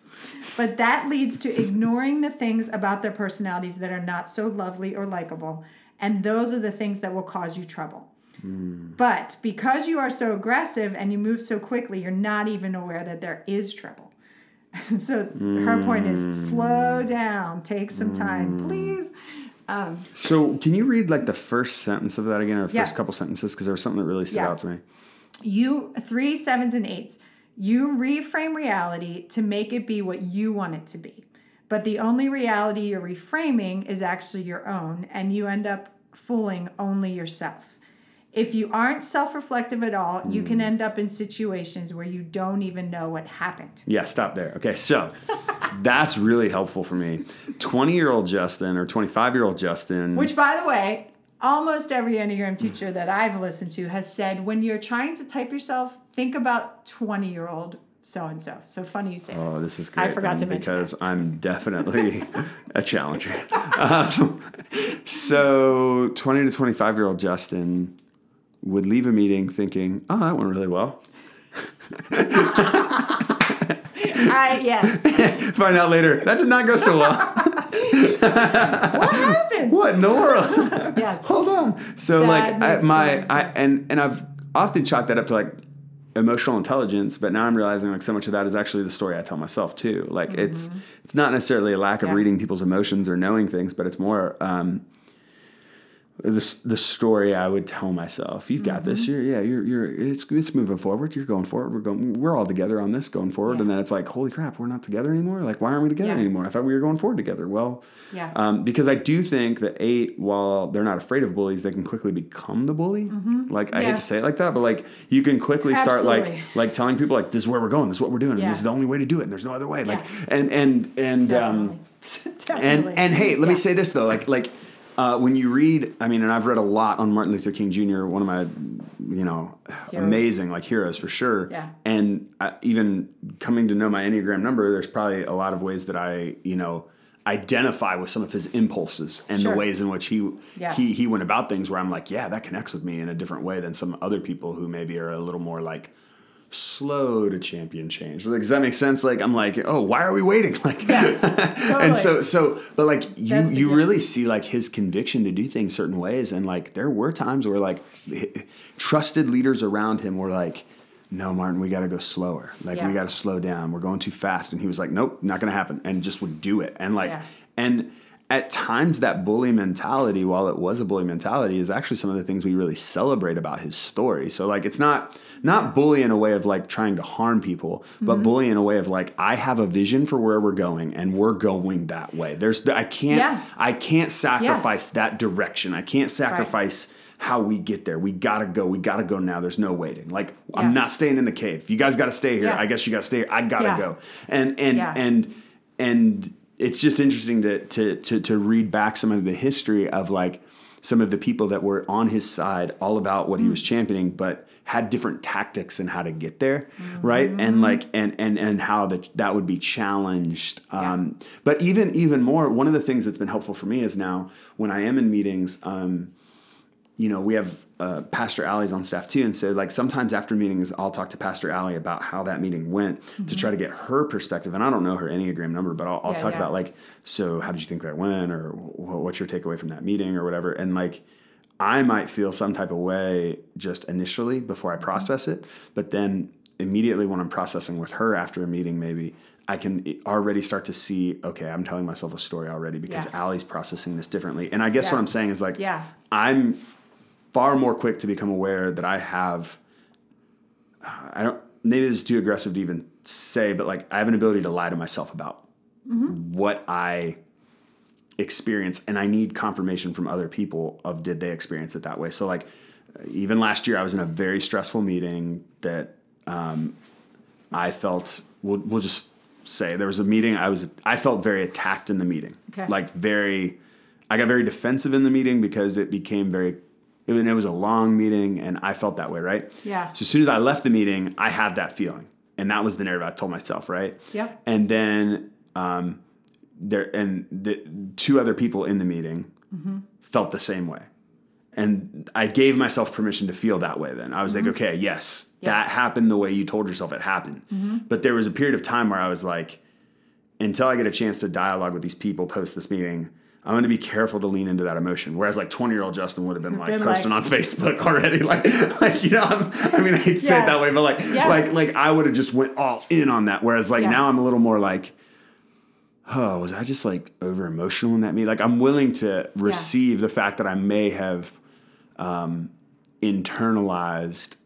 But that leads to ignoring the things about their personalities that are not so lovely or likable. And those are the things that will cause you trouble. Hmm. But because you are so aggressive and you move so quickly, you're not even aware that there is trouble. so her point is slow down, take some time, please. Um, So, can you read like the first sentence of that again, or the Yeah. first couple sentences? Because there was something that really stood Yeah. out to me. you three sevens and eights you reframe reality to make it be what you want it to be but the only reality you're reframing is actually your own and you end up fooling only yourself if you aren't self-reflective at all, you Mm. can end up in situations where you don't even know what happened. Yeah, stop there. Okay, so that's really helpful for me. 20 year old Justin or 25 year old Justin. Which, by the way, almost every Enneagram teacher that I've listened to has said when you're trying to type yourself, think about 20 year old so and so. So funny you say that. Oh, this is great. I forgot to mention because I'm definitely a challenger. Um, so, 20 to 25 year old Justin would leave a meeting thinking, "Oh, that went really well." I, yes. Find out later that did not go so well. what happened? what in the world? Yes. Hold on. So That like I, my I and and I've often chalked that up to like emotional intelligence, but now I'm realizing like so much of that is actually the story I tell myself too. Like it's it's not necessarily a lack of Mm-hmm. Yeah. reading people's emotions or knowing things, but it's more um the, the story I would tell myself. You've got this. Mm-hmm. You're yeah. You're you're. It's it's moving forward. You're going forward. We're going. We're all together on this going forward. Yeah. And then it's like, holy crap, we're not together anymore. Like, why aren't we together Yeah. anymore? I thought we were going forward together. Well, Yeah. um, because I do think that eight, while they're not afraid of bullies, they can quickly become the bully. Like I hate to say it like that, but like you can quickly start like like telling people like this is where we're going, this is what we're doing, and this is the only way to do it, and there's no other way. Like Yeah. and and and Definitely. um, and Definitely. and hey, let me say this though, like like uh, when you read, I mean, and I've read a lot on Martin Luther King Jr., one of my, you know, Heroes. amazing like heroes for sure. Yeah. And I, even coming to know my Enneagram number, there's probably a lot of ways that I, you know, identify with some of his impulses and Sure. the ways in which he Yeah. he he went about things where I'm like, yeah, that connects with me in a different way than some other people who maybe are a little more like slow to champion change. Like, does that make sense? Like, I'm like, oh, why are we waiting? Like, Yes, totally. and so, so, but like, you, you really see like his conviction to do things certain ways. And like, there were times where like trusted leaders around him were like, no, Martin, we got to go slower. Like, we got to slow down. We're going too fast. And he was like, nope, not going to happen. And just would do it. And like, Yeah. and at times that bully mentality, while it was a bully mentality, is actually some of the things we really celebrate about his story. So like it's not not bully in a way of like trying to harm people, but Mm-hmm. bully in a way of like I have a vision for where we're going and we're going that way. There's I can't Yeah. I can't sacrifice that direction. I can't sacrifice how we get there. We gotta go. We gotta go now. There's no waiting. Like Yeah. I'm not staying in the cave. You guys gotta stay here. Yeah. I guess you gotta stay here. I gotta Yeah. go. And and Yeah. and and it's just interesting to, to to to read back some of the history of like some of the people that were on his side all about what he was championing but had different tactics and how to get there right? And like and and and how that that would be challenged um, but even even more one of the things that's been helpful for me is now when i am in meetings um, you know, we have uh, Pastor Allie's on staff too, and so like sometimes after meetings, I'll talk to Pastor Allie about how that meeting went to try to get her perspective. And I don't know her enneagram number, but I'll, I'll Yeah, talk yeah. about like, so how did you think that went, or wh- what's your takeaway from that meeting, or whatever. And like, I might feel some type of way just initially before I Mm-hmm. process it, but then immediately when I'm processing with her after a meeting, maybe. I can already start to see, okay, I'm telling myself a story already because Yeah. Allie's processing this differently. And I guess what I'm saying is like, Yeah. I'm far more quick to become aware that I have. I don't. Maybe this is too aggressive to even say, but like I have an ability to lie to myself about what I experience, and I need confirmation from other people of did they experience it that way. So like, even last year, I was in a very stressful meeting that um, I felt. We'll, we'll just say there was a meeting. I was. I felt very attacked in the meeting. Okay. Like very. I got very defensive in the meeting because it became very. It was, it was a long meeting, and I felt that way, right? Yeah. So as soon as I left the meeting, I had that feeling, and that was the narrative I told myself, right? Yep. And then um, there and the two other people in the meeting Mm-hmm. felt the same way, and I gave myself permission to feel that way. Then I was like, okay, yes, Mm-hmm. Yeah. that happened the way you told yourself it happened. But there was a period of time where I was like, until I get a chance to dialogue with these people post this meeting. I'm going to be careful to lean into that emotion. Whereas, like 20 year old Justin would have been like Been posting like- on Facebook already, like, like you know, I'm, I mean, I hate to say it that way, but like, Yeah. like, like I would have just went all in on that. Whereas, like Yeah. now, I'm a little more like, oh, was I just like over emotional in that meeting? Like, I'm willing to receive the fact that I may have um, internalized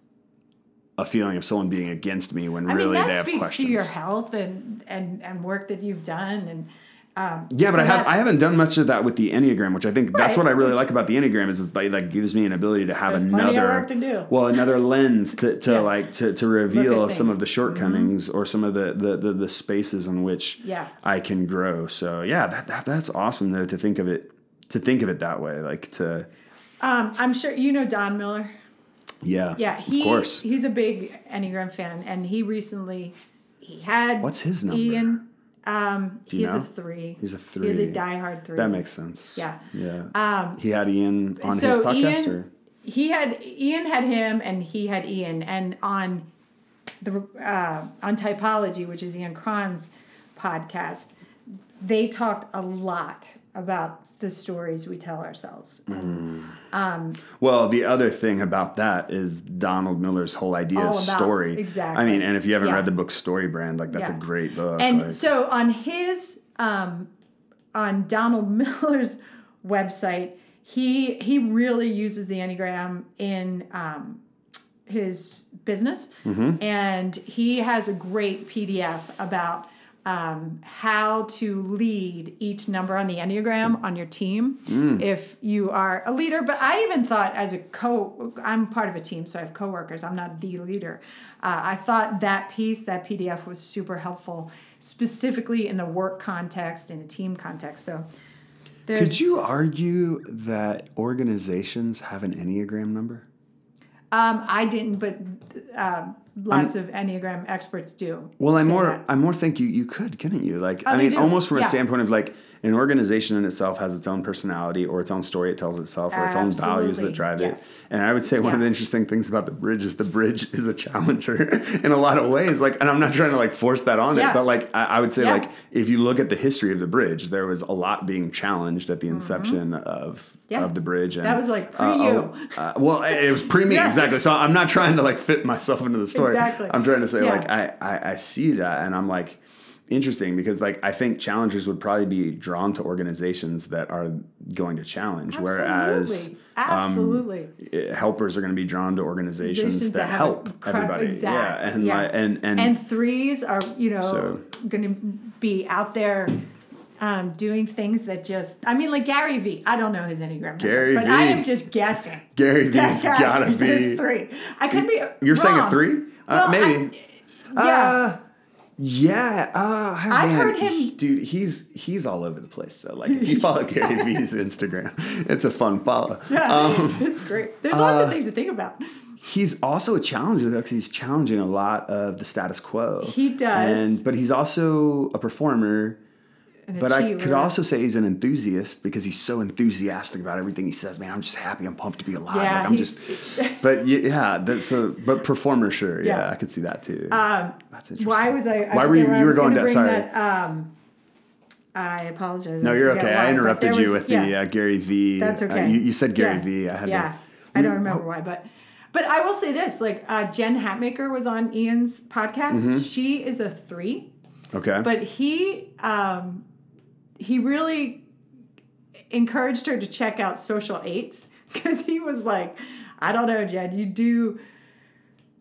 a feeling of someone being against me when I really mean, they that have speaks questions. to your health and, and, and work that you've done. And Um, Yeah, but I have I haven't done much of that with the Enneagram, which I think that's what I really like about the Enneagram is it's like that gives me an ability to have There's another work to do. well another lens to, to like to, to reveal some. Mm-hmm. of the shortcomings or some of the, the, the, the spaces in which Yeah. I can grow. So yeah, that, that that's awesome though to think of it to think of it that way, like to Um, I'm sure you know Don Miller. yeah Yeah, he of course he's a big Enneagram fan, and he recently he had What's his number? Ian. Um, he's know? a three. He's a three. He's a diehard three. that makes sense. Yeah. yeah. Um, he had Ian on so his podcast, Ian, or he had Ian had him, and he had Ian, and on the uh, on typology, which is Ian Cron's podcast, they talked a lot about the stories we tell ourselves. Mm. Well, the other thing about that is Donald Miller's whole idea of story. exactly. I mean, and if you haven't Yeah. read the book Story Brand, like that's Yeah. a great book. And like- so on his um, on Donald Miller's website, he he really uses the Enneagram in um, his business, Mm-hmm. and he has a great PDF about um, how to lead each number on the Enneagram on your team Mm. if you are a leader. But I even thought as a co, I'm part of a team, so I have coworkers. I'm not the leader. Uh, I thought that piece, that PDF, was super helpful, specifically in the work context, in a team context. So there's could you argue that organizations have an Enneagram number? Um, I didn't, but um, lots of Enneagram experts do. Well, I more that. I more think you you could, couldn't you? Like Oh, I mean, almost from a standpoint of like an organization in itself has its own personality or its own story it tells itself or its own values that drive Yes. it. And I would say one of the interesting things about the bridge is the bridge is a challenger in a lot of ways. Like, and I'm not trying to like force that on it, but like I, I would say Yeah. like if you look at the history of the bridge, there was a lot being challenged at the inception of Mm-hmm. Yeah. of the bridge. And, That was, like, pre uh, you. uh, well, it was pre me Yeah. exactly. So I'm not trying to like fit myself into the story. Exactly. I'm trying to say Yeah. like I, I I see that and I'm like interesting because like I think challengers would probably be drawn to organizations that are going to challenge, whereas Absolutely. um, Absolutely. eh, helpers are going to be drawn to organizations Organizations that, that help incredible- everybody. exactly, Yeah, and yeah. like and and, and threes are you know So- going to be out there um, doing things that just I mean like Gary V. I don't know his enneagram, number, Gary but I am just guessing. Gary guy gotta be. three. I could be. You're saying a three? Uh, Well, maybe. I, yeah. Uh, yeah, uh, I man, heard him- he- dude. He's he's all over the place. Though. Like if you follow Gary Vee's Instagram, it's a fun follow. Um, it's great. There's lots uh, of things to think about. He's also a challenger though, because he's challenging a lot of the status quo. He does. and but he's also a performer. But I could also say he's an enthusiast because he's so enthusiastic about everything he says. Man, I'm just happy. I'm pumped to be alive. Yeah, like I'm just. But yeah, that's so. But performer, sure. Yeah, Yeah. I could see that too. Um, that's interesting. Why was I? I Why were you? You were going down. Sorry. That, um, I apologize. No, I you're okay. why, I interrupted there you was- with yeah. the uh, Gary V. That's uh, okay. you, you said Gary yeah. V. I had yeah. to. I don't remember why, but but I will say this: like uh, Jen Hatmaker was on Ian's podcast. Mm-hmm. She is a three, Okay. but he um, he really encouraged her to check out Social Eights because he was like, I don't know, Jed, you do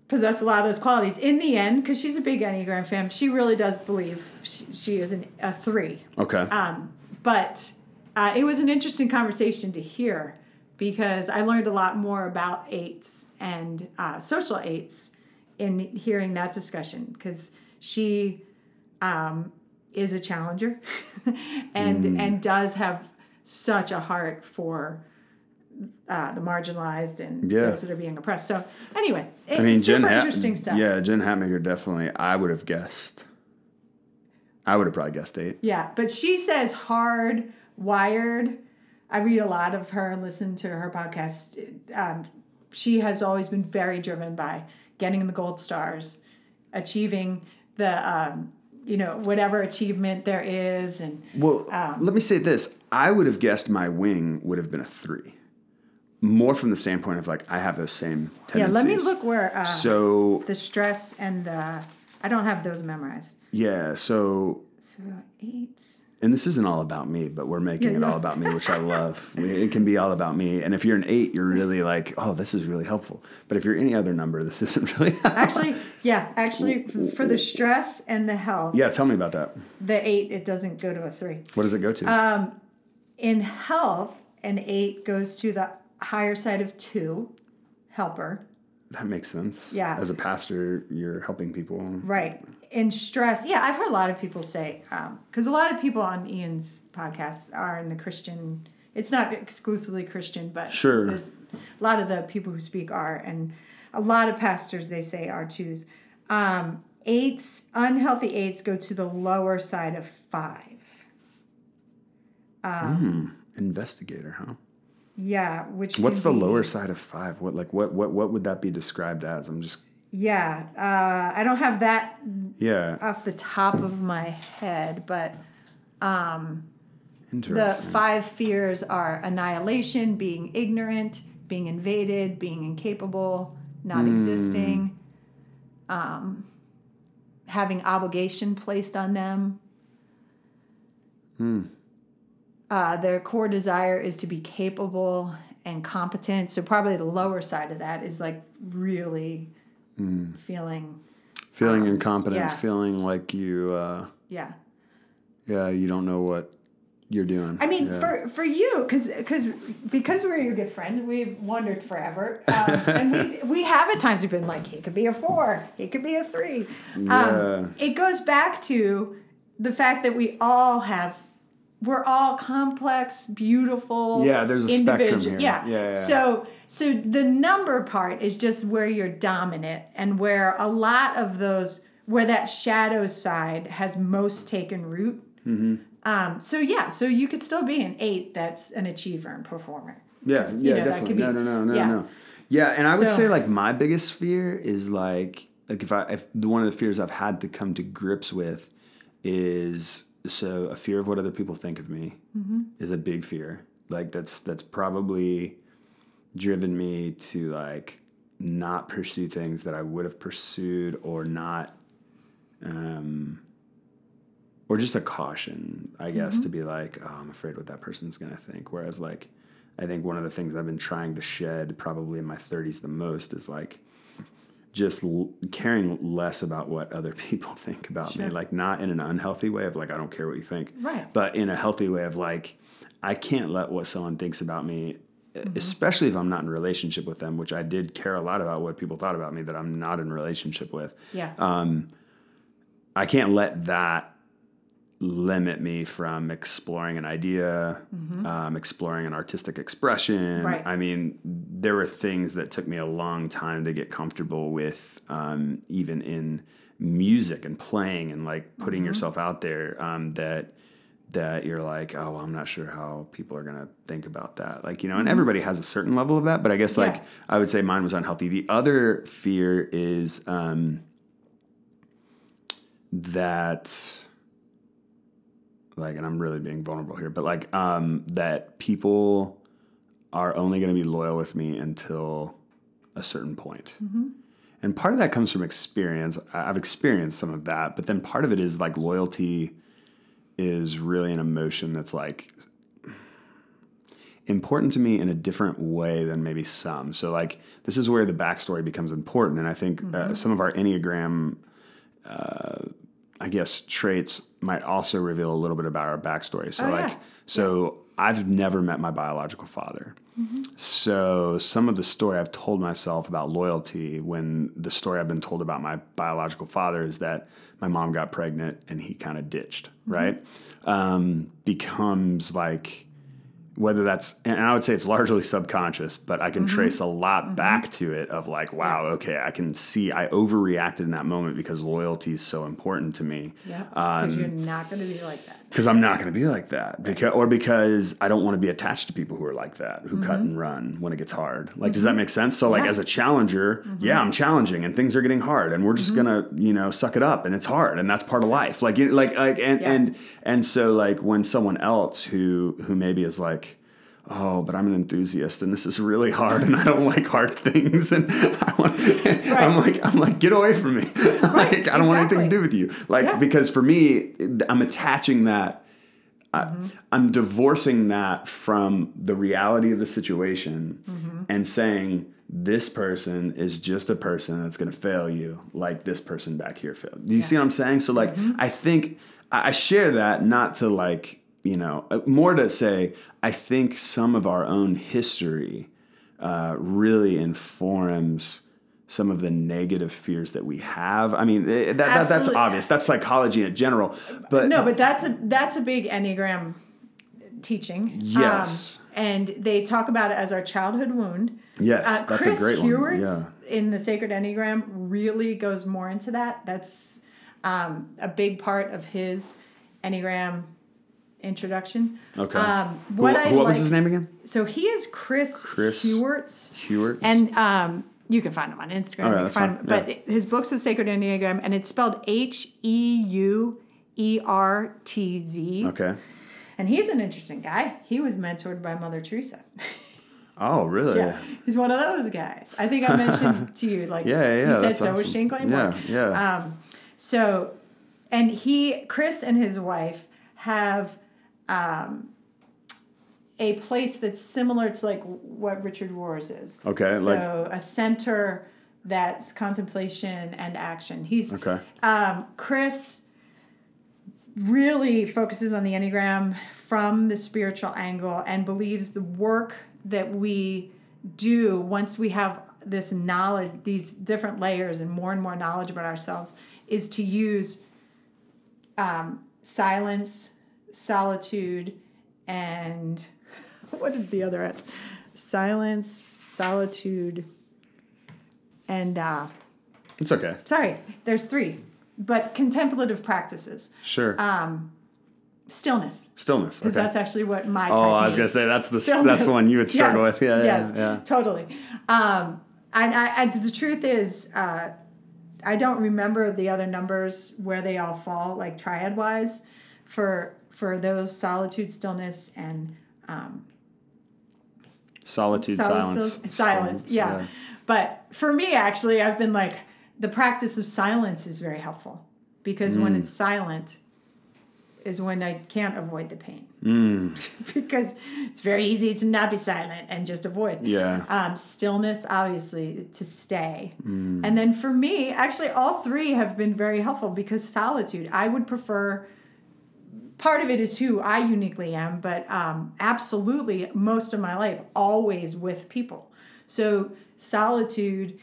possess a lot of those qualities. In the end, because she's a big Enneagram fan, she really does believe she, she is an, a three. okay. Um, but uh, it was an interesting conversation to hear because I learned a lot more about eights and uh, social eights in hearing that discussion because she um, is a challenger and Mm. and does have such a heart for uh, the marginalized and Yeah. those that are being oppressed. So anyway, I mean, super Jen. Hat- interesting stuff. Yeah, Jen Hatmaker definitely. I would have guessed. I would have probably guessed eight. Yeah, but she says hard wired. I read a lot of her and listen to her podcast. Um, she has always been very driven by getting the gold stars, achieving the um, you know whatever achievement there is, and Well, Um, let me say this. I would have guessed my wing would have been a three. More from the standpoint of like I have those same tendencies. yeah. Let me look where uh, So the stress and the I don't have those memorized. Yeah. So, So eight. And this isn't all about me, but we're making Yeah, it yeah. all about me, which I love. It can be all about me. And if you're an eight, you're really like, oh, this is really helpful. But if you're any other number, this isn't really. Actually, yeah, actually, for the stress and the health, yeah. Tell me about that. the eight, it doesn't go to a three. What does it go to? Um, In health, an eight goes to the higher side of two, helper. that makes sense. yeah. As a pastor, you're helping people. Right. In stress, yeah, I've heard a lot of people say, um, because a lot of people on Ian's podcast are in the Christian, it's not exclusively Christian, but Sure. there's a lot of the people who speak are, and a lot of pastors, they say, are twos. Um, eights, unhealthy eights go to the lower side of five. um Investigator, huh? Yeah, which What's the be- lower side of five? What like what what what would that be described as? I'm just Yeah, uh, I don't have that yeah. off the top of my head, but the five fears are annihilation, being ignorant, being invaded, being incapable, not existing, um, having obligation placed on them. Uh, their core desire is to be capable and competent. So probably the lower side of that is like really feeling, feeling incompetent, yeah. feeling like you uh yeah. yeah, you don't know what you're doing. I mean, Yeah. for for you, because because because we're your good friend, we've wondered forever, um, and we we have at times we've been like, he could be a four, he could be a three. Yeah. Um, it goes back to the fact that we all have. We're all complex, beautiful. Yeah, there's a spectrum individual- here. Yeah. Yeah, yeah. So so the number part is just where you're dominant and where a lot of those where that shadow side has most taken root. Mm-hmm. Um, so yeah, so you could still be an eight that's an achiever and performer. Yeah, yeah, know, that definitely. could be- no, no, no, no, yeah. no. Yeah, and I would So- say like my biggest fear is like like if I if one of the fears I've had to come to grips with is so a fear of what other people think of me Mm-hmm. is a big fear. Like that's that's probably driven me to like not pursue things that I would have pursued or not um or just a caution, I guess, Mm-hmm. to be like, oh, I'm afraid what that person's gonna think. Whereas like I think one of the things I've been trying to shed probably in my 30s the most is like just l- caring less about what other people think about me. Like not in an unhealthy way of like I don't care what you think, Right. but in a healthy way of like I can't let what someone thinks about me, Mm-hmm. especially if I'm not in a relationship with them, which I did care a lot about what people thought about me that I'm not in a relationship with. Yeah. Um, I can't let that limit me from exploring an idea, um, exploring an artistic expression. Mm-hmm. Right. I mean, there were things that took me a long time to get comfortable with, um, even in music and playing and like putting Mm-hmm. yourself out there. Um, that that you're like, oh, well, I'm not sure how people are gonna think about that. Like, you know, and everybody has a certain level of that, but I guess like Mm-hmm. I would say mine was unhealthy. The other fear is um, that like and i'm really being vulnerable here but like um that people are only going to be loyal with me until a certain point. And part of that comes from experience. I've experienced some of that but then part of it is like loyalty is really an emotion that's like important to me in a different way than maybe some. So like this is where the backstory becomes important and i think uh, some of our enneagram I guess traits might also reveal a little bit about our backstory. So Oh, like yeah. so I've never met my biological father. So some of the story I've told myself about loyalty when the story I've been told about my biological father is that my mom got pregnant and he kind of ditched, right? Um, becomes like whether that's and I would say it's largely subconscious, but I can trace a lot back to it of like, wow, okay, I can see I overreacted in that moment because loyalty is so important to me. Yeah. Um, Because you're not going to be like that. Because I'm not going to be like that, because or because I don't want to be attached to people who are like that, who cut mm-hmm. and run when it gets hard. Like, does that mm-hmm. make sense? So, like, Yeah. as a challenger, mm-hmm. yeah, I'm challenging, and things are getting hard, and we're just gonna, you know, suck it up, and it's hard, and that's part of life. Like, you, like, like, and Yeah. and and so, like, when someone else who who maybe is like, oh, but I'm an enthusiast and this is really hard and I don't like hard things and I want, I'm like I'm like get away from me. like I don't want anything to do with you. Like Yeah. because for me I'm attaching that I, Mm-hmm. I'm divorcing that from the reality of the situation Mm-hmm. and saying this person is just a person that's going to fail you like this person back here failed. Do you see what I'm saying? So like Mm-hmm. I think I I share that not to like, you know, uh, more to say I think some of our own history uh, really informs some of the negative fears that we have. I mean, eh, that, that that's obvious. That's psychology in general. But No, but that's a that's a big Enneagram teaching. Yes. Um, and they talk about it as our childhood wound. Yes, Uh, that's Chris a great one. Yeah. in the Sacred Enneagram really goes more into that. That's um, a big part of his Enneagram introduction. Okay. Um, what who, I what was his name again? So he is Chris, Chris Heuertz. Hewart. And um, you can find him on Instagram. Yeah, that's find fine. But his book's The Sacred Enneagram, and it's spelled H E U E R T Z. okay. And he's an interesting guy. He was mentored by Mother Teresa. Oh, really? yeah, he's one of those guys. I think I mentioned to you, like, Yeah, yeah, you said so was awesome. Shane Claiborne. Yeah, yeah. Um, so, and he, Chris and his wife have um, a place that's similar to like what Richard Rohr's is. Okay, So like- a center that's contemplation and action. He's Okay. um, Chris really focuses on the Enneagram from the spiritual angle and believes the work that we do once we have this knowledge, these different layers, and more and more knowledge about ourselves, is to use um, silence, solitude, and what is the other S? Silence, solitude, and uh, It's okay. sorry, there's three, but contemplative practices. Sure. Um, stillness, Stillness. because Okay. that's actually what my. Oh, I was gonna say that's the Stillness. that's the one you would struggle Yes, with. Yeah, yeah, yes, yeah. totally. Um, and I, I, the truth is, uh, I don't remember the other numbers where they all fall, like triad wise, for for those solitude, stillness, and um, Solitude, Silence, silence, silence, stillness, yeah. But for me, actually, I've been like, the practice of silence is very helpful because when Mm. it's silent is when I can't avoid the pain. Mm. because it's very easy to not be silent and just avoid. Yeah. Um, stillness, obviously, to stay. Mm. And then for me, actually, all three have been very helpful because solitude, I would prefer. Part of it is who I uniquely am, but um, absolutely most of my life, always with people. So solitude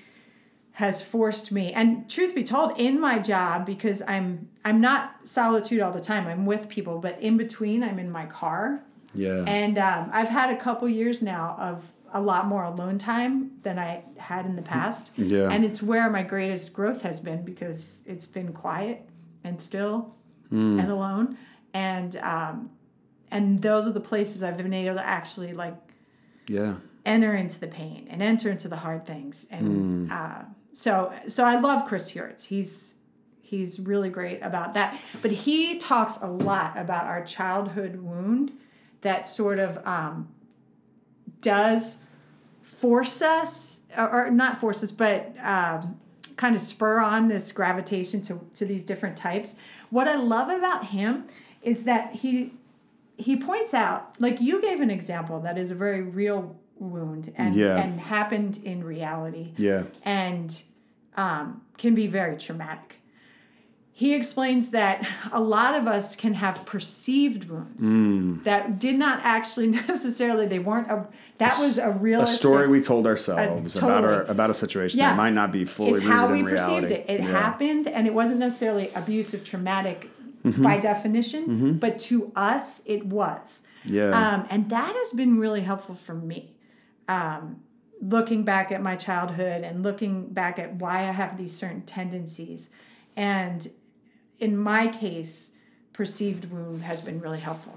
has forced me and truth be told in my job because i'm i'm not solitude all the time i'm with people but in between i'm in my car Yeah. and um, I've had a couple years now of a lot more alone time than I had in the past. Yeah. And it's where my greatest growth has been because it's been quiet and still Hmm. and alone. And um, and those are the places I've been able to actually like yeah. enter into the pain and enter into the hard things. And uh, so so I love Chris Heuertz. He's he's really great about that. But he talks a lot about our childhood wound that sort of um, does force us, or, or not force us, but um, kind of spur on this gravitation to, to these different types. What I love about him is that he he points out, like you gave an example that is a very real wound and Yeah. and happened in reality Yeah. and um, can be very traumatic. He explains that a lot of us can have perceived wounds Hmm. that did not actually necessarily they weren't a that was a real A story we told ourselves Uh, about our about a situation Yeah. that might not be fully it's how we perceived it. It Yeah. happened and it wasn't necessarily abusive, traumatic Mm-hmm. by definition, but to us it was. Yeah. Um, and that has been really helpful for me. Um, looking back at my childhood and looking back at why I have these certain tendencies. And in my case, perceived wound has been really helpful.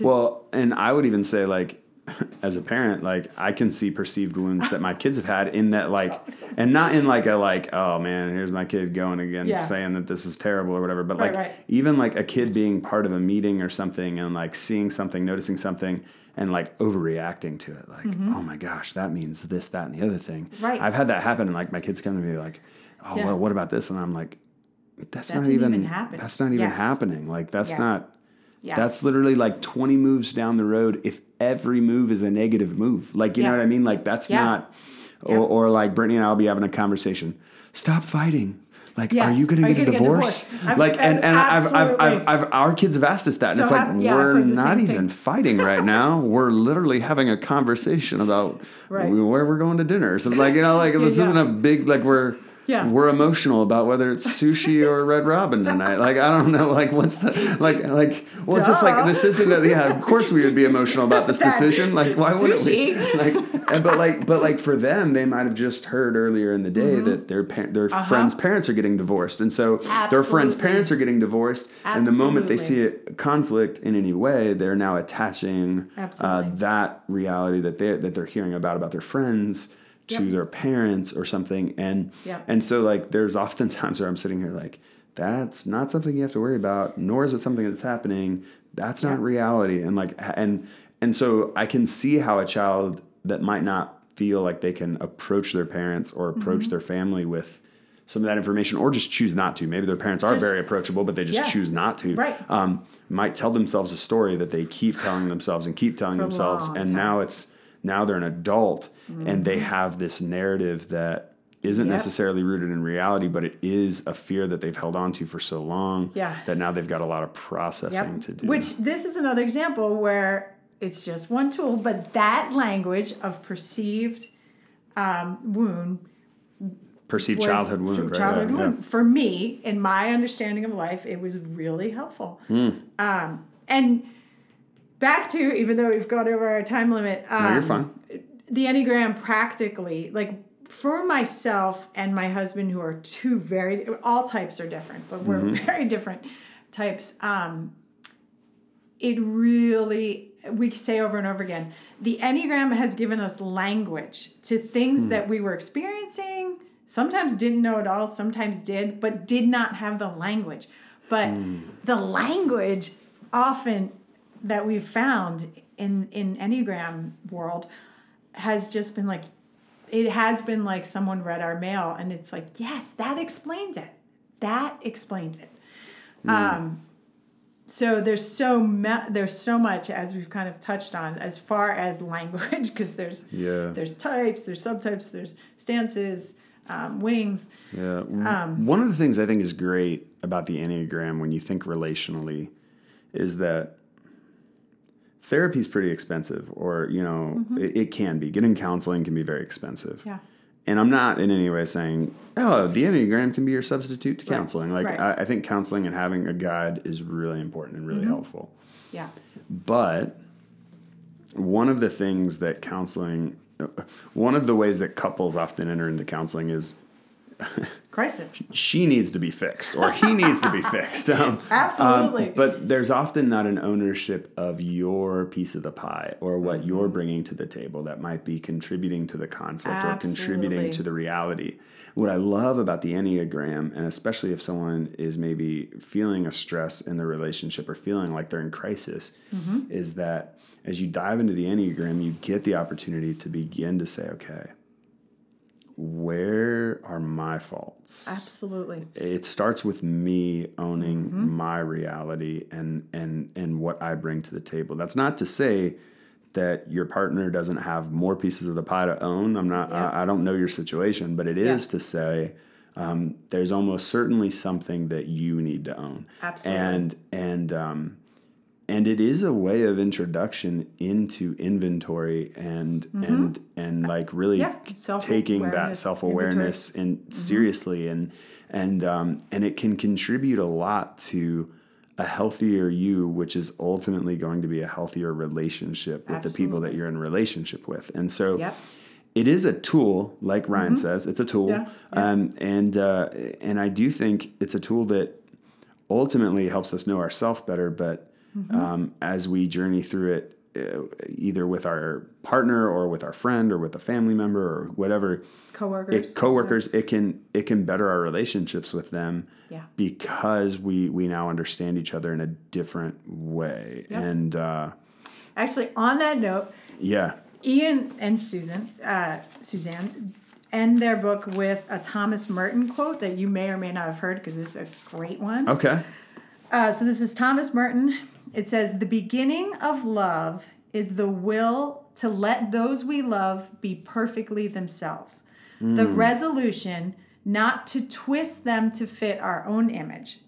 Well, and I would even say like as a parent, like I can see perceived wounds that my kids have had in that like and not in like a like, oh man, here's my kid going again Yeah. saying that this is terrible or whatever. But Right, like right. even like a kid being part of a meeting or something and like seeing something, noticing something, and like overreacting to it like oh my gosh that means this that and the other thing Mm-hmm. Right. i've had that happen and like my kids come to me like oh Yeah. well what about this and i'm like that's That not even, even happen. that's not even Yes. happening like that's Yeah. not Yeah. that's literally like 20 moves down the road if every move is a negative move like you know what i mean like that's Yeah. not or, Yeah. or like brittany and i'll be having a conversation stop fighting like, are you going to get a get divorce? like, and, and I've, I've, I've. I've, our kids have asked us that, and So it's like have- yeah, we're not even fighting right now. We're literally having a conversation about Right. where we're going to dinner. So like, you know, like this yeah. isn't a big like we're Yeah. we're emotional about whether it's sushi or Red Robin tonight. Like I don't know, like what's the like like well, it's just like this isn't. A, yeah, of course we would be emotional about this decision. Like why wouldn't we? Like, and- but like but like for them, they might have just heard earlier in the day Mm-hmm. that their par- their friends' parents are getting divorced, and so their friends' Uh-huh. Parents are getting divorced. And the moment they see a conflict in any way, they're now attaching uh, that reality that they that they're hearing about about their friends to Yep. their parents or something. And Yep. and so like there's often times where I'm sitting here like that's not something you have to worry about, nor is it something that's happening. That's not Yeah. reality. And like and and so I can see how a child that might not feel like they can approach their parents or approach Mm-hmm. their family with some of that information or just choose not to. Maybe their parents are Just- very approachable, but they just Yeah. choose not to. Right. Um, might tell themselves a story that they keep telling themselves and keep telling For themselves. And time. now it's now they're an adult and they have this narrative that isn't Yep. necessarily rooted in reality, but it is a fear that they've held on to for so long Yeah. that now they've got a lot of processing Yep. to do. Which this is another example where it's just one tool, but that language of perceived um, wound perceived childhood wound, right? childhood Yeah, wound. For me, in my understanding of life, it was really helpful. Hmm. Um, and back to even though we've gone over our time limit, um, No, you're fine. the Enneagram practically, like for myself and my husband, who are two very, all types are different, but we're Mm-hmm. very different types. Um, it really, we say over and over again, the Enneagram has given us language to things Hmm. that we were experiencing, sometimes didn't know at all, sometimes did, but did not have the language. But Hmm. the language often that we've found in in Enneagram world has just been like it has been like someone read our mail and it's like yes that explains it that explains it um so there's so there's so much as we've kind of touched on as far as language because there's Yeah. there's types there's subtypes there's stances um, wings Yeah. Um, One of the things I think is great about the Enneagram when you think relationally is that therapy is pretty expensive, or, you know, it, it can be. Getting counseling can be very expensive. Mm-hmm. yeah And I'm not in any way saying, oh, the Enneagram can be your substitute to Right. counseling. Like, Right. Mm-hmm. I, I think counseling and having a guide is really important and really helpful. yeah But one of the things that counseling, one of the ways that couples often enter into counseling is crisis she needs to be fixed or he needs to be fixed. Um, Absolutely. um, but there's often not an ownership of your piece of the pie or what you're Mm-hmm. bringing to the table that might be contributing to the conflict or contributing to the reality. What I love about the Enneagram, and especially if someone is maybe feeling a stress in their relationship or feeling like they're in crisis, Mm-hmm. is that as you dive into the Enneagram, you get the opportunity to begin to say, okay, where are my faults? absolutely it starts with me owning Mm-hmm. my reality and and and what I bring to the table. That's not to say that your partner doesn't have more pieces of the pie to own. I'm not. Yeah. I, I don't know your situation, but it is Yeah. to say um, there's almost certainly something that you need to own. Absolutely. And and um, and it is a way of introduction into inventory and and and like really Mm-hmm. Yeah, taking that self-awareness, self awareness and seriously and and um, and it can contribute a lot to a healthier you, which is ultimately going to be a healthier relationship with the people that you're in relationship with. And so Yep. it is a tool, like Ryan says, it's a tool. Yeah, yeah. Um, and uh, and I do think it's a tool that ultimately helps us know ourselves better. But Mm-hmm. um, as we journey through it, uh, either with our partner or with our friend or with a family member or whatever, coworkers it, coworkers, it can it can better our relationships with them Yeah. because we we now understand each other in a different way. Yep. And uh, Actually, on that note, Yeah. Ian and Susan, uh, Suzanne, end their book with a Thomas Merton quote that you may or may not have heard because it's a great one. Okay. Uh, so this is Thomas Merton. It says, The beginning of love is the will to let those we love be perfectly themselves. The hmm. resolution not to twist them to fit our own image.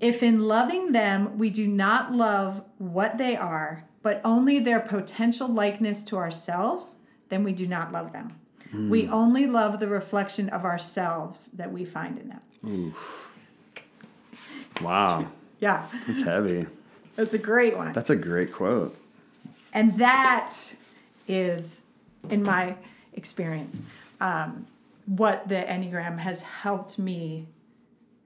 If in loving them we do not love what they are, but only their potential likeness to ourselves, then we do not love them. Hmm. We only love the reflection of ourselves that we find in them. Wow. Yeah, It's heavy. That's a great one. That's a great quote. And that is, in my experience, um, what the Enneagram has helped me.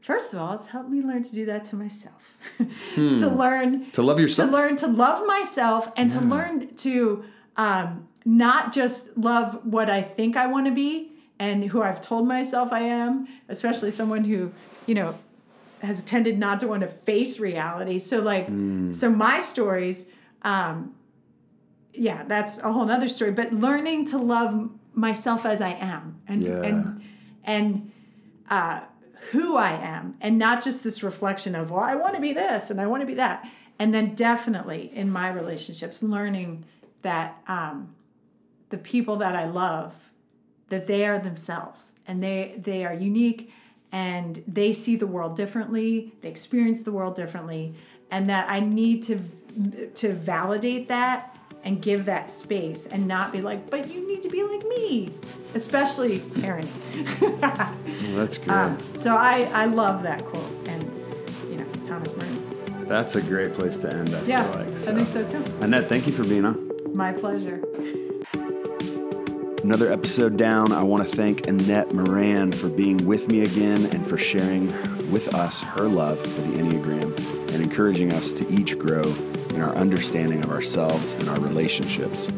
First of all, it's helped me learn to do that to myself. to learn To love yourself. to learn to love myself and to learn to um, not just love what I think I want to be and who I've told myself I am, especially someone who, you know, has tended not to want to face reality. So like, so my stories, um, yeah, that's a whole nother story. But learning to love myself as I am and Yeah. and and uh, who I am, and not just this reflection of well, I want to be this and I want to be that. And then definitely in my relationships, learning that um, the people that I love, that they are themselves and they they are unique and they see the world differently, they experience the world differently, and that I need to to validate that and give that space and not be like, but you need to be like me, especially parenting. Well, that's good. Um, so I, I love that quote and you know Thomas Merton. that's a great place to end, I Yeah, like. I think so too. Annette, thank you for being on. My pleasure. Another episode down. I want to thank Annette Moran for being with me again and for sharing with us her love for the Enneagram and encouraging us to each grow in our understanding of ourselves and our relationships.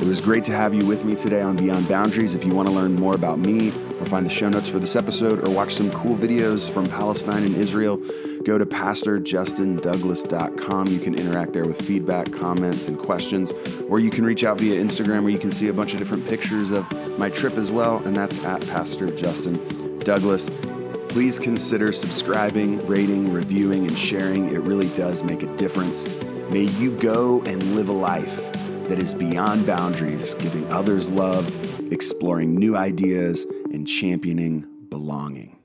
It was great to have you with me today on Beyond Boundaries. If you want to learn more about me or find the show notes for this episode or watch some cool videos from Palestine and Israel, go to pastorjustindouglas.com. You can interact there with feedback, comments, and questions, or you can reach out via Instagram where you can see a bunch of different pictures of my trip as well, and that's at Pastor Justin Douglas. Please consider subscribing, rating, reviewing, and sharing. It really does make a difference. May you go and live a life that is beyond boundaries, giving others love, exploring new ideas, and championing belonging.